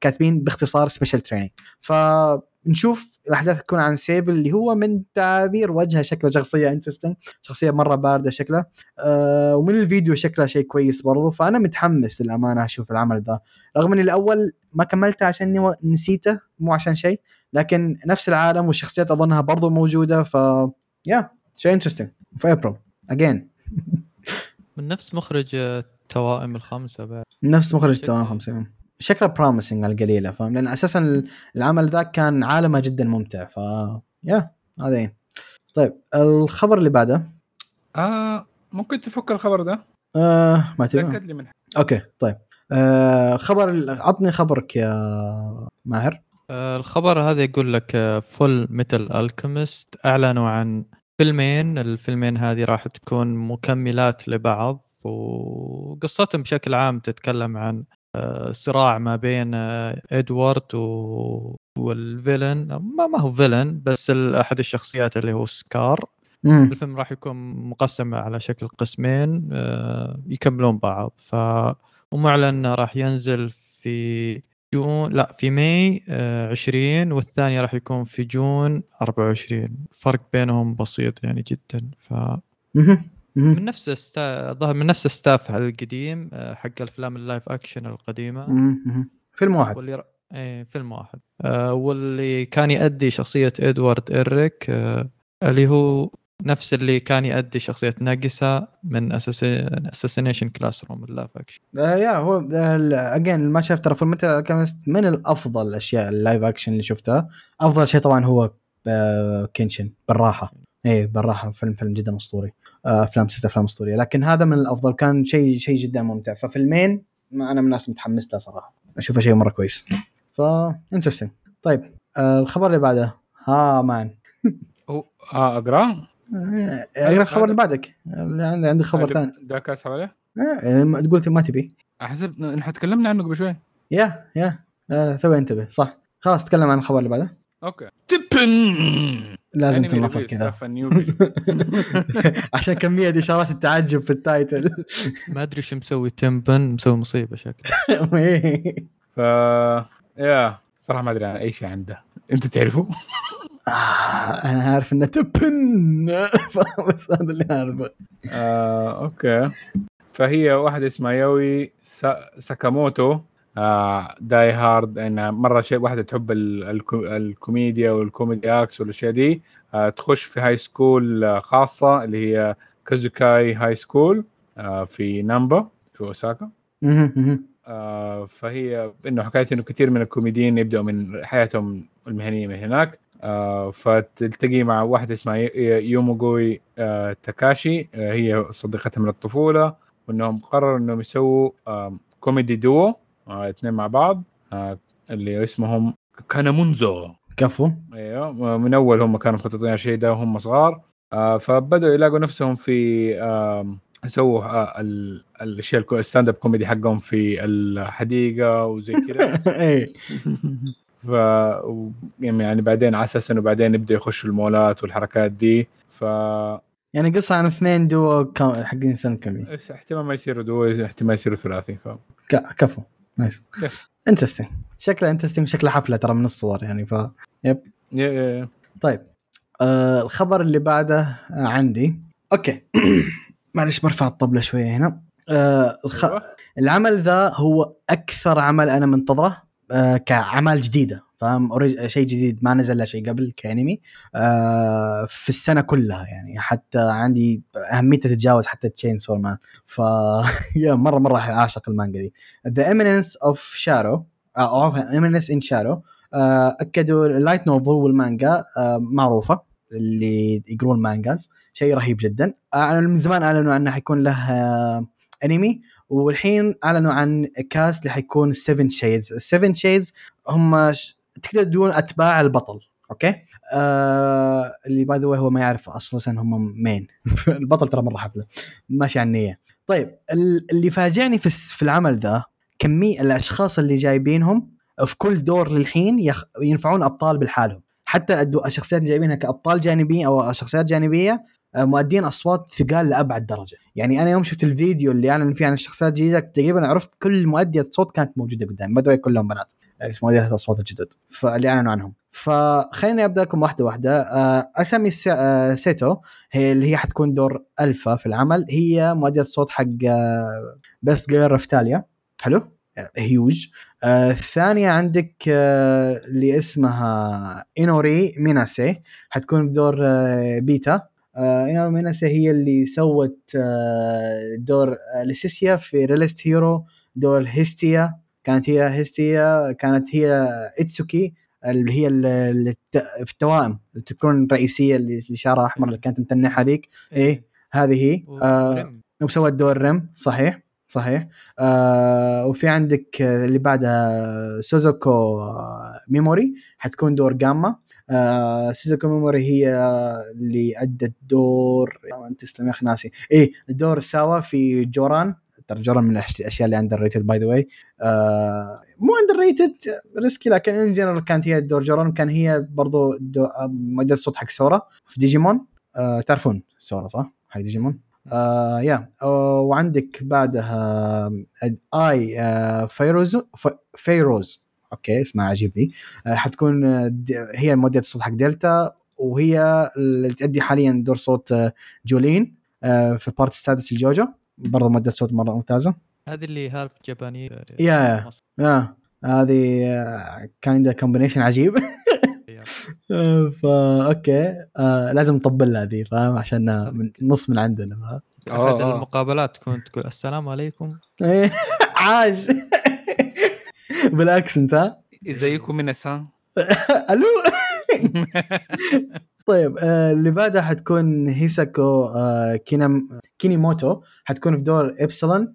كاتبين باختصار special training فنشوف الأحداث تكون عن سيبل اللي هو من تعابير وجهة شكله شخصية interesting شخصية مرة باردة شكله آه ومن الفيديو شكله شيء كويس برضو. فأنا متحمس للأمانة أشوف العمل ذا رغم إني الأول ما كملته عشان نسيته مو عشان شيء لكن نفس العالم والشخصيات أظنها برضو موجودة. ف yeah شيء interesting في ابريل again من نفس مخرج التوائم الخمسه بعد. نفس مخرج توام 50 شكله promising على القليلة فاهم؟ لأن أساسا العمل ذاك كان عالمه جدا ممتع ف yeah هذين طيب الخبر اللي بعده؟ آه ممكن تفك الخبر ده؟ آه ما تبي. تأكد لي من okay طيب. آه خبر عطني خبرك يا ماهر. آه، الخبر هذا يقول لك Fullmetal Alchemist أعلنوا عن فيلمين. الفيلمين هذه راح تكون مكملات لبعض. وقصتهم بشكل عام تتكلم عن آه، صراع ما بين آه، إدوارد و... وال villain ما, ما هو villain بس أحد الشخصيات اللي هو سكار مم. الفيلم راح يكون مقسم على شكل قسمين آه، يكملون بعض ف ومعلن راح ينزل في June لا في May آه، 20 والثاني راح يكون في June 24 فرق بينهم بسيط يعني جدا ف مهم. من نفس ال sta... ظهر من نفس ال staff القديم آه، حق الأفلام ال live action القديمة. فيلم واحد. واللي ر... إيه فيلم واحد. آه واللي كان يؤدي شخصية إدوارد إيريك آه اللي هو نفس اللي كان يؤدي شخصية ناجيسا من Assassination Classroom ال live action. آه yeah هو again ما شفت ترى فيلم من الأفضل الأشياء ال live action اللي شفتها. أفضل شيء طبعا هو آه، كينشن بالراحة. إيه بالراحة فيلم فيلم جدا أسطوري. آه، أفلام ست أفلام أسطورية. لكن هذا من الأفضل. كان شيء شيء جدا ممتع. ففيلمين ما أنا من الناس متحمس له صراحة. أشوفه شيء مرة كويس. ف interesting طيب آه، الخبر اللي بعده. ها man. آه أقرأ؟ آه، أقرأ الخبر اللي بعدك. عندي عندي خبر ثاني. ده كاسب عليه آه، ما- تقول ما تبي. أحسب نحن تكلمنا عنه قبل شوي. yeah yeah. آه، توي انتبه. صح. خلاص تكلم عن الخبر اللي بعده. okay. لازم reviews كذا. stuff and new video. عشان كمية إشارات التعجب في ال title ما أدري شو مسوي تبن مسوي مصيبة شكله ف يا صراحة ما أدري عن أي شيء عنده. أنت تعرفه؟ آه، أنا عارف إنه تبن. بس هذا اللي أعرفه. آه، okay. فهي واحدة اسمها يوي سا... ساكاموتو. آه، die hard إنها مرة شيء واحدة تحب ال... الكو... الكوميديا وال comedy acts والأشياء دي. آه، تخش في high school آه، خاصة اللي هي كازوكاي high school آه، في نامبا في اوساكا. آه، فهي إنه حكاية إنه كثير من الكوميديين يبدأوا من حياتهم المهنية من هناك. آه، فتلتقي مع واحدة اسمها يوموغوي آه، تاكاشي آه، هي صديقتها من الطفولة. وإنهم قرروا إنهم يسووا comedy duo آه، اثنين مع بعض. آه، اللي اسمهم كانامونزو. كفو. أيوه من أول هم كانوا مخططين على الشيء ده وهم صغار. آه فبدأوا يلاقوا نفسهم في سووا آه ال- الأشياء ال stand up comedy حقهم في الحديقة وزي كذا إيه. ف يعني بعدين على أساس إنه بعدين يبدأوا يخشوا المولات والحركات دي. ف يعني قصة عن اثنين دو حقين سنة كمية احتمال ما يصيروا دو احتمال يصيروا ثلاثي ف ك- كفو. nice interesting شكله interesting شكله حفلة ترى من الصور يعني ف ي- ي- طيب. آه الخبر اللي بعده آه عندي. okay. معلش برفع الطبلة شوية هنا. آه الخ... أيوة. العمل ذا هو أكثر عمل أنا منتظره آه كاعمال جديدة. فاهم شيء جديد ما نزل له شيء قبل كأنمي. آه في السنة كلها يعني حتى عندي اهميته تتجاوز حتى تشين سو مان ف مره مرة أعشق المانجا دي. The Eminence of Shadow أو Eminence in Shadow أكدوا ال light novel والمانجا آه معروفة اللي يقرون mangas. شيء رهيب جدا. آه من زمان أعلنوا عنه حيكون له آه أنمي. والحين أعلنوا عن cast اللي حيكون 7 shades ال seven shades هم. تقدر تقول أتباع البطل okay؟ آه اللي by the way هو ما يعرف أصلا هم مين البطل ترى مرة حفلة. ماشي على النية. طيب ال- اللي فاجعني في في العمل ذا كمية الأشخاص اللي جايبينهم في كل دور للحين. ينفعون أبطال بالحالهم. حتى. الشخصيات اللي جايبينها كأبطال جانبيه أو شخصيات جانبية آه، مؤدين أصوات ثقال لأبعد درجة. يعني أنا يوم شفت الفيديو اللي أعلن فيه عن الشخصيات الجديدة تقريبا عرفت كل مؤدية صوت كانت موجودة قدامي. بدأوا كلهم بنات. مؤديات الأصوات الجدد. فاللي أعلنوا عنهم. فخليني أبدأ لكم واحدة واحدة. آه، أسامي آه، سيتو هي اللي هي حتكون دور ألفا في العمل. هي مؤدية الصوت حق best girl رفتاليا حلو؟ هيوج آه، الثانية عندك آه، اللي اسمها إنوري ميناسي حتكون بدور آه، بيتا. آه، إنوري ميناسي هي اللي سوت آه، دور آه، ليسيسيا في realist hero دور هيستيا. كانت هي هيستيا كانت هي إتسوكي اللي هي ال- اللي في التوائم. اللي تذكرون الرئيسية اللي شعرها أحمر اللي كانت متنحة هذيك؟ إيه. هذه هي. آه،. وسوت دور ريم صحيح. صحيح؟ آه وفي عندك آه، اللي بعدها سوزوكو آه، ميموري حتكون دور جاما. آه سوزوكو ميموري هي اللي ادت دور يا انت تسلم يا أخي ناسي. إيه دور ساوا في جوران. ترى جوران من الاشياء اللي underrated by the way مو underrated risky لكن in general كانت هي دور جوران كان هي برضو آه، مؤدية الصوت حق سورا. في ديجيمون. آه تعرفون سورا صح؟ حق ديجيمون. آه yeah آه وعندك بعدها آه، آي آه فيروز فيروز. okay اسمها عجيب ذي آه حتكون هي مؤدية الصوت حق دلتا وهي اللي تأدي حاليا دور صوت جولين آه في ال part السادس الجوجو. برضه مؤدية صوت مرة ممتازة. هذه اللي half جاباني yeah. yeah هذه kinda combination عجيب. فا okay. آه لازم نطبل لها ذي فاهم؟ عشان من نص من عندنا فاهم؟ آه، أحد آه. المقابلات تكون تقول السلام عليكم. إيه، عاش. بالأكسنت ها؟ إزيكم من السان ألو. طيب آه اللي بعدها حتكون هيساكو آه كينيموتو. حتكون في دور إبسلون. آه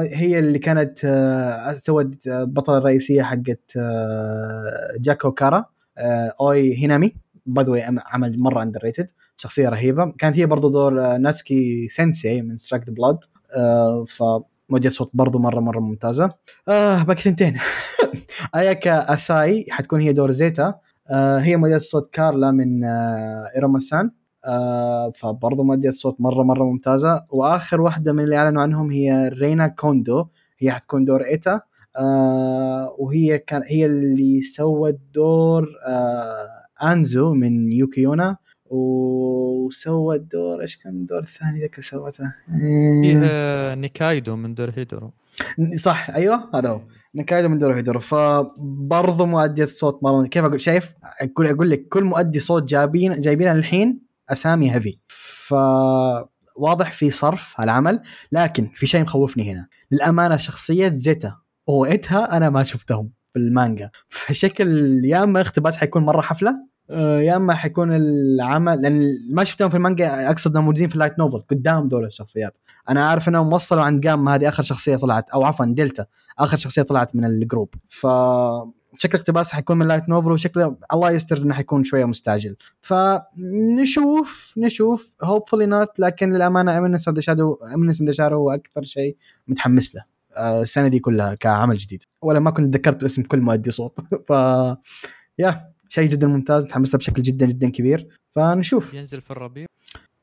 هي اللي كانت آه سوت آه، البطله الرئيسيه حقت آه جاكو كارا آه أوي هينامي. باي ذا عمل مرة اندر ريتد شخصية رهيبة. كانت هي برضو دور آه ناتسكي سينسي من Strike the Blood آه فمؤدية صوت برضو مرة مرة ممتازة. آه باقي ثنتين. آياكا أساي حتكون هي دور زيتا. آه هي مؤدية صوت كارلا من آه ايروماسان آه فبرضه مؤدية صوت مرة مرة ممتازة. وآخر واحدة من اللي أعلنوا عنهم هي رينا كوندو. هي حتكون دور إيتا. آه وهي كان هي اللي سوت دور آه أنزو من يوكيونا. وسوت دور إيش كان الدور الثاني ذاك اللي سوته؟ إيه. فيه نيكايدو من دور هيدرو. صح أيوه هذا هو. نكايدو من دور هيدرو. فبرضه مؤدية الصوت مره كيف أقول؟ شايف؟ أقول أقول لك كل مؤدي صوت جايبين جايبين الحين أسامي heavy ف واضح في صرف العمل لكن في شيء مخوفني هنا. للأمانة شخصية زيتا وايتها أنا ما شفتهم في المانجا. فشكل يا أما اقتباس حيكون مرة حفلة آه، يا أما حيكون العمل لأن ما شفتهم في المانجا أقصد انهم موجودين في ال light novel قدام دول الشخصيات. أنا عارف إنهم وصلوا عند جاما هذه آخر شخصية طلعت أو عفوا دلتا آخر شخصية طلعت من ال group. ف شكل اقتباس حيكون من light novel وشكله الله يستر إنه حيكون شوية مستعجل. فنشوف نشوف hopefully not لكن للأمانة Eminence in Shadow Eminence in Shadow هو أكثر شيء متحمس له. آه، السنة دي كلها كعمل جديد. ولا ما كنت ذكرت اسم كل مؤدي صوت. ف يا شيء جدا ممتاز متحمس له بشكل جدا جدا كبير. فنشوف. ينزل في الربيع؟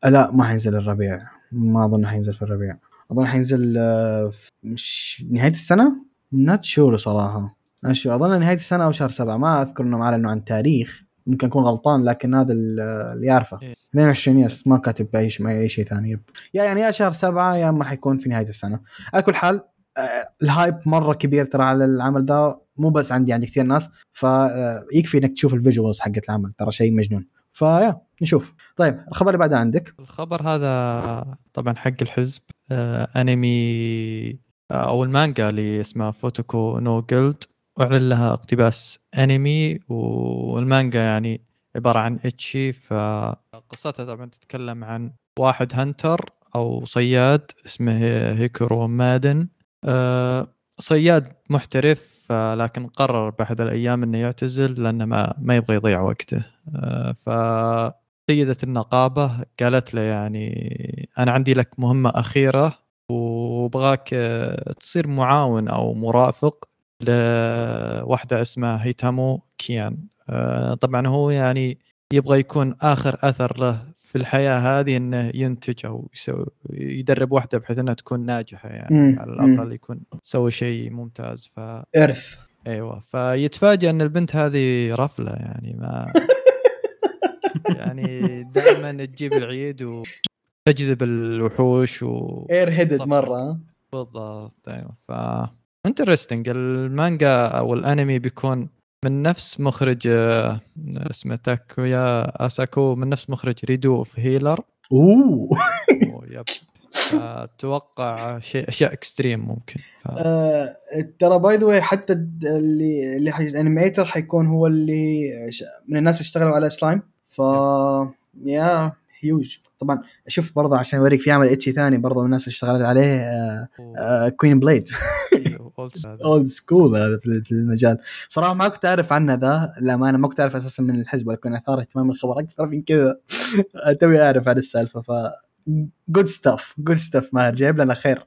لا ما حينزل الربيع. ما أظن حينزل في الربيع. أظن حينزل آه، في نهاية السنة؟ not sure صراحة. أشو أظن نهاية السنة أو شهر سبعة ما أذكر إنهم أعلنوا عن تاريخ. ممكن أكون غلطان لكن هذا ال- اللي يعرفه. إيه. 22 yes ما كاتب اي شيء أي شيء ثاني. yep. yeah يعني يا شهر سبعة يا اما حيكون في نهاية السنة. على كل حال آه، ال hype مرة كبير ترى على العمل ده. مو بس عندي عند كثير ناس. فيكفي إنك تشوف ال visuals حقت العمل. ترى شيء مجنون. ف yeah نشوف. طيب الخبر اللي بعده عندك؟ الخبر هذا طبعا حق الحزب. آه أنمي آه أو المانجا اللي اسمها فوتوكو نو جلد اعلن لها اقتباس أنمي والمانجا يعني عبارة عن إتشي فقصتها طبعا تتكلم عن واحد هنتر أو صياد اسمه هيكورو مادن. آه صياد محترف لكن قرر باحد الأيام إنه يعتزل لأنه ما ما يبغى يضيع وقته. آه، ف سيدة النقابة قالت له يعني أنا عندي لك مهمة أخيرة وبغاك آه، تصير معاون أو مرافق لواحدة اسمها هيتامو كيان آه، طبعا هو يعني يبغى يكون آخر أثر له في الحياة هذه إنه ينتج أو يسوي يدرب واحدة بحيث إنها تكون ناجحة يعني مم، على. الأقل يكون سوى شيء ممتاز ف إرث أيوه فيتفاجئ إن البنت هذه رفلة يعني ما يعني دائما تجيب العيد وتجذب الوحوش و اير هيدد. مرة؟ بالضبط أيوه ف انترستنج المانجا أو الأنمي بيكون من نفس مخرج آه، اسمه تاكويا أساكو من نفس مخرج ريدو اوف هيلر أوه. يب. أتوقع شيء أشياء اكستريم ممكن. ف... آه، ترى باي ذا حتى اللي اللي حي... الانيميتر حيكون هو اللي. من الناس اللي اشتغلوا على سلايم ف يا هيوج طبعا شوف برضه عشان أوريك في عمل إتشي ثاني برضه الناس اللي اشتغلت عليه كوين بليد اولد سكول هذا. في المجال. صراحة ما كنت أعرف عنه ذا للأمانة ما كنت أعرف أساسا من الحزب ولا كنت أثار اهتمام الخبر أكثر من كذا. توي أعرف عن السالفة ف good stuff good stuff ماهر جايب لنا خير.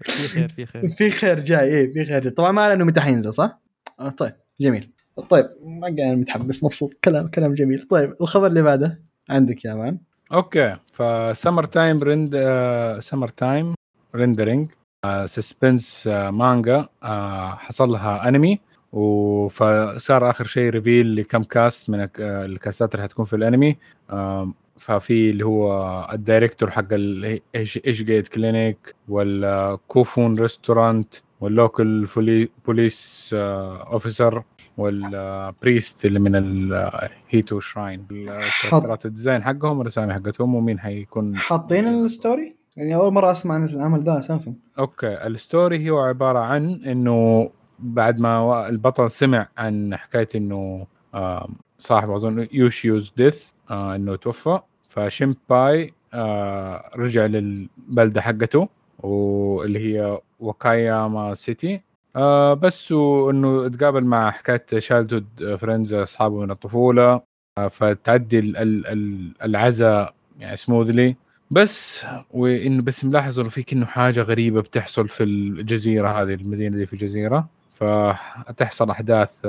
في خير في خير. في خير جاي إيه في خير جاي. طبعا ما اعلنوا متى حينزل صح؟ آه طيب جميل. طيب ما قاعد متحمس مبسوط. كلام كلام جميل. طيب الخبر اللي بعده. عندك يا man. okay ف Summer Time Rend Summer Time Rendering suspense مانجا آه، حصل لها انمي وفصار آخر شيء reveal لكم cast من آه، ال cast ات اللي حتكون في الانمي. ففي اللي هو ال director حق إيش إيش جيت clinic والكوفون restaurant وال local police officer وال priest اللي من الهيتو shrine ال character ات ال design حقهم والاسامي حقتهم ومين حيكون؟ حاطين ال story؟ يعني أول مرة أسمع عن العمل ده أساسا. okay ال story هو عبارة عن إنه بعد ما البطل سمع عن حكاية إنه آم، صاحب أظن يوشيوز ديث إنه توفى فشيمباي آه، رجع للبلدة حقته. واللي هي وكاياما سيتي. آه بس وانه تقابل مع حكاية شالدود فريندز أصحابه من الطفولة. آه فتعدي ال- ال- ال- العزاء يعني سموذلي بس وانه بس ملاحظ إنه في كأنه حاجة غريبة بتحصل في الجزيرة هذه المدينة دي في الجزيرة. فتحصل أحداث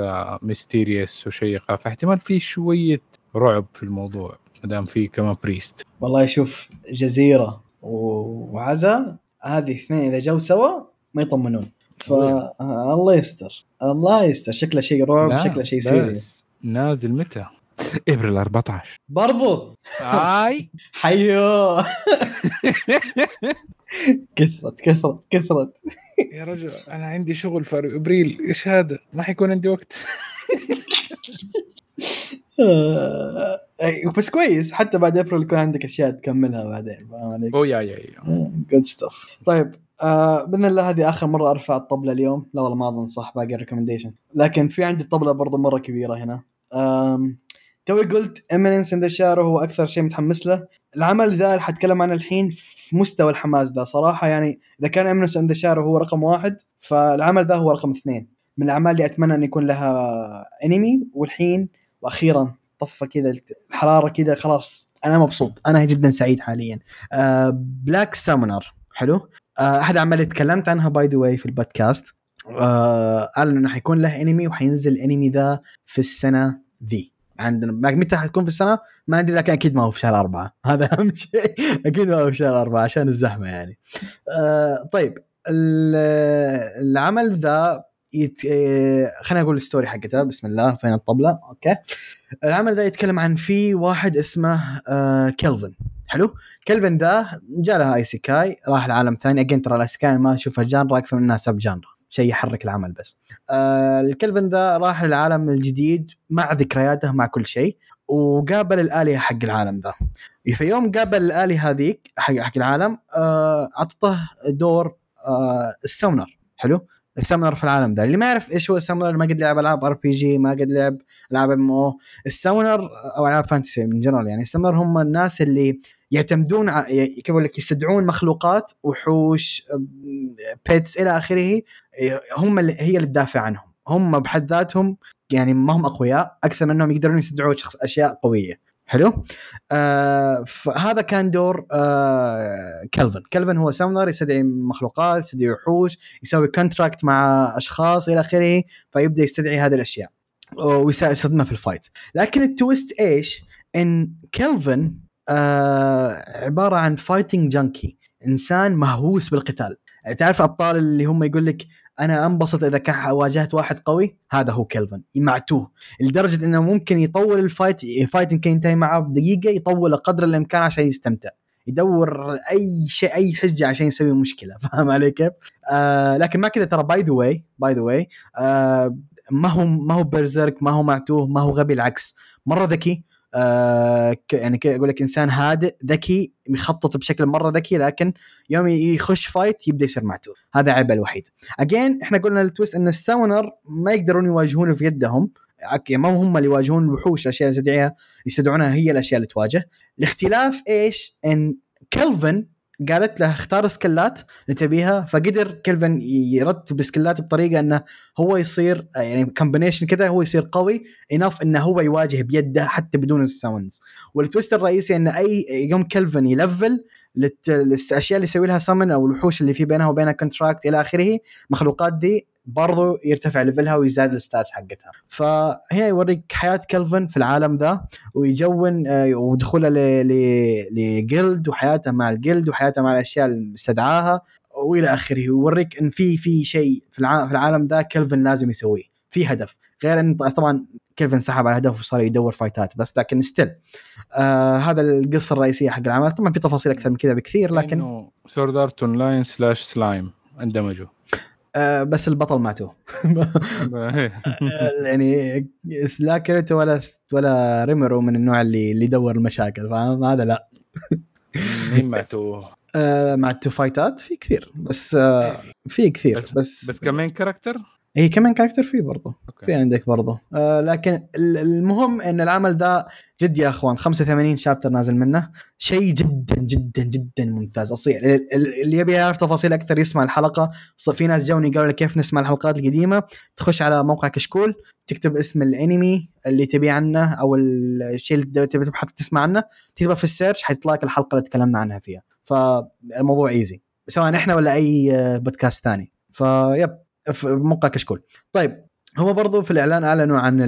mysterious وشيقة. فاحتمال في شوية رعب في الموضوع ما دام في كمان priest والله شوف جزيرة وعزا هذه اثنين إذا جو سوا ما يطمنون. فالله يستر. الله يستر. شكله شيء رعب شكله شيء serious. نازل متى؟ إبريل 14 برضو؟ آي. حيو. كثرت كثرت كثرت. يا رجل أنا عندي شغل في إبريل. إيش هذا؟ ما حيكون عندي وقت. بس كويس حتى بعد ابريل يكون عندك أشياء تكملها بعدين فاهم عليك؟ oh yeah yeah yeah. good stuff طيب آه بإذن الله هذه آخر مرة أرفع الطبلة اليوم. لا والله ما اظن صح باقي ال recommendation لكن في عندي طبله برضو مرة كبيرة هنا. توي قلت Eminence in Shadow هو أكثر شيء متحمس له. العمل ذا اللي حتكلم عنه الحين في مستوى الحماس ذا صراحة يعني إذا كان Eminence in Shadow هو رقم واحد فالعمل ذا هو رقم اثنين. من الأعمال اللي أتمنى أن يكون لها انمي والحين وأخيرا طفى كذا الحرارة كذا خلاص أنا مبسوط. أنا جدا سعيد حاليا. Black Summoner حلو. آه، أحد الاعمال تكلمت عنها by the way في البودكاست. آه، أعلن إنه حيكون له انمي وحينزل الانمي ذا في السنة ذي. عندنا متى حتكون في السنة؟ ما أدري لكن أكيد ما هو في شهر أربعة. هذا أهم شيء. أكيد ما هو في شهر أربعة عشان الزحمة يعني. آه، طيب. ال- العمل ذا يت... آه، خلينا نقول ال story حقتها. بسم الله فين الطبلة؟ okay. العمل ذا يتكلم عن في واحد اسمه آه كيلفن. حلو؟ كيلفن ذا جاء لها isekai راح لعالم ثاني. again ترى ال isekai ما اشوفها genre أكثر من إنها sub genre. شيء يحرك العمل بس. آه الكلفن ذا راح للعالم الجديد مع ذكرياته مع كل شيء وقابل الآلهة حق العالم ذا. في يوم قابل الآلهة هذيك حق حق العالم آه دور آه ال summoner. حلو؟ ال summoner في العالم ذا اللي ما يعرف إيش هو ال summoner ما قد لعب ألعاب RPG ما قد لعب ألعاب MMO ال summoner أو ألعاب fantasy in general يعني. ال summoner هم الناس اللي يعتمدون كيف أقول لك يستدعون مخلوقات وحوش pets إلى آخره هم اللي هي اللي تدافع عنهم. هم بحد ذاتهم يعني ما هم أقوياء أكثر من انهم يقدرون يستدعوا شخص أشياء قوية. حلو. آه فهذا كان دور آه كلفن. كلفن هو summoner يستدعي مخلوقات يستدعي وحوش يسوي contract مع أشخاص إلى آخره فيبدأ يستدعي هذه الأشياء ويستخدمها في ال fight لكن ال twist إيش؟ إن كلفن آه عبارة عن fighting junkie إنسان مهووس بالقتال. تعرف أبطال اللي هم يقول لك أنا أنبسط إذا كان واجهت واحد قوي هذا هو كلفن معتوه لدرجة إنه ممكن يطول ال fight fight يمكن ينتهي معه بدقيقة يطول قدر الإمكان عشان يستمتع. يدور أي شيء أي حجة عشان يسوي مشكلة. فاهم علي كيف؟ آه لكن ما كذا ترى by the way by the way ما هو ما هو berserk ما هو معتوه ما هو غبي العكس. مرة ذكي آه يعني أقول لك إنسان هادئ ذكي يخطط بشكل مرة ذكي لكن يوم يخش fight يبدأ يصير معتوه. هذا عيبه الوحيد. again إحنا قلنا ال twist إن ال summoner ما يقدرون يواجهونه في يدهم. ما هم اللي يواجهون الوحوش أشياء يستدعيها يستدعونها هي الأشياء اللي تواجه. الاختلاف إيش؟ إن كلفن قالت له اختار skill ات اللي تبيها فقدر كلفن يرتب skill ات بطريقة إنه هو يصير يعني combination كذا هو يصير قوي enough إنه هو يواجه بيده حتى بدون ال summons وال twist الرئيسي إن أي يوم كلفن يلفل الاشياء اللي يسوي لها سمن أو الوحوش اللي في بينها وبينها contract إلى آخره مخلوقات دي برضو يرتفع level ها ويزداد ال stats حقتها. فهنا يوريك حياة كلفن في العالم ذا ويجون آه، ودخوله لل guild وحياته مع ال guild وحياته مع الأشياء اللي استدعاها وإلى آخره. ويوريك إن في في شيء في الع- في العالم ذا كلفن لازم يسويه. في هدف. غير إن طبعا كلفن سحب على هدف وصار يدور fight ات بس لكن still آه هذا القصة الرئيسية حق العمل. طبعا في تفاصيل أكثر من كذا بكثير لكن Sword Art Online slash slime اندمجوا آه بس البطل معتوه. يعني لا كيريتو ولا ولا ريمورو من النوع اللي اللي يدور المشاكل فاهم هذا لا. مين معتوه آه معتوه fight ات في كثير بس آه في كثير بس- بس كمان character هي كمان كاركتر في برضه okay. في عندك برضه آه لكن ال- المهم إن العمل ذا جد يا إخوان 85 chapter نازل منه. شيء جدا جدا جدا ممتاز. اصيل ال- ال- اللي يبي يعرف تفاصيل أكثر يسمع الحلقة. في ناس جوني قالوا لي كيف نسمع الحلقات القديمة. تخش على موقع كشكول تكتب اسم الانمي اللي تبي عنه أو الشيء اللي تبي تبحث تسمع عنه. تكتبه في ال search حيطلع لك الحلقة اللي تكلمنا عنها فيها. فالموضوع easy سواء إحنا ولا أي آه، بودكاست ثاني. فيب. في موقع كشكول. طيب هو برضو في الإعلان أعلنوا عن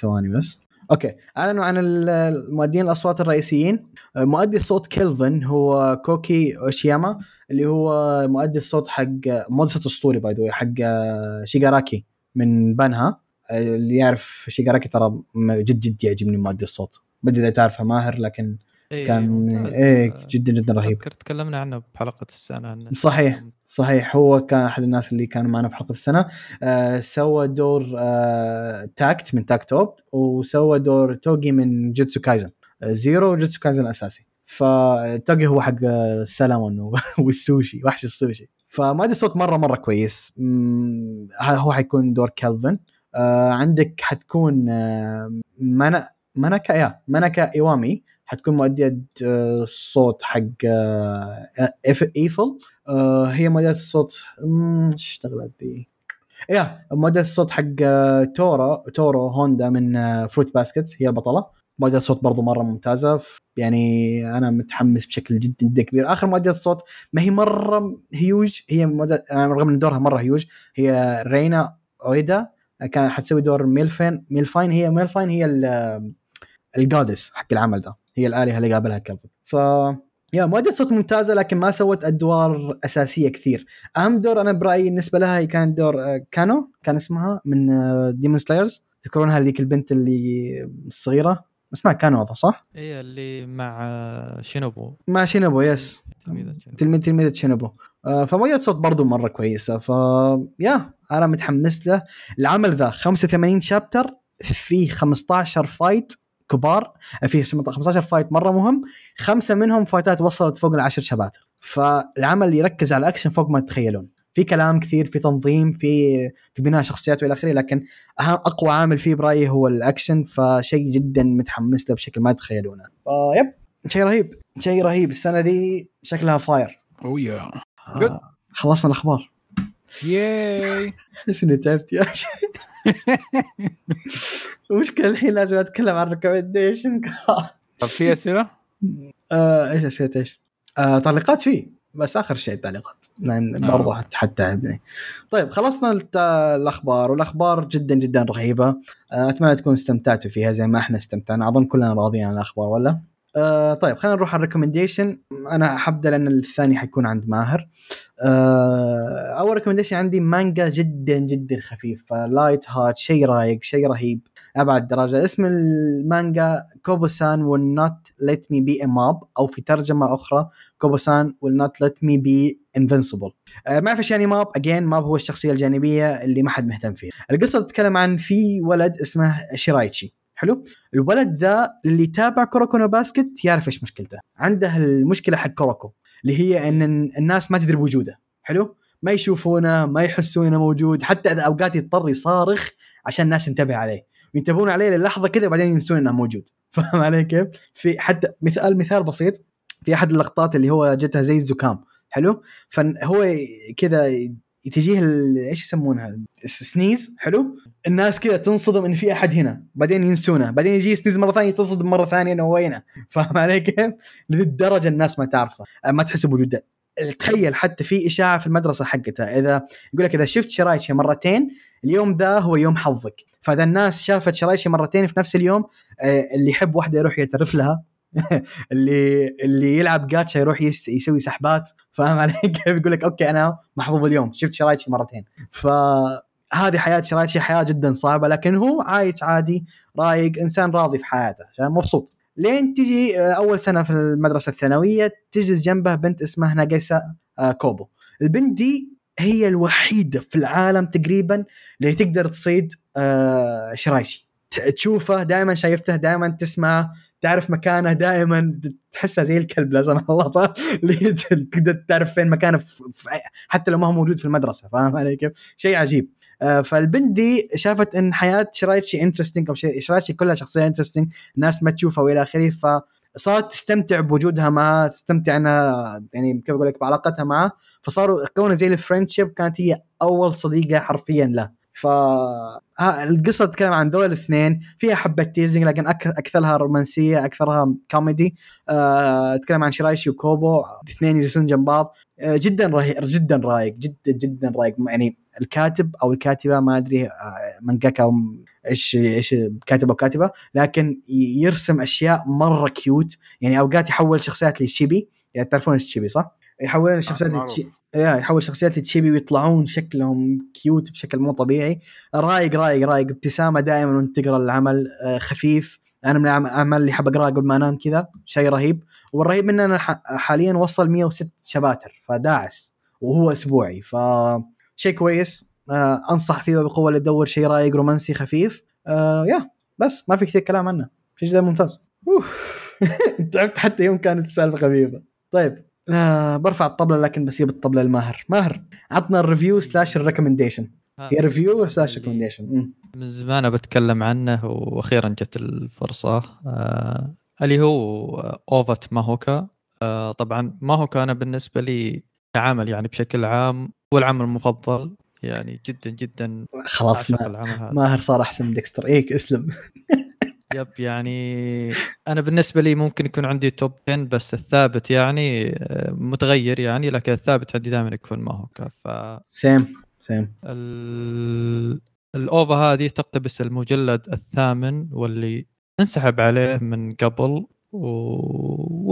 ثواني بس. okay أعلنوا عن ال- المؤدين الأصوات الرئيسيين. مؤدي الصوت كيلفن هو كوكي أوشياما اللي هو مؤدي الصوت حق مؤدي اسطوري by the حق آه، شيغاراكي من BNHA. آه، اللي يعرف شيغاراكي ترى جد جد يعجبني مؤدي الصوت. أدري إذا تعرفه ماهر لكن إيه، كان. إيه آه، جدا جدا رهيب. تكلمنا عنه بحلقة السنة صحيح. صحيح. هو كان أحد الناس اللي كانوا معنا في حلقه السنة. آه سوى دور آه تاكت من تاكت أوب وسوى دور توجي من جوجيتسو كايزن. آه زيرو وجوجيتسو كايزن الأساسي. فتوجي هو حق آه، السلمون والسوشي وحش السوشي. فمؤدي الصوت مرة مرة كويس. هو حيكون دور كالفن. آه عندك حتكون آه منا مناكا يا مناكا إيوامي. حتكون مؤدية آه، الصوت حق آه، إيف- ايفل آه، هي مؤدية الصوت اشتغلت بي يا مؤدية الصوت حق آه، تورو هوندا من آه، Fruits Basket هي البطلة. مؤدية الصوت برضو مرة ممتازة. يعني أنا متحمس بشكل جدا جدا كبير. آخر مؤدية الصوت ما هي مرة هيوج هي مؤدية آه، رغم أن دورها مرة هيوج هي رينا أويدا. آه، كانت حتسوي دور ميلفين ميلفاين هي ميلفاين هي ال- ال goddess حق العمل ده. هي الآلهة اللي قابلها كلفن ف يا مؤدية صوت ممتازة لكن ما سوت أدوار أساسية كثير. أهم دور أنا برأيي بالنسبة لها هي كان دور آه، كانو كان اسمها من Demon Slayers تذكرونها هذيك البنت اللي الصغيرة؟ اسمها كانو هذا صح؟ هي اللي مع آه، شينوبو. مع شينوبو yes تلميذة تلميذة شينوبو. آه، فمؤدية صوت برضو مرة كويسة. ف yeah أنا متحمس له. العمل ذا 85 chapter في 15 fight كبار في 15 fight مرة مهم. خمسة منهم fight ات وصلت فوق العشر شباتر. فالعمل يركز على الاكشن فوق ما تتخيلون. في كلام كثير في تنظيم في في بناء شخصيات وإلى آخره لكن أهم أقوى عامل فيه برأيي هو الاكشن فشيء جدا متحمس له بشكل ما تتخيلونه. ف yep شيء رهيب. شيء رهيب. السنة دي شكلها fire oh yeah آه خلصنا الأخبار. yay احس اني تعبت yeah المشكلة الحين لازم أتكلم عن recommendation طب في أسئلة؟ آه إيش أسئلة إيش؟ آه تعليقات فيه بس آخر شيء التعليقات لأن آه. برضو حت- حتتعبني. طيب خلصنا الأخبار والأخبار جدا جدا رهيبة آه أتمنى تكونوا استمتعتوا فيها زي ما إحنا استمتعنا أظن كلنا راضيين عن الأخبار ولا؟ آه طيب خلينا نروح على ال recommendation أنا حبدا لأن الثاني حيكون عند ماهر. آه أول recommendation عندي مانجا جدا جدا خفيف light heart شيء رايق شيء رهيب أبعد درجة. اسم المانجا كوبوسان won't let me be a mob أو في ترجمة أخرى كوبوسان won't let me be invisible. آه ما اعرف إيش يعني mob again mob هو الشخصية الجانبية اللي ما حد مهتم فيها. القصة تتكلم عن في ولد اسمه شيرايشي. حلو؟ الولد ذا اللي يتابع كوروكو باسكت يعرف إيش مشكلته. عنده المشكلة حق كوروكو. اللي هي إن الناس ما تدري بوجوده. حلو؟ ما يشوفونه ما يحسون إنه موجود. حتى إذا أوقات يضطر يصارخ عشان الناس تنتبه عليه. وينتبهون عليه للحظة كذا وبعدين ينسون إنه موجود. فاهم علي كيف؟ في حتى مثال مثال بسيط. في أحد اللقطات اللي هو جتها زي الزكام. حلو؟ فهو كذا تجيه إيش يسمونها؟ ال sneeze حلو؟ الناس كذا تنصدم إن في أحد هنا. بعدين ينسونه. بعدين يجي ي sneeze مرة ثانية تصدم مرة ثانية إنه هنا فاهم علي كيف؟ لذي الدرجه الناس ما تعرفه. ما تحس بوجوده. تخيل حتى في إشاعة في المدرسة حقتها إذا يقول لك إذا شفت شرايشي مرتين اليوم ذا هو يوم حظك. فإذا الناس شافت شرايشي مرتين في نفس اليوم آه، اللي يحب واحدة يروح يعترف لها. اللي اللي يلعب جاتشا يروح يس يسوي سحبات فاهم علي؟ كيف يقول لك okay أنا محظوظ اليوم شفت شرايشي مرتين. فهذه حياة شرايشي حياة جدا صعبة لكن هو عايش عادي رايق إنسان راضي في حياته مبسوط. لين تجي آه، أول سنة في المدرسة الثانوية تجلس جنبه بنت اسمها ناجيسا آه، كوبو. البنت دي هي الوحيدة في العالم تقريبا اللي تقدر تصيد آه، شرايشي تشوفه دائما شايفته دائما تسمعه تعرف مكانه دائما تحسه زي الكلب لا سمح الله؟ اللي تقدر تعرف فين مكانه حتى لو ما هو موجود في المدرسة فاهم علي كيف؟ شيء عجيب آه، فالبنت دي شافت إن حياة شرايشي interesting أو شي- شرايشي كلها شخصية interesting الناس ما تشوفها وإلى آخره فصارت تستمتع بوجودها معاه تستمتع إنها يعني كيف أقول لك بعلاقتها معاه فصاروا كونه زي ال friendship كانت هي أول صديقة حرفيا له ف ها- القصة تتكلم عن دول الاثنين فيها حبة teasing لكن أكثرها رومانسية أكثرها كوميدي آه، تتكلم عن شرايشي وكوبو الاثنين يجلسون جنب بعض. آه، جدا رهيب جدا رايق جدا جدا رايق يعني الكاتب أو الكاتبة ما أدري آه، مانجاكا أو إيش إيش كاتب أو كاتبة لكن يرسم أشياء مرة cute يعني أوقات يحول شخصيات ل chibi. يعني تعرفون ال chibi صح؟ يحولون الشخصيات معروف. yeah يحول شخصيات ل chibi ويطلعون شكلهم cute بشكل مو طبيعي. رايق رايق رايق. ابتسامة دائما وانت تقرأ العمل آه، خفيف. أنا من الاعمال اللي حاب اقراها قبل ما أنام كذا شيء رهيب. والرهيب منه أنا حاليا وصل 106 شباتر فداعس. وهو أسبوعي ف شيء كويس. آه أنصح فيه بقوة اللي تدور شيء رايق رومانسي خفيف. آه yeah بس ما في كثير كلام عنه. شيء جدا ممتاز. تعبت حتى يوم كانت السالفة خفيفة. طيب. آه برفع الطبلة لكن بسيب الطبلة لماهر. ماهر عطنا ال review slash ال recommendation هي review slash recommendation من زمان بتكلم عنه وأخيرا جت الفرصة. آه اللي هو OVA ت ماهوكا آه طبعا ماهوكا أنا بالنسبة لي كعمل يعني بشكل عام هو العمل المفضل. يعني جدا جدا خلاص ما ماهر صار أحسن من ديكستر. ايك اسلم. yep يعني أنا بالنسبة لي ممكن يكون عندي top 10 بس الثابت يعني آه، متغير يعني لكن الثابت عندي دائما يكون ماهوكا ف same same ال- ال OVA هذه تقتبس المجلد الثامن واللي انسحب عليه من قبل و...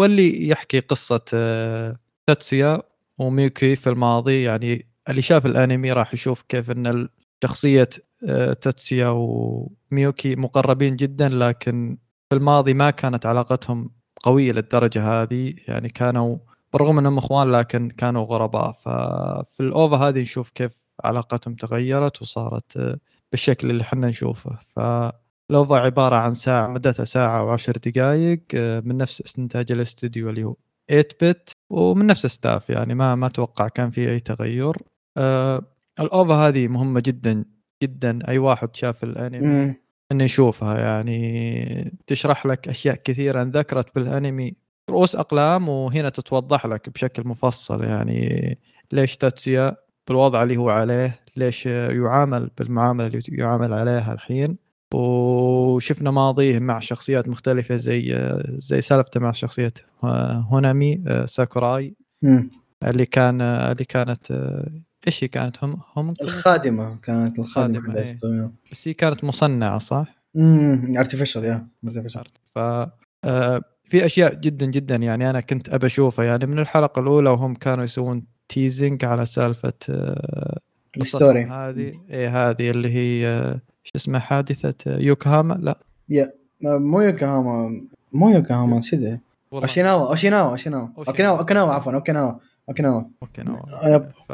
واللي يحكي قصة آه، تاتسويا وميوكي في الماضي. يعني اللي شاف الأنمي راح يشوف كيف إن شخصية آه، تاتسويا وميوكي مقربين جدا لكن في الماضي ما كانت علاقتهم قوية للدرجة هذه. يعني كانوا بالرغم إنهم إخوان لكن كانوا غرباء. ففي ال OVA هذه نشوف كيف علاقتهم تغيرت وصارت آه، بالشكل اللي إحنا نشوفه. فال OVA عبارة عن ساعة مدتها ساعة وعشر دقائق آه، من نفس استنتاج الاستديو اللي هو 8 bit ومن نفس staff يعني ما ما أتوقع كان في أي تغير. ال OVA هذه مهمة جدا جدا أي واحد شاف الأنمي إنه يشوفها. يعني تشرح لك أشياء كثيرة انذكرت بالأنمي. رؤوس أقلام وهنا تتوضح لك بشكل مفصل. يعني ليش تاتسيا بالوضع اللي هو عليه ليش يعامل بالمعاملة اللي يعامل عليها الحين. وشفنا ماضيه مع شخصيات مختلفة زي زي سالفته مع شخصية هونامي ساكوراي. اللي كان اللي كانت إيش هي كانت؟ هم هم الخادمة كانت الخادمة إيه. بس هي كانت مصنعة صح؟ امم ارتفيشال يا ارتفيشال ف آه، في أشياء جدا جدا يعني أنا كنت ابى أشوفها. يعني من الحلقة الأولى وهم كانوا يسوون تيزنج على سالفة آه، الستوري هذه. إيه هذه اللي هي آه، شو اسمها حادثة يوكوهاما لا. يا مو يوكوهاما مو يوكوهاما نسيت أوشيناوا أوشيناوا أوشيناوا. أوكيناوا أوكيناوا عفوا أوكيناوا. أوكيناوا. اوكيناوا ف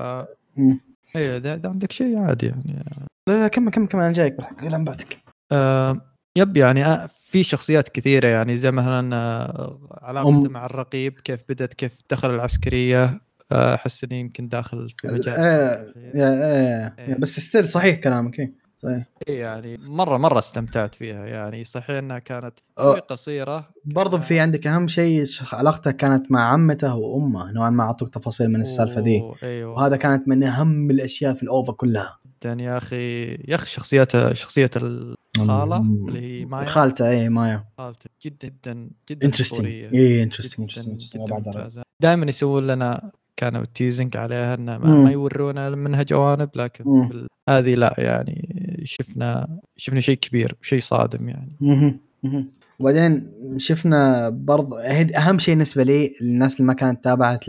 ده, ده عندك شيء عادي يعني. لا لا كمل كمل كمل أنا جايك بالحق لين بعدك. آه yep يعني آه في شخصيات كثيرة يعني زي مثلا آه علاقته مع الرقيب كيف بدت كيف دخل العسكرية. آه، أحس إني يمكن داخل في مجال إيه, إيه, إيه, بس still صحيح كلامك إيه. صحيح. اي يعني مرة مرة استمتعت فيها يعني صحيح إنها كانت قصيرة. برضو في عندك أهم شيء علاقته كانت مع عمته وأمه نوعا ما أعطوك تفاصيل من السالفة ذي أيوة. وهذا كانت من أهم الأشياء في ال OVA كلها. جدا يا أخي يا أخي شخصيته شخصية الخاله اللي هي مايا. خالته اي مايا. خالته. جدا جدا جدا interesting اي interesting دائما يسوون لنا كانوا teasing عليها انه ما, ما يورونا منها جوانب لكن هذه لا يعني شفنا شفنا شيء كبير شيء صادم يعني. وبعدين شفنا برضه أهم شيء بالنسبة لي الناس اللي ما كانت تابعت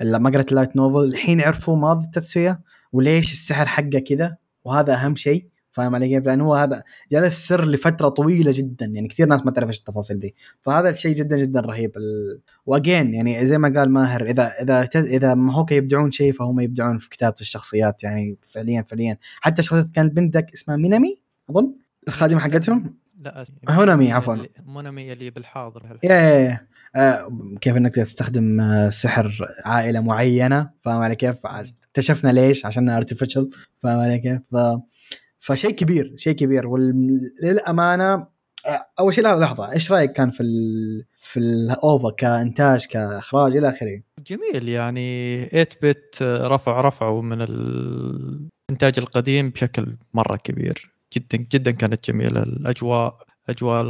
ما قرأت ال light novel الحين عرفوا ماضي تاتسويا وليش السحر حقه كذا وهذا أهم شيء. فاهم علي كيف؟ لأن هو هذا جلس سر لفترة طويلة جدا. يعني كثير ناس ما تعرف إيش التفاصيل دي. فهذا الشيء جدا جدا رهيب. ال... و again يعني زي ما قال ماهر إذا إذا إذا ماهوكا يبدعون شيء فهم يبدعون في كتابة الشخصيات. يعني فعليا فعليا. حتى شخصية كانت بنتك اسمها مينامي؟ أظن؟ الخادمة حقتهم؟ لا هونامي عفوا. مينامي اللي بالحاضر. yeah, yeah, آه كيف إنك تستخدم آه، سحر عائلة معينة؟ فاهم علي كيف؟ اكتشفنا ليش؟ عشان artificial فاهم علي كيف؟ ف... فشيء كبير شيء كبير. وللأمانة أول شيء لحظة إيش رأيك كان في ال في ال OVA كإنتاج كإخراج إلى آخره؟ جميل يعني 8bit رفع رفعوا من الانتاج القديم بشكل مرة كبير. جدا جدا كانت جميلة. الأجواء أجواء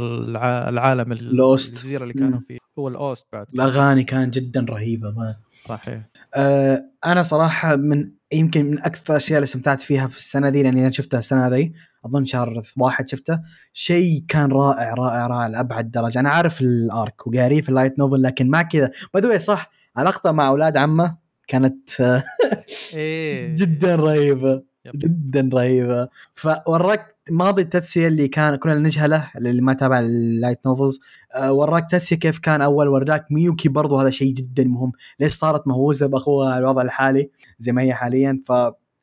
العالم ال OST. الجزيرة اللي كانوا فيه. هو ال OST بعد. الأغاني كانت جدا رهيبة ما صحيح. أه أنا صراحة من يمكن من أكثر الأشياء اللي استمتعت فيها في السنة دي لأني أنا شفتها السنة ذي. أظن شهر واحد شفته. شيء كان رائع رائع رائع لأبعد درجة. أنا عارف ال arc وقاريه في ال light novel لكن ما كذا. باي صح علاقته مع أولاد عمه كانت إيه. جدا رهيبة. جدا رهيبة. فوراك ماضي تاتسويا اللي كان كنا نجهله اللي ما تابع ال light novels آه، وراك تاتسويا كيف كان أول وراك ميوكي برضو هذا شيء جدا مهم. ليش صارت مهووسة بأخوها الوضع الحالي زي ما هي حاليا؟ ف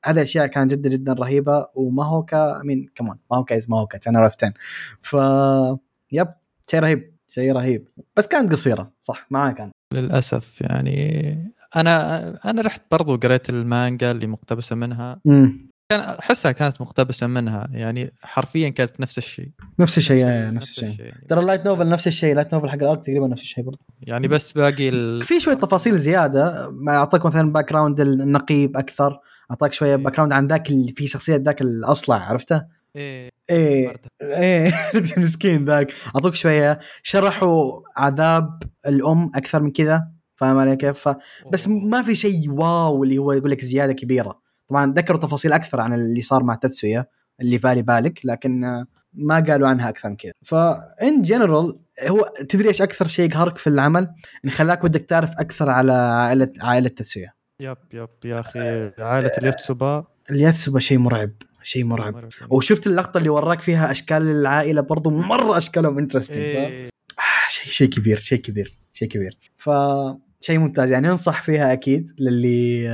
هذه الأشياء كانت جدا جدا رهيبة. وما هو كا مين كمان ما هو كايز ما هو كا 10 اوف 10 ف يب شيء رهيب شيء رهيب. بس كانت قصيرة صح معاك كان. للأسف يعني أنا أنا رحت برضو قريت المانجا اللي مقتبسة منها. كان أحسها كانت مقتبسة منها يعني حرفيا كانت نفس الشيء نفس الشيء نفس, نفس الشيء. ترى ال light novel نفس الشيء ال light novel حق ال arc تقريبا نفس الشيء برضه. يعني بس باقي ال... في شوية تفاصيل زيادة. ما اعطاك مثلا background النقيب أكثر. أعطاك شوية background عن ذاك اللي في شخصية ذاك الأصلع عرفته؟ إيه. إيه. إيه. مسكين ذاك. أعطوك شوية شرحوا عذاب الأم أكثر من كذا. فاهم علي كيف؟ بس ما في شيء wow اللي هو يقول لك زيادة كبيرة. طبعا ذكروا تفاصيل أكثر عن اللي صار مع تاتسويا اللي في بالي بالك لكن ما قالوا عنها أكثر من كذا ف in general هو تدري إيش أكثر شيء يقهرك في العمل؟ إن خلاك ودك تعرف أكثر على عائلة عائلة تاتسويا yep yep يا أخي عائلة اليوتسوبا اليوتسوبا شيء مرعب شيء مرعب. وشفت اللقطة اللي وراك فيها أشكال العائلة برضو مرة أشكالهم interesting إيه. آه شيء شيء كبير شيء كبير شيء كبير. ف شيء ممتاز. يعني ننصح فيها أكيد للي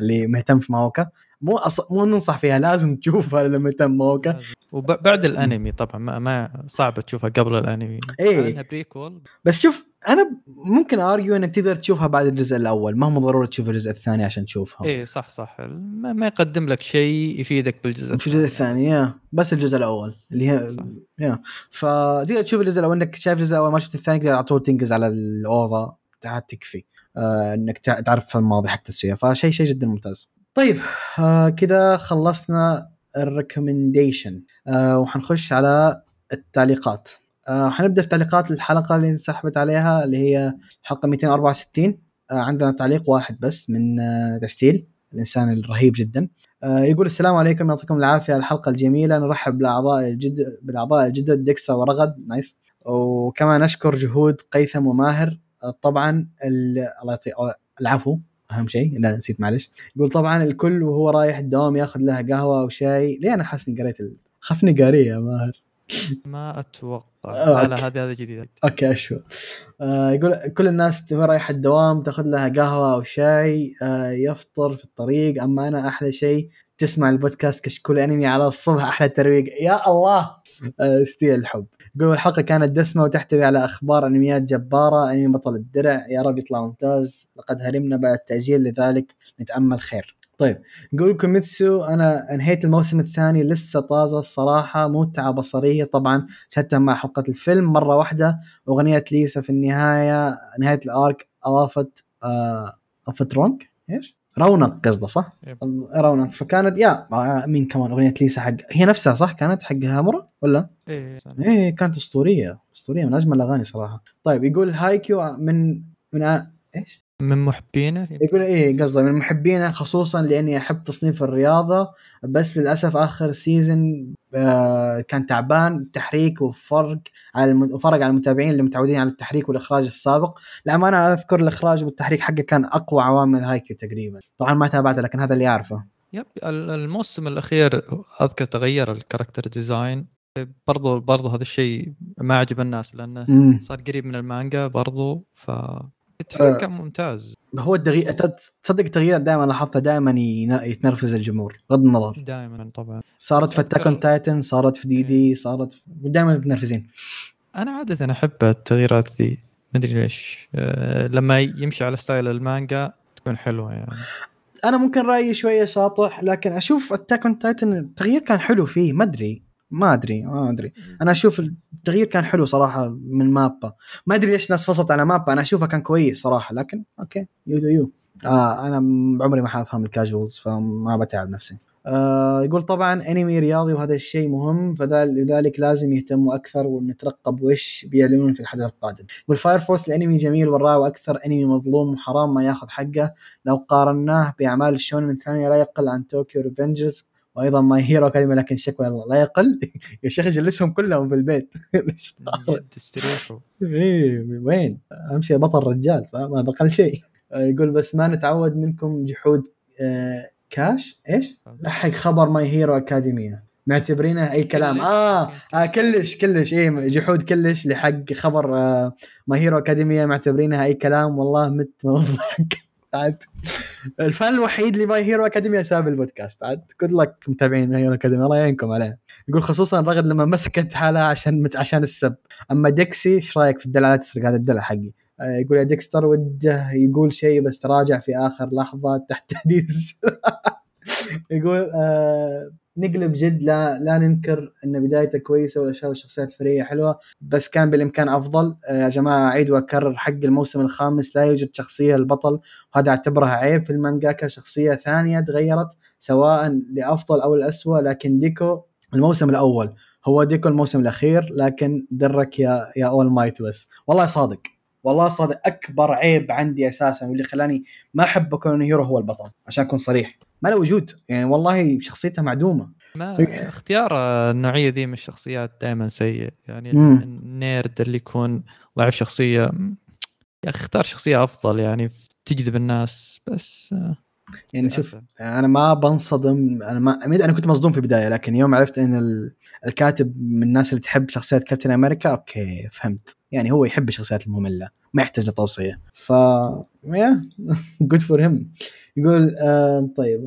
اللي مهتم في ماهوكا. مو أص... مو ننصح فيها لازم تشوفها لما مهتم ماهوكا. وبعد الأنمي طبعا ما, ما صعب تشوفها قبل الأنمي. إيه. انها prequel بس شوف أنا ممكن ارجو إنك تقدر تشوفها بعد الجزء الأول. ما هو ضروري تشوف الجزء الثاني عشان تشوفها. إيه صح صح. ما, ما يقدم لك شيء يفيدك بالجزء في الجزء الثاني. yeah. بس الجزء الأول. اللي هي صح. yeah. فتقدر تشوف الجزء الأول. إنك شايف الجزء الأول ما شفت الثاني تقدر على طول تنقز على ال OVA تعال تكفي. آه إنك تع- تعرف الماضي حق تاتسويا فشيء شيء جدا ممتاز. طيب آه كذا خلصنا ال recommendation آه وحنخش على التعليقات. حنبدأ في تعليقات الحلقة اللي انسحبت عليها اللي هي حلقة 264 آه عندنا تعليق واحد بس من تستيل الإنسان الرهيب جدا. يقول السلام عليكم يعطيكم العافية على الحلقة الجميلة. نرحب بالأعضاء الجدد بالأعضاء الجدد. ديكستا ورغد nice. وكمان نشكر جهود قيثم وماهر. طبعا ال- الله يعطي آه، العفو أهم شيء لا نسيت معلش. يقول طبعا الكل وهو رايح الدوام ياخذ لها قهوة أو شاي. ليه أنا حاسس إني قريت ال... خفني قارية يا ماهر. ما أتوقع. لا. هذه هذه جديدة. أوكي اشوى آه يقول كل الناس وهي رايحه الدوام تاخذ لها قهوة أو شاي. آه يفطر في الطريق. أما أنا أحلى شيء تسمع البودكاست كشكول أنمي على الصبح أحلى ترويق. يا الله! آه ستيل الحب. يقول الحلقة كانت دسمة وتحتوي على أخبار أنميات جبارة أنمي بطل الدرع يا رب يطلع ممتاز. لقد هرمنا بعد التأجيل لذلك نتأمل خير. طيب نقول كيميتسو أنا انهيت الموسم الثاني لسه طازة الصراحه متعة بصرية. طبعا شهدتها مع حلقة الفيلم مرة واحدة. أغنية ليسا في النهاية نهاية ال arc أضافت آه أضافت رونق إيش؟ رونق قصده صح؟ yep. رونق فكانت يا آه، مين كمان أغنية ليسا حق هي نفسها صح كانت حق هامورا ولا؟ إيه إيه كانت أسطورية أسطورية من أجمل الأغاني صراحة طيب يقول هايكيو من من آ... إيش؟ من محبينه؟ يقول إيه قصده من محبينه خصوصا لأني أحب تصنيف الرياضة بس للأسف آخر season آه كان تعبان تحريك وفرق على الم... وفرق على المتابعين اللي متعودين على التحريك والإخراج السابق. للأمانة أنا أذكر الإخراج والتحريك حقه كان أقوى عوامل هايكيو تقريبا. طبعا ما تابعته لكن هذا اللي أعرفه. يب ال- الموسم الأخير أذكر تغير ال character design برضو برضو هذا الشيء ما عجب الناس لأنه صار قريب من المانجا برضو ف التحريك كان ممتاز. هو التغيير تصدق التغيير دائما لاحظته دائما يتنرفز الجمهور بغض النظر. دائما طبعا. صارت في اتاك تايتن صارت في دي دي صارت في... دائما متنرفزين. أنا عادة أحب التغييرات ذي ما أدري ليش. أه لما يمشي على ستايل المانجا تكون حلوة يعني. أنا ممكن رأيي شوية شاطح لكن أشوف اتاك اون تايتن التغيير كان حلو فيه ما أدري. ما أدري ما أدري. أنا أشوف التغيير كان حلو صراحة من مابا. ما أدري ليش الناس فصلت على مابا أنا اشوفها كان كويس صراحة لكن أوكي you do you. آه أنا عمري ما حافهم ال casuals فما بتعب نفسي. آه يقول طبعا انمي رياضي وهذا الشيء مهم فذل- لذلك لازم يهتموا أكثر ونترقب وش بيعلنون في الحدث القادم. يقول فاير فورس الأنمي جميل والرائع وأكثر أنمي مظلوم وحرام ما ياخذ حقه. لو قارناه بأعمال الشونن الثانية لا يقل عن طوكيو ريفنجرز وأيضا ماي هيرو اكاديمي لكن شكوى لا يقل. يا شيخ جلسهم كلهم في البيت. ليش تقارن؟ جد استريحوا إيه وين؟ اهم شيء بطل رجال فاهم هذا أقل شيء. آه، يقول بس ما نتعود منكم جحود آه كاش إيش؟ حق خبر ماي هيرو اكاديميا معتبرينه أي كلام. آه, آه كلش كلش. إيه جحود كلش لحق خبر آه ماي هيرو اكاديميا معتبرينها أي كلام. والله مت من الضحك. عاد الفان الوحيد لماي هيرو اكاديميا ساب البودكاست. عاد جود لك متابعين ماي هيرو اكاديميا الله يعينكم عليه. يقول خصوصا رغد لما مسكت حالها عشان عشان السب. أما ديكسي إيش رأيك في الدلع لا تسرق هذا الدلع حقي. آه، يقول يا ديكستر وده يقول شيء بس تراجع في آخر لحظة تحت تهديد. يقول آه نقلب جد لا لا ننكر إن بدايته كويسة والاشياء والشخصيات الفرعيه حلوة بس كان بالإمكان أفضل. آه يا جماعة أعيد وأكرر حق الموسم الخامس لا يوجد شخصية البطل وهذا أعتبرها عيب في المانجاكا شخصية ثانية تغيرت سواء لأفضل أو الاسوء لكن ديكو الموسم الأول هو ديكو الموسم الأخير لكن درك يا يا اول مايت بس والله صادق والله صادق أكبر عيب عندي أساسا واللي خلاني ما أحب كون هيرو هو البطل عشان أكون صريح. ما له وجود. يعني والله شخصيته معدومة. ما اختيار النوعية دي من الشخصيات دائما سيء. يعني مم. ال nerd اللي يكون ضعيف شخصية يا أخي اختار شخصية أفضل يعني تجذب الناس بس آه، يعني شوف. أنا ما بنصدم أنا ما أنا كنت مصدوم في البداية لكن يوم عرفت إن ال- الكاتب من الناس اللي تحب شخصيات كابتن أمريكا أوكي فهمت. يعني هو يحب الشخصيات المملة ما يحتاج لتوصية. ف يا good for him يقول آه طيب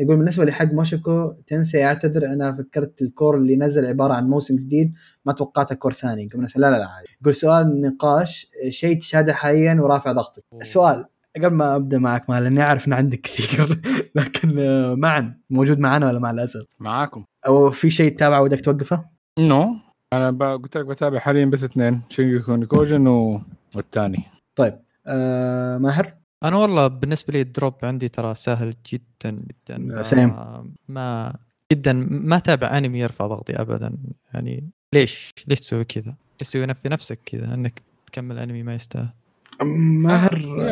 يقول بالنسبة لحق موشكو تنسي اعتذر أنا فكرت ال cour اللي نزل عبارة عن موسم جديد ما توقعته cour ثاني. لا لا لا يقول سؤال نقاش شيء تشاهده حاليا ورافع ضغطك. السؤال قبل ما أبدأ معك ما لأني أعرف إن عندك كثير. لكن آه، معا. موجود معنا ولا مع الأسف؟ معاكم. أو في شيء تتابعه ودك توقفه؟ no. أنا ب- قلت لك بتابع حاليا بس اثنين شينجي نيكوجن و... والثاني. طيب آه ماهر؟ أنا والله بالنسبة لي ال drop عندي ترى سهل جدا جدا. same. ما- ما جدا. ما تابع أنمي يرفع ضغطي ابدا. يعني ليش؟ ليش تسوي كذا؟ تسوي في نفسك كذا إنك تكمل أنمي ما يستاهل. ماهر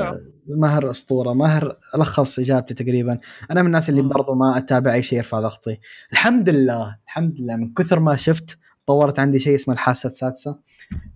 ماهر أسطورة ماهر لخص إجابتي تقريبا. أنا من الناس اللي. برضو ما أتابع أي شيء يرفع ضغطي. الحمد لله الحمد لله. من كثر ما شفت طورت عندي شيء اسمه الحاسة السادسة.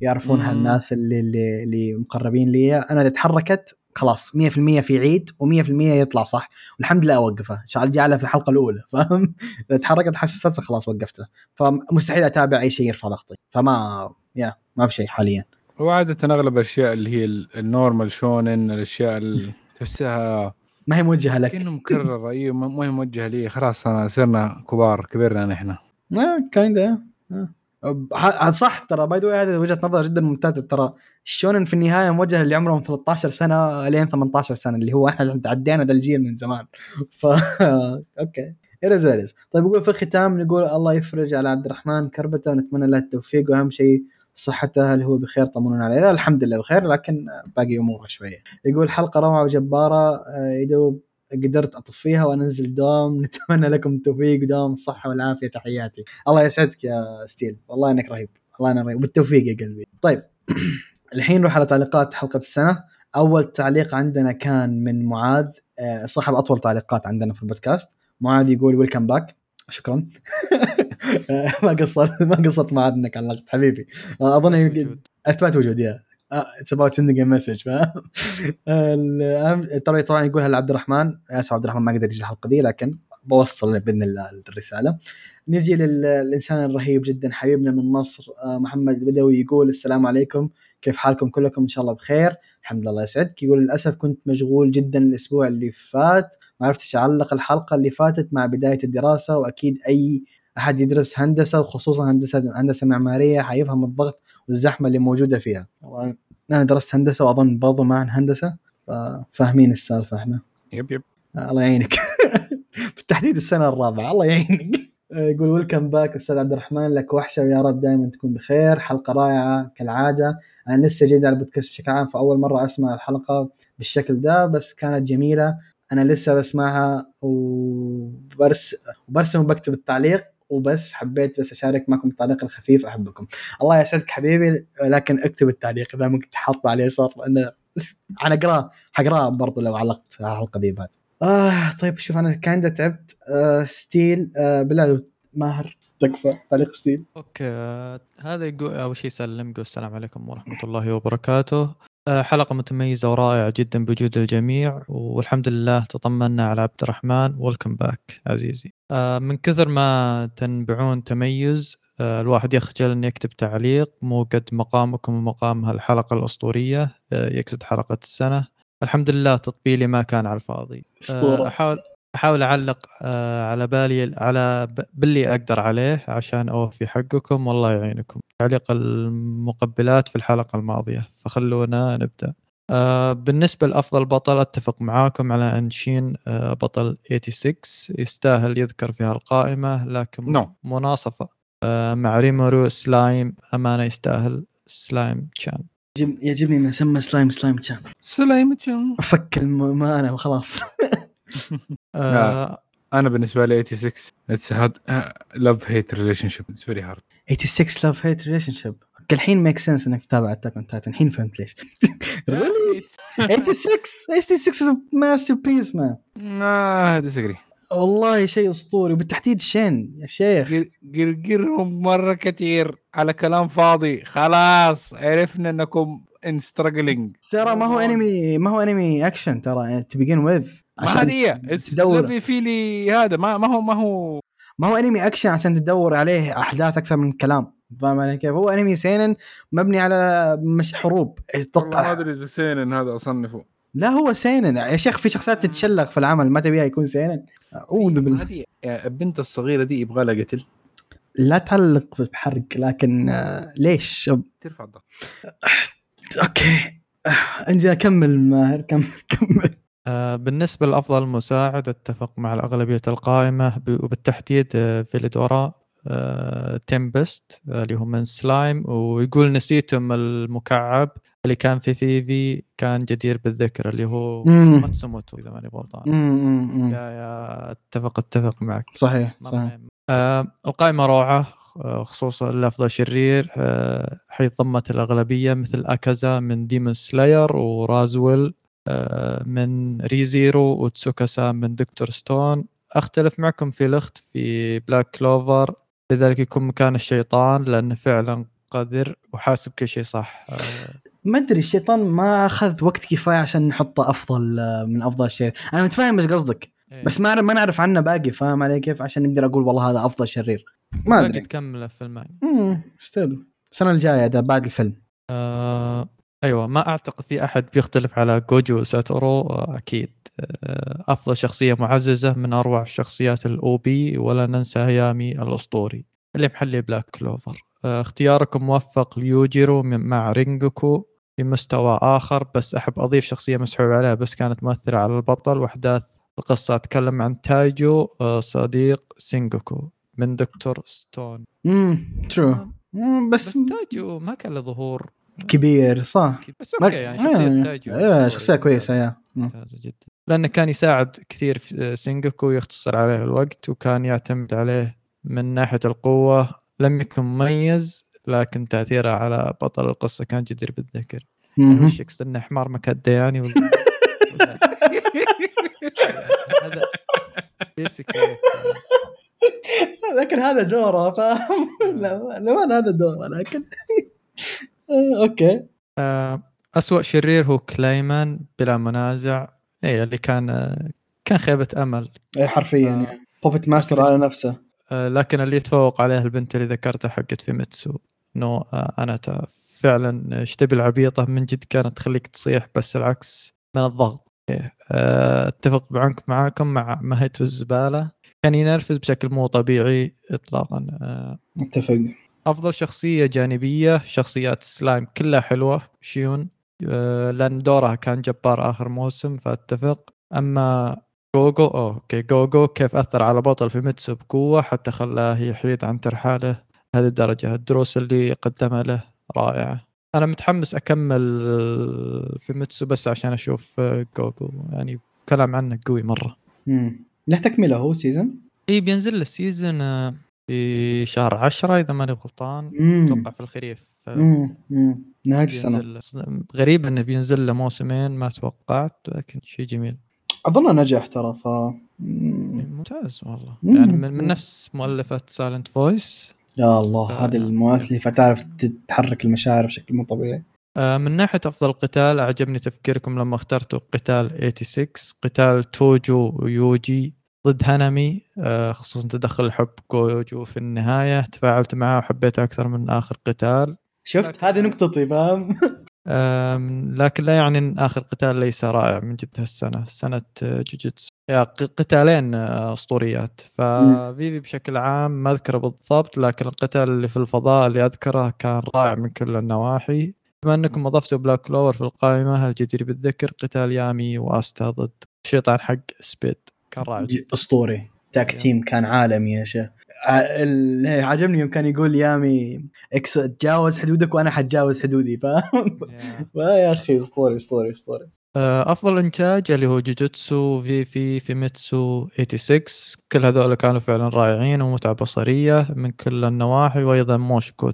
يعرفونها. الناس اللي اللي, اللي مقربين لي. أنا إذا تحركت خلاص 100% في عيد و100% يطلع صح. والحمد لله أوقفه. شغال جعلها في الحلقة الأولى فاهم؟ إذا تحركت الحاسة السادسة خلاص وقفته. فمستحيل أتابع أي شيء يرفع ضغطي. فما يا ما في شيء حاليا. وعادة أغلب الأشياء اللي هي ال- ال normal شونن الأشياء اللي تحسها ما هي موجهة لك. كأنه مكرر أيوه ما ما هي موجهة لي. خلاص أنا صرنا كبار كبرنا نحن. آه kinda هذا صح ترى by the هذه وجهة نظر جدا ممتازة. ترى الشونن في النهاية موجه اللي عمرهم 13 سنة لين 18 سنة اللي هو إحنا تعدينا ذا الجيل من زمان. ف أوكي. إيرز إيرز طيب يقول في الختام نقول الله يفرج على عبد الرحمن كربتة ونتمنى له التوفيق. وأهم شيء صحته هل هو بخير طمنونا عليه. لا الحمد لله بخير لكن باقي أموره شوية. يقول حلقة روعة وجبارة آه، يدوب قدرت أطفيها وانزل دوام نتمنى لكم التوفيق ودوام الصحه والعافية تحياتي. الله يسعدك يا ستيل. والله إنك رهيب. والله إنك رهيب. بالتوفيق يا قلبي. طيب الحين نروح على تعليقات حلقة السنة. أول تعليق عندنا كان من معاذ آه، صاحب أطول تعليقات عندنا في البودكاست. معاذ يقول welcome back شكرا. ما قصرت ما قصرت معاذ إنك علقت. حبيبي أظن. اثبات وجود يا. it's about sending message ترى طبعا يقولها لعبد الرحمن. أسف عبد الرحمن ما قدر يجي الحلقة دي لكن بوصل بإذن الله الرسالة. نجي للإنسان الرهيب جدا حبيبنا من مصر آه، محمد البدوي يقول السلام عليكم. كيف حالكم كلكم؟ إن شاء الله بخير. الحمد لله يسعدك. يقول للأسف كنت مشغول جدا الأسبوع اللي فات. ما عرفتش أعلق الحلقة اللي فاتت مع بداية الدراسة وأكيد أي أحد يدرس هندسة وخصوصا هندسة هندسة معمارية حيفهم الضغط والزحمة اللي موجودة فيها. أنا درست هندسة وأظن برضو معا هندسة فاهمين السالفة إحنا. يب يب. آه، الله يعينك. بالتحديد السنة الرابعة الله يعينك. آه، يقول ويلكم باك أستاذ عبد الرحمن لك وحشة ويا رب دائما تكون بخير حلقة رائعة كالعادة. أنا لسه جديد على البودكاست بشكل عام فأول مرة أسمع الحلقة بالشكل ده بس كانت جميلة. أنا لسه بسمعها وبرس وبرسم وبكتب التعليق وبس حبيت بس أشارك معكم التعليق الخفيف أحبكم. الله يسعدك حبيبي لكن اكتب التعليق إذا ممكن تحط على اليسار لأنه أنا اقراه حقرأه برضو لو علقت على الحلقة دي بعد. آه طيب شوف أنا kinda تعبت. آه ستيل آه بالله ماهر تكفى. تعليق ستيل. Okay آه، هذا يقول أول شيء يسلم يقول السلام عليكم ورحمة الله وبركاته. آه، حلقة متميزة ورائعة جدا بوجود الجميع والحمد لله تطمنا على عبد الرحمن. welcome back عزيزي. آه، من كثر ما تنبعون تميز آه، الواحد يخجل أن يكتب تعليق. مو قد مقامكم ومقام هالحلقة الأسطورية آه، يقصد حلقة السنة. الحمد لله تطبيلي ما كان على الفاضي. آه، اسطوره احاول أحاول أعلق آه، على بالي على ب- باللي أقدر عليه عشان أوفي حقكم والله يعينكم. تعليق المقبلات في الحلقة الماضية فخلونا نبدأ. آه، بالنسبة لأفضل بطل أتفق معاكم على أن شين آه، بطل 86 يستاهل يذكر في هالقائمه لكن مو. مناصفة. آه، مع ريمورو سلايم أمانة يستاهل سلايم تشان. يعجبني إنه سمى سلايم سلايم تشان. سلام جون. فك الم- ما أنا خلاص آه، أنا بالنسبة لي 86 it's hard love hate relationship it's very hard 86 love hate relationship الحين make sense إنك تتابع Attack on Titan الحين فهمت ليش. Really 86 86 is a masterpiece man. ما disagree والله شيء أسطوري. وبالتحديد شين يا شيخ. قر- قرقرهم مرة كثير على كلام فاضي. خلاص عرفنا إنكم ان struggling ترى ما هو انمي ما هو انمي اكشن ترى to begin with ما هذه هي. تدور. في في لي هذا. ما ما هو ما هو. ما هو انمي اكشن عشان تدور عليه أحداث أكثر من كلام. فاهم علي كيف؟ هو انمي سينن مبني على مش حروب. والله ما أتوقع. أدري إذا سينن هذا أصنفه. لا هو سينن. يا شيخ في شخصيات تتشلق في العمل ما تبيها يكون سينن؟ أعوذ بالله. هذه يا البنت الصغيرة دي يبغى لها قتل. لا تعلق بحرق لكن آه، ليش؟ ترفع الضغط. okay. آه، أنجي كمل ماهر. كمل كمل. آه، بالنسبة لأفضل مساعد أتفق مع الأغلبية القائمة وبالتحديد آه، فيليدورا آه، تيمبست آه، اللي هو من سلايم ويقول نسيتم المكعب. اللي كان في فيفي كان جدير بالذكر اللي هو. ماتسوموتو إذا ماني غلطان. يا أتفق أتفق معك صحيح صحيح. آه القائمة روعة آه، خصوصا الأفضل شرير آه حيث ضمت الأغلبية مثل أكازا من Demon Slayer ورازويل آه من Re:Zero وتسوكاسا من Dr. Stone أختلف معكم في الأخت في Black Clover لذلك يكون مكان الشيطان لأنه فعلا قدر وحاسب كل شيء صح آه ما أدري الشيطان ما أخذ وقت كفاية عشان نحطه أفضل آه، من أفضل شيء أنا متفاهم إيش قصدك بس ما ما نعرف عنه باقي فاهم علي كيف؟ عشان نقدر أقول والله هذا أفضل شرير. ما أدري. تكمله في الماي امم still السنة الجاية ده بعد الفيلم. آه أيوه ما أعتقد في أحد بيختلف على جوجو ساتورو آه، أكيد. آه أفضل شخصية معززة من أروع شخصيات ال OP ولا ننسى هيامي الأسطوري. اللي محلي Black Clover. اختياركم موفق ليوجيرو مع رينجوكو. في مستوى آخر بس أحب أضيف شخصية مسحوب عليها بس كانت مؤثرة على البطل. وأحداث القصة أتكلم عن تايجو آه صديق سينجوكو من Dr. Stone. امم true بس بس تايجو ما كان له ظهور. كبير صح. بس okay يعني شخصية آه، تايجو آه، شخصية كويسة يا. مم. ممتازة جدا. لأنه كان يساعد كثير في سينجوكو يختصر عليه الوقت وكان يعتمد عليه من ناحية القوة. لم يكن مميز لكن تاثيره على بطل القصة كان جدير بالذكر يعني. وش يقصد إنه حمار مكدة يعني ولا هذا لكن هذا دوره فاهم؟ لا لو أنا هذا دوره لكن آه، okay. آه، أسوأ شرير هو كليمان بلا منازع. اي اللي كان آه، كان خيبة أمل. إيه، حرفيا. يعني. puppet master على نفسه. لكن اللي يتفوق عليه البنت اللي ذكرتها حقت في آه، أناتا فعلا إيش تبي العبيطة من جد كانت تخليك تصيح بس العكس من الضغط. إيه، آه، أتفق معك معاكم مع مهيتو الزبالة كان ينرفز بشكل مو طبيعي إطلاقا آه، متفق أفضل شخصية جانبية شخصيات سلايم كلها حلوة شيون؟ آه، لأن دورها كان جبار آخر موسم فأتفق. أما جوجو okay جوجو كيف أثر على بطل فوميتسو بقوة حتى خلاه يحيد عن ترحاله. هذه الدرجة الدروس اللي قدمها له رائعة. أنا متحمس أكمل فوميتسو بس عشان أشوف جوجو يعني كلام عنه قوي مرة. مم. له تكمله هو season إي بينزل ال season آه، في شهر عشرة إذا ماني غلطان. أتوقع في الخريف. نهاية السنة. غريب إنه بينزل له موسمين ما توقعت لكن شيء جميل. أظن نجح ترى ف مم. ممتاز والله. مم. يعني من, من نفس مؤلفة Silent Voice يا الله آه. هذه المؤلفه تعرف تتحرك المشاعر بشكل مو طبيعي. آه، من ناحية أفضل قتال أعجبني تفكيركم لما اخترتوا قتال 86 قتال تودو ويوجي ضد هانامي آه، خصوصا تدخل الحب جوجو في النهاية. تفاعلت معاه وحبيته أكثر من آخر قتال. شفت؟ هذه نقطتي فاهم؟ آم، لكن لا يعني إن آخر قتال ليس رائع من جد هالسنة. سنة جوجيتسو. يا ق- قتالين آه، أسطوريات. ففيفي بشكل عام ما أذكره بالضبط لكن القتال اللي في الفضاء اللي أذكره كان رائع من كل النواحي. بما أنكم أضفتوا Black Clover في القائمة الجدير بالذكر قتال يامي وأستا ضد الشيطان حق السبيد كان رائع أسطوري. tag team كان عالمي يا شيخ. عجبني يوم كان يقول يامي إكس تجاوز حدودك وأنا حتجاوز حدودي فاهم. يا أخي أسطوري أسطوري أسطوري. آه، أفضل إنتاج اللي هو جوجوتسو في في فيميتسو 86 كل هذول كانوا فعلا رائعين ومتعة بصرية من كل النواحي وأيضا موشكو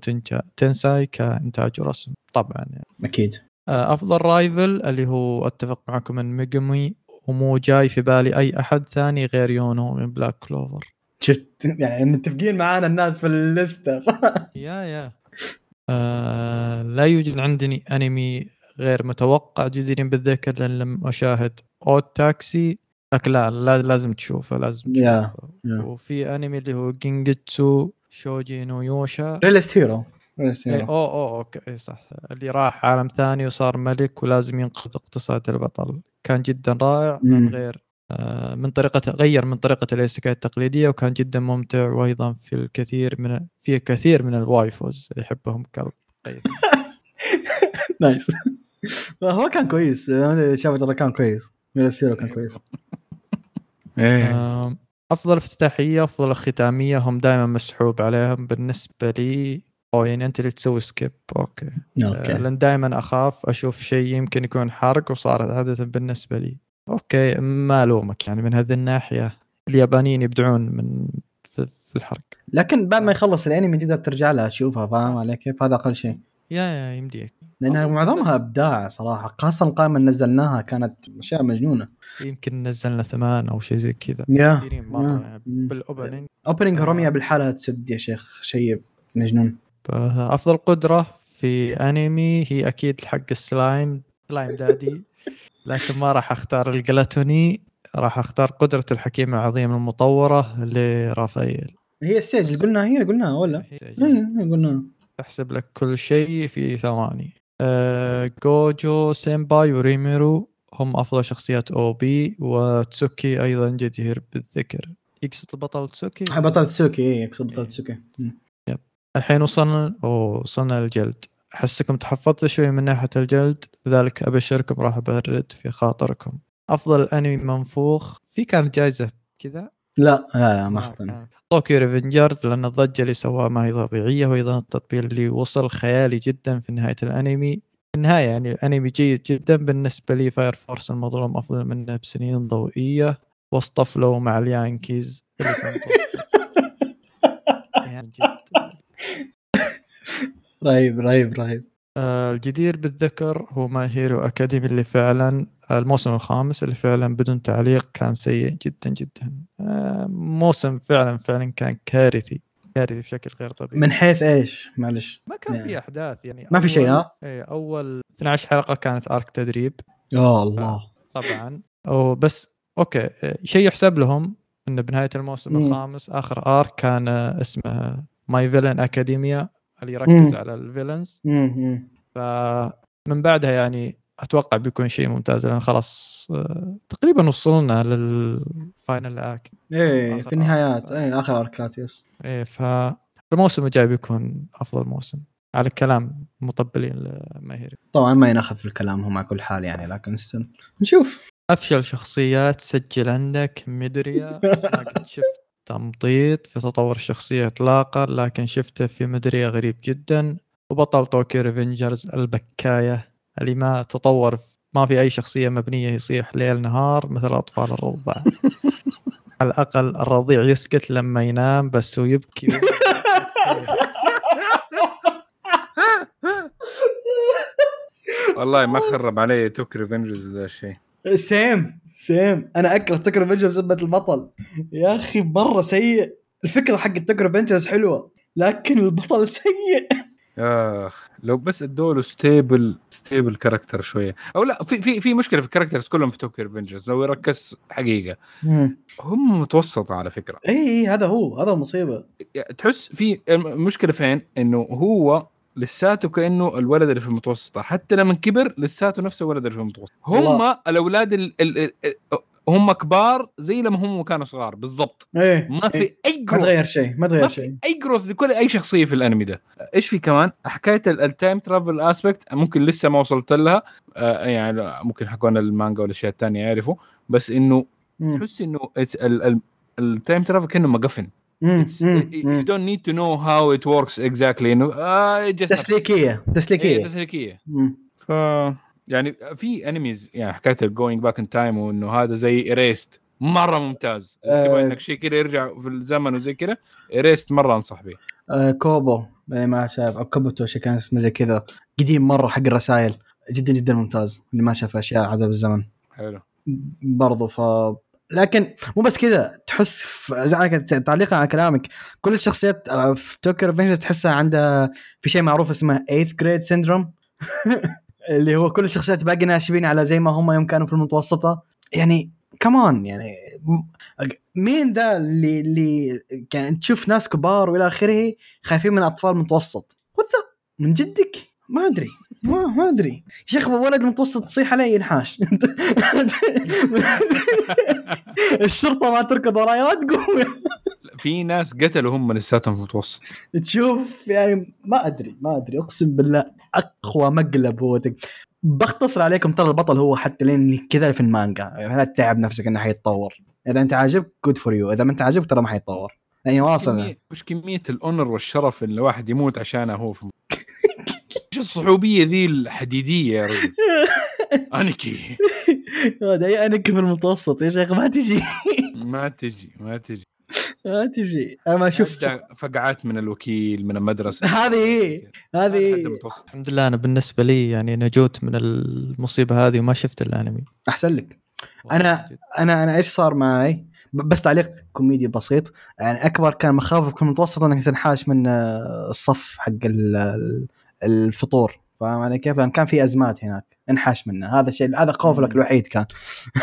تنساي كإنتاج ورسم طبعا يعني. أكيد. آه، أفضل rival اللي هو أتفق معكم من ميجامي ومو جاي في بالي أي أحد ثاني غير يونو من Black Clover شفت؟ يعني متفقين معانا الناس في ال list ة. يا يا. آه لا يوجد عندي أنمي غير متوقع جدير بالذكر لأن لم أشاهد. Odd Taxi. لكن لا لا- لازم تشوفه لازم تشوفه. yeah. وفي أنمي اللي هو جينجتسو شوجي نو يوشا. Realist Hero اوه اوه okay إيه، صح. اللي راح عالم ثاني وصار ملك ولازم ينقذ اقتصاد البطل. كان جدا رائع من. غير من طريقة غير من طريقة ال isekai التقليدية وكان جدا ممتع وأيضا في الكثير من في كثير من ال waifus اللي يحبهم كلب. طيب. nice هو كان كويس. شافه ترى كان كويس. Realist Hero كان كويس. آم، أفضل افتتاحية أفضل ختامية هم دائما مسحوب عليهم. بالنسبة لي أو يعني أنت اللي تسوي skip okay. آه، okay لأن دائما أخاف أشوف شيء يمكن يكون حرق وصار عادة بالنسبة لي. okay ما ألومك يعني من هذه الناحية. اليابانيين يبدعون من في, في الحرق. لكن بعد ما يخلص الأنمي تقدر ترجع لها تشوفها فاهم علي كيف هذا أقل شيء. yeah yeah يمديك. لأنها معظمها أبداع صراحة. خاصة القائمه اللي نزلناها كانت أشياء مجنونة. يمكن نزلنا ثمان أو شيء زي كذا. يا مرة بالاوبننج اوبننج آه. روميا بالحالة تسد يا شيخ شيء مجنون. أفضل قدرة في أنمي. هي أكيد حق السلايم سلايم دادي. لكن ما راح أختار الجلاتوني راح أختار قدرة الحكيم العظيم المطورة لرافائيل. هي السيج اللي قلناها هي اللي قلناها ولا؟ إيه إيه، قلناها تحسب لك كل شيء في ثواني. آه، جوجو سيمباي وريميرو هم أفضل شخصيات OP وتسوكي أيضا جدير بالذكر. يقصد البطل تسوكي؟ بطل تسوكي إيه يقصد بطل تسوكي. الحين وصلنا وصلنا للجلد أحسكم تحفظتوا شوي من ناحية الجلد لذلك أبشركم راح أبرد في خاطركم. أفضل أنمي منفوخ. في كانت جائزه كذا؟ لا لا لا ما حطينا. آه. Tokyo Revengers لأن الضجة اللي سواها ما هي طبيعية وأيضا التطبيق اللي وصل خيالي جدا في نهاية الأنمي. في النهاية يعني الأنمي جيد جدا. بالنسبة لي Fire Force المظلوم أفضل منه بسنين ضوئية. واصطفلوا مع اليانكيز. يعني جد رهيب رهيب رهيب آه، الجدير بالذكر هو My Hero Academia اللي فعلا الموسم الخامس اللي فعلا بدون تعليق كان سيء جدا جدا آه، موسم فعلا فعلا كان كارثي كارثي بشكل غير طبيعي من حيث إيش؟ معلش ما كان يعني. في أحداث يعني ما في شيء، ها؟ إيه، أول 12 حلقة كانت arc تدريب يا الله طبعا وبس okay آه، شيء يحسب لهم انه بنهاية الموسم مم. الخامس آخر arc كان آه، اسمه My Villain Academia اللي يركز مم. على ال villains. فمن بعدها يعني أتوقع بيكون شيء ممتاز لأن خلاص آه، تقريبا وصلنا لل final act إيه في النهايات. إيه آخر أركات yes. إيه فالموسم الجاي بيكون أفضل موسم. على كلام مطبلين لماهيري طبعا ما يناخذ في الكلام هو مع كل حال يعني لكن نشوف. أفشل شخصيات سجل عندك مدريا ما قد شفت. تمطيط في تطور الشخصية اطلاقا لكن شفته في مدريا غريب جدا. وبطل طوكيو ريفنجرز البكاية. اللي ما تطور ما في أي شخصية مبنية يصيح ليل نهار مثل أطفال الرضع. على الأقل الرضيع يسكت لما ينام بس هو يبكي والله ما خرب علي Tokyo Revengers ذا الشيء. same same أنا أكره Tokyo Revengers بسبه البطل. يا أخي مرة سيء. الفكرة حق Tokyo Revengers حلوة لكن البطل سيء. أخ لو بس ادوا له stable stable character شوية. أو لا في في في مشكلة في ال characters كلهم في Tokyo Revengers لو يركز حقيقة. هم متوسطة على فكرة. اي اي هذا هو هذا المصيبة. تحس في المشكلة فين؟ إنه هو لساته كأنه الولد اللي في المتوسطة. حتى لما كبر لساته نفس الولد اللي في المتوسطة. هم. الأولاد ال ال ال هم كبار زي لما هم كانوا صغار. بالضبط. إيه ما في إيه. أي ما growth تغير شيء ما ما تغير شيء. أي growth لكل أي شخصية في الأنمي ده. إيش في كمان؟ حكاية ال time travel aspect ممكن لسه ما وصلت لها. آه يعني ممكن حقون المانجا والاشياء الثانية يعرفوا. بس إنه. تحس إنه ال time travel كأنه مقفن to know how it works exactly انه آه it's just تسليكية هي تسليكية. تسليكية. مم. ف يعني في animes يعني حكايه ال going back in time وإنه هذا زي Erased مرة ممتاز. إذا تبغى آه. إنك شيء كذا يرجع في الزمن وزي كذا Erased مرة أنصح به آه كوبو اللي ما شاف أو كوبوتو شيء كان اسمه زي كذا. قديم مرة حق الرسائل جدا جدا ممتاز اللي ما شاف أشياء عذاب الزمن. حلو. برضو ف لكن مو بس كذا تحس تعليقا على كلامك. كل الشخصيات آه، في Tokyo Revengers تحسها عندها في شيء معروف اسمه 8th grade syndrome اللي هو كل الشخصيات باقي ناشبين على زي ما هم يوم كانوا في المتوسطة. يعني كمان يعني مين ذا اللي اللي كان تشوف ناس كبار والى آخره خايفين من أطفال متوسط؟ من جدك؟ ما أدري. ما ما أدري. يا شيخ ولد متوسط تصيح عليه ينحاش الشرطة ما تركض وراي ما تقوم. في ناس قتلوا هم لساتهم في المتوسط. تشوف يعني ما أدري ما أدري. أقسم بالله أقوى مقلب هو تك... بختصر عليكم ترى البطل هو حتى لين كذا في المانجا. يعني لا تتعب نفسك إنه حيتطور. إذا أنت عاجبك good for you إذا ما أنت عاجبك ترى ما حيتطور. يعني واصل. وش كمية ال honor والشرف اللي الواحد يموت عشانه هو في إيش الصحوبية ذي الحديدية يا رجل؟ انيكي هذا انك في المتوسط. يا شيخ ما تجي. ما تجي ما تجي. ما تجي. أنا أشوف أدى فقعات من الوكيل من المدرسة. هذه هذه الحمد لله أنا بالنسبة لي يعني نجوت من المصيبة هذه وما شفت الانمي أحسن لك. أنا- أنا أنا إيش صار معي؟ بس تعليق كوميدي بسيط. يعني أكبر كان مخاوفك في المتوسط إنك تنحاش من آه، الصف حق الفطور فاهم علي كيف؟ لأن كان في أزمات هناك انحاش منه. هذا الشيء هذا خوفك الوحيد كان.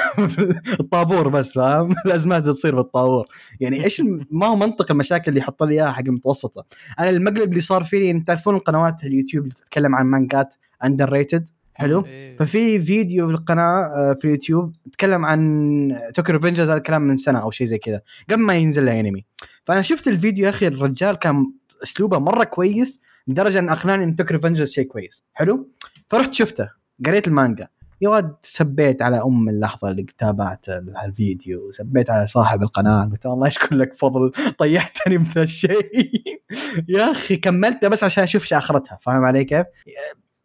الطابور بس فاهم؟ الأزمات تصير بالطابور. يعني إيش ما هو منطق المشاكل اللي يحط لي إياها حق المتوسطة؟ أنا المقلب اللي صار فيني تعرفون القنوات اليوتيوب اللي تتكلم عن مانجات underrated حلو؟ إيه. ففي فيديو في القناة آه، في اليوتيوب تكلم عن Tokyo Revengers هذا الكلام من سنة أو شيء زي كذا قبل ما ينزل له انمي فأنا شفت الفيديو يا أخي الرجال كان أسلوبه مرة كويس لدرجة إن أقنعني إن Tokyo Revengers شيء كويس. حلو؟ فرحت شفته قريت المانجا. يا ولد سبيت على أم اللحظة اللي تابعت ال- الفيديو سبيت على صاحب القناة قلت الله يشكر لك فضل طيحتني من الشيء يا أخي كملته بس عشان أشوف إيش أخرتها فاهم علي كيف؟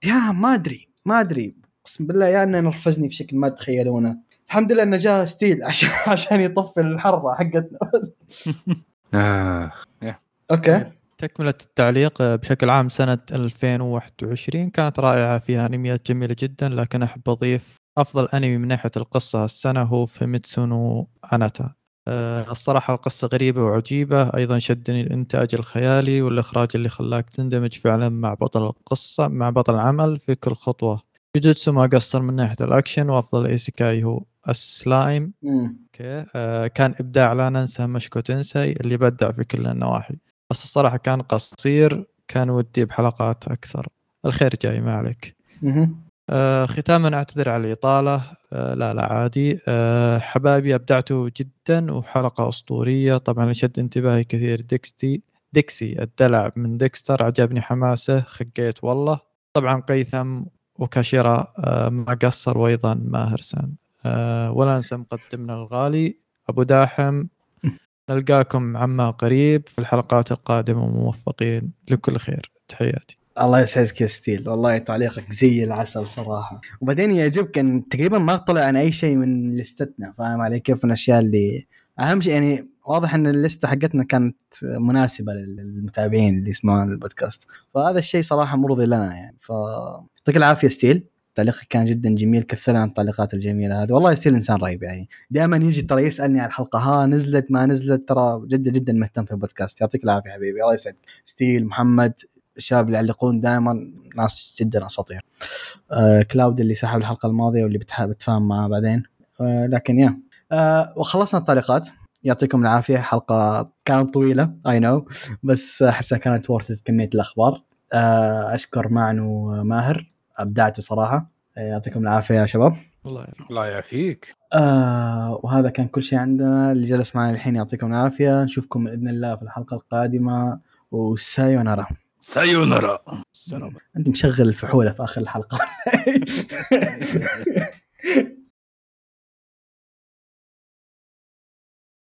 يا ما أدري. ما أدري أقسم بالله يا أنه نرفزني بشكل ما تتخيلونه الحمد لله إنه جاء ستيل عشان عشان يطفي الحرة حقتنا بس. آه. أوكي. تكملة التعليق بشكل عام سنة 2021 كانت رائعة فيها أنميات جميلة جدا لكن أحب أضيف أفضل أنمي من ناحية القصة السنة هو Fumetsu no Anata. الصراحة القصة غريبة وعجيبة. أيضا شدني الإنتاج الخيالي والإخراج اللي خلاك تندمج فعلا مع بطل القصة مع بطل العمل في كل خطوة. جوجوتسو ما قصر من ناحية الأكشن وأفضل isekai هو السلايم. أوكي. آه كان إبداع لا ننسى Mushoku Tensei اللي بدع في كل النواحي. بس الصراحة كان قصير كان ودي بحلقات أكثر. الخير جاي ما عليك. آه ختاما اعتذر على الإطالة. آه لا لا عادي. آه حبايبي ابدعتوا جدا وحلقة أسطورية. طبعا شد انتباهي كثير. ديكستي ديكسي الدلع من ديكستر. عجبني حماسه. خقيت والله. طبعا قيثم وكاشيرا آه ما قصر وأيضا ماهر سان آه ولا ننسى مقدمنا الغالي أبو داحم. نلقاكم عما قريب في الحلقات القادمة وموفقين لكل خير. تحياتي. الله يسعدك يا ستيل. والله تعليقك زي العسل صراحة. وبعدين يعجبك إن تقريبا ما طلع عن أي شيء من لستتنا. فاهم علي؟ كيف من الأشياء اللي أهم شيء يعني واضح إن الليسته حقتنا كانت مناسبة للمتابعين اللي يسمعون البودكاست. فهذا الشيء صراحة مرضي لنا يعني. ف يعطيك العافيه ستيل. تعليقك كان جدا جميل. كثرنا عن التعليقات الجميلة هذه. والله ستيل إنسان رهيب يعني. دائما يجي ترى يسألني عن الحلقة ها نزلت ما نزلت؟ ترى جدا جدا مهتم في البودكاست. يعطيك العافية حبيبي. الله يسعدك. ستيل محمد الشباب اللي يعلقون دائما ناس جدا أساطير. آه كلاود اللي سحب الحلقة الماضية واللي بتح- بتفاهم معاه بعدين. آه لكن يا. آه وخلصنا التعليقات. يعطيكم العافية. حلقة كانت طويلة I know بس أحسها كانت worth it كمية الأخبار. آه أشكر معن وماهر أبدعتوا صراحة. آه، يعطيكم العافية يا شباب. الله يعافيك. الله يعافيك. آه وهذا كان كل شيء عندنا. اللي جلس معنا الحين يعطيكم العافية. نشوفكم بإذن الله في الحلقة القادمة. و sayonara. sayonara sayonara أنت مشغل الفحولة في آخر الحلقة.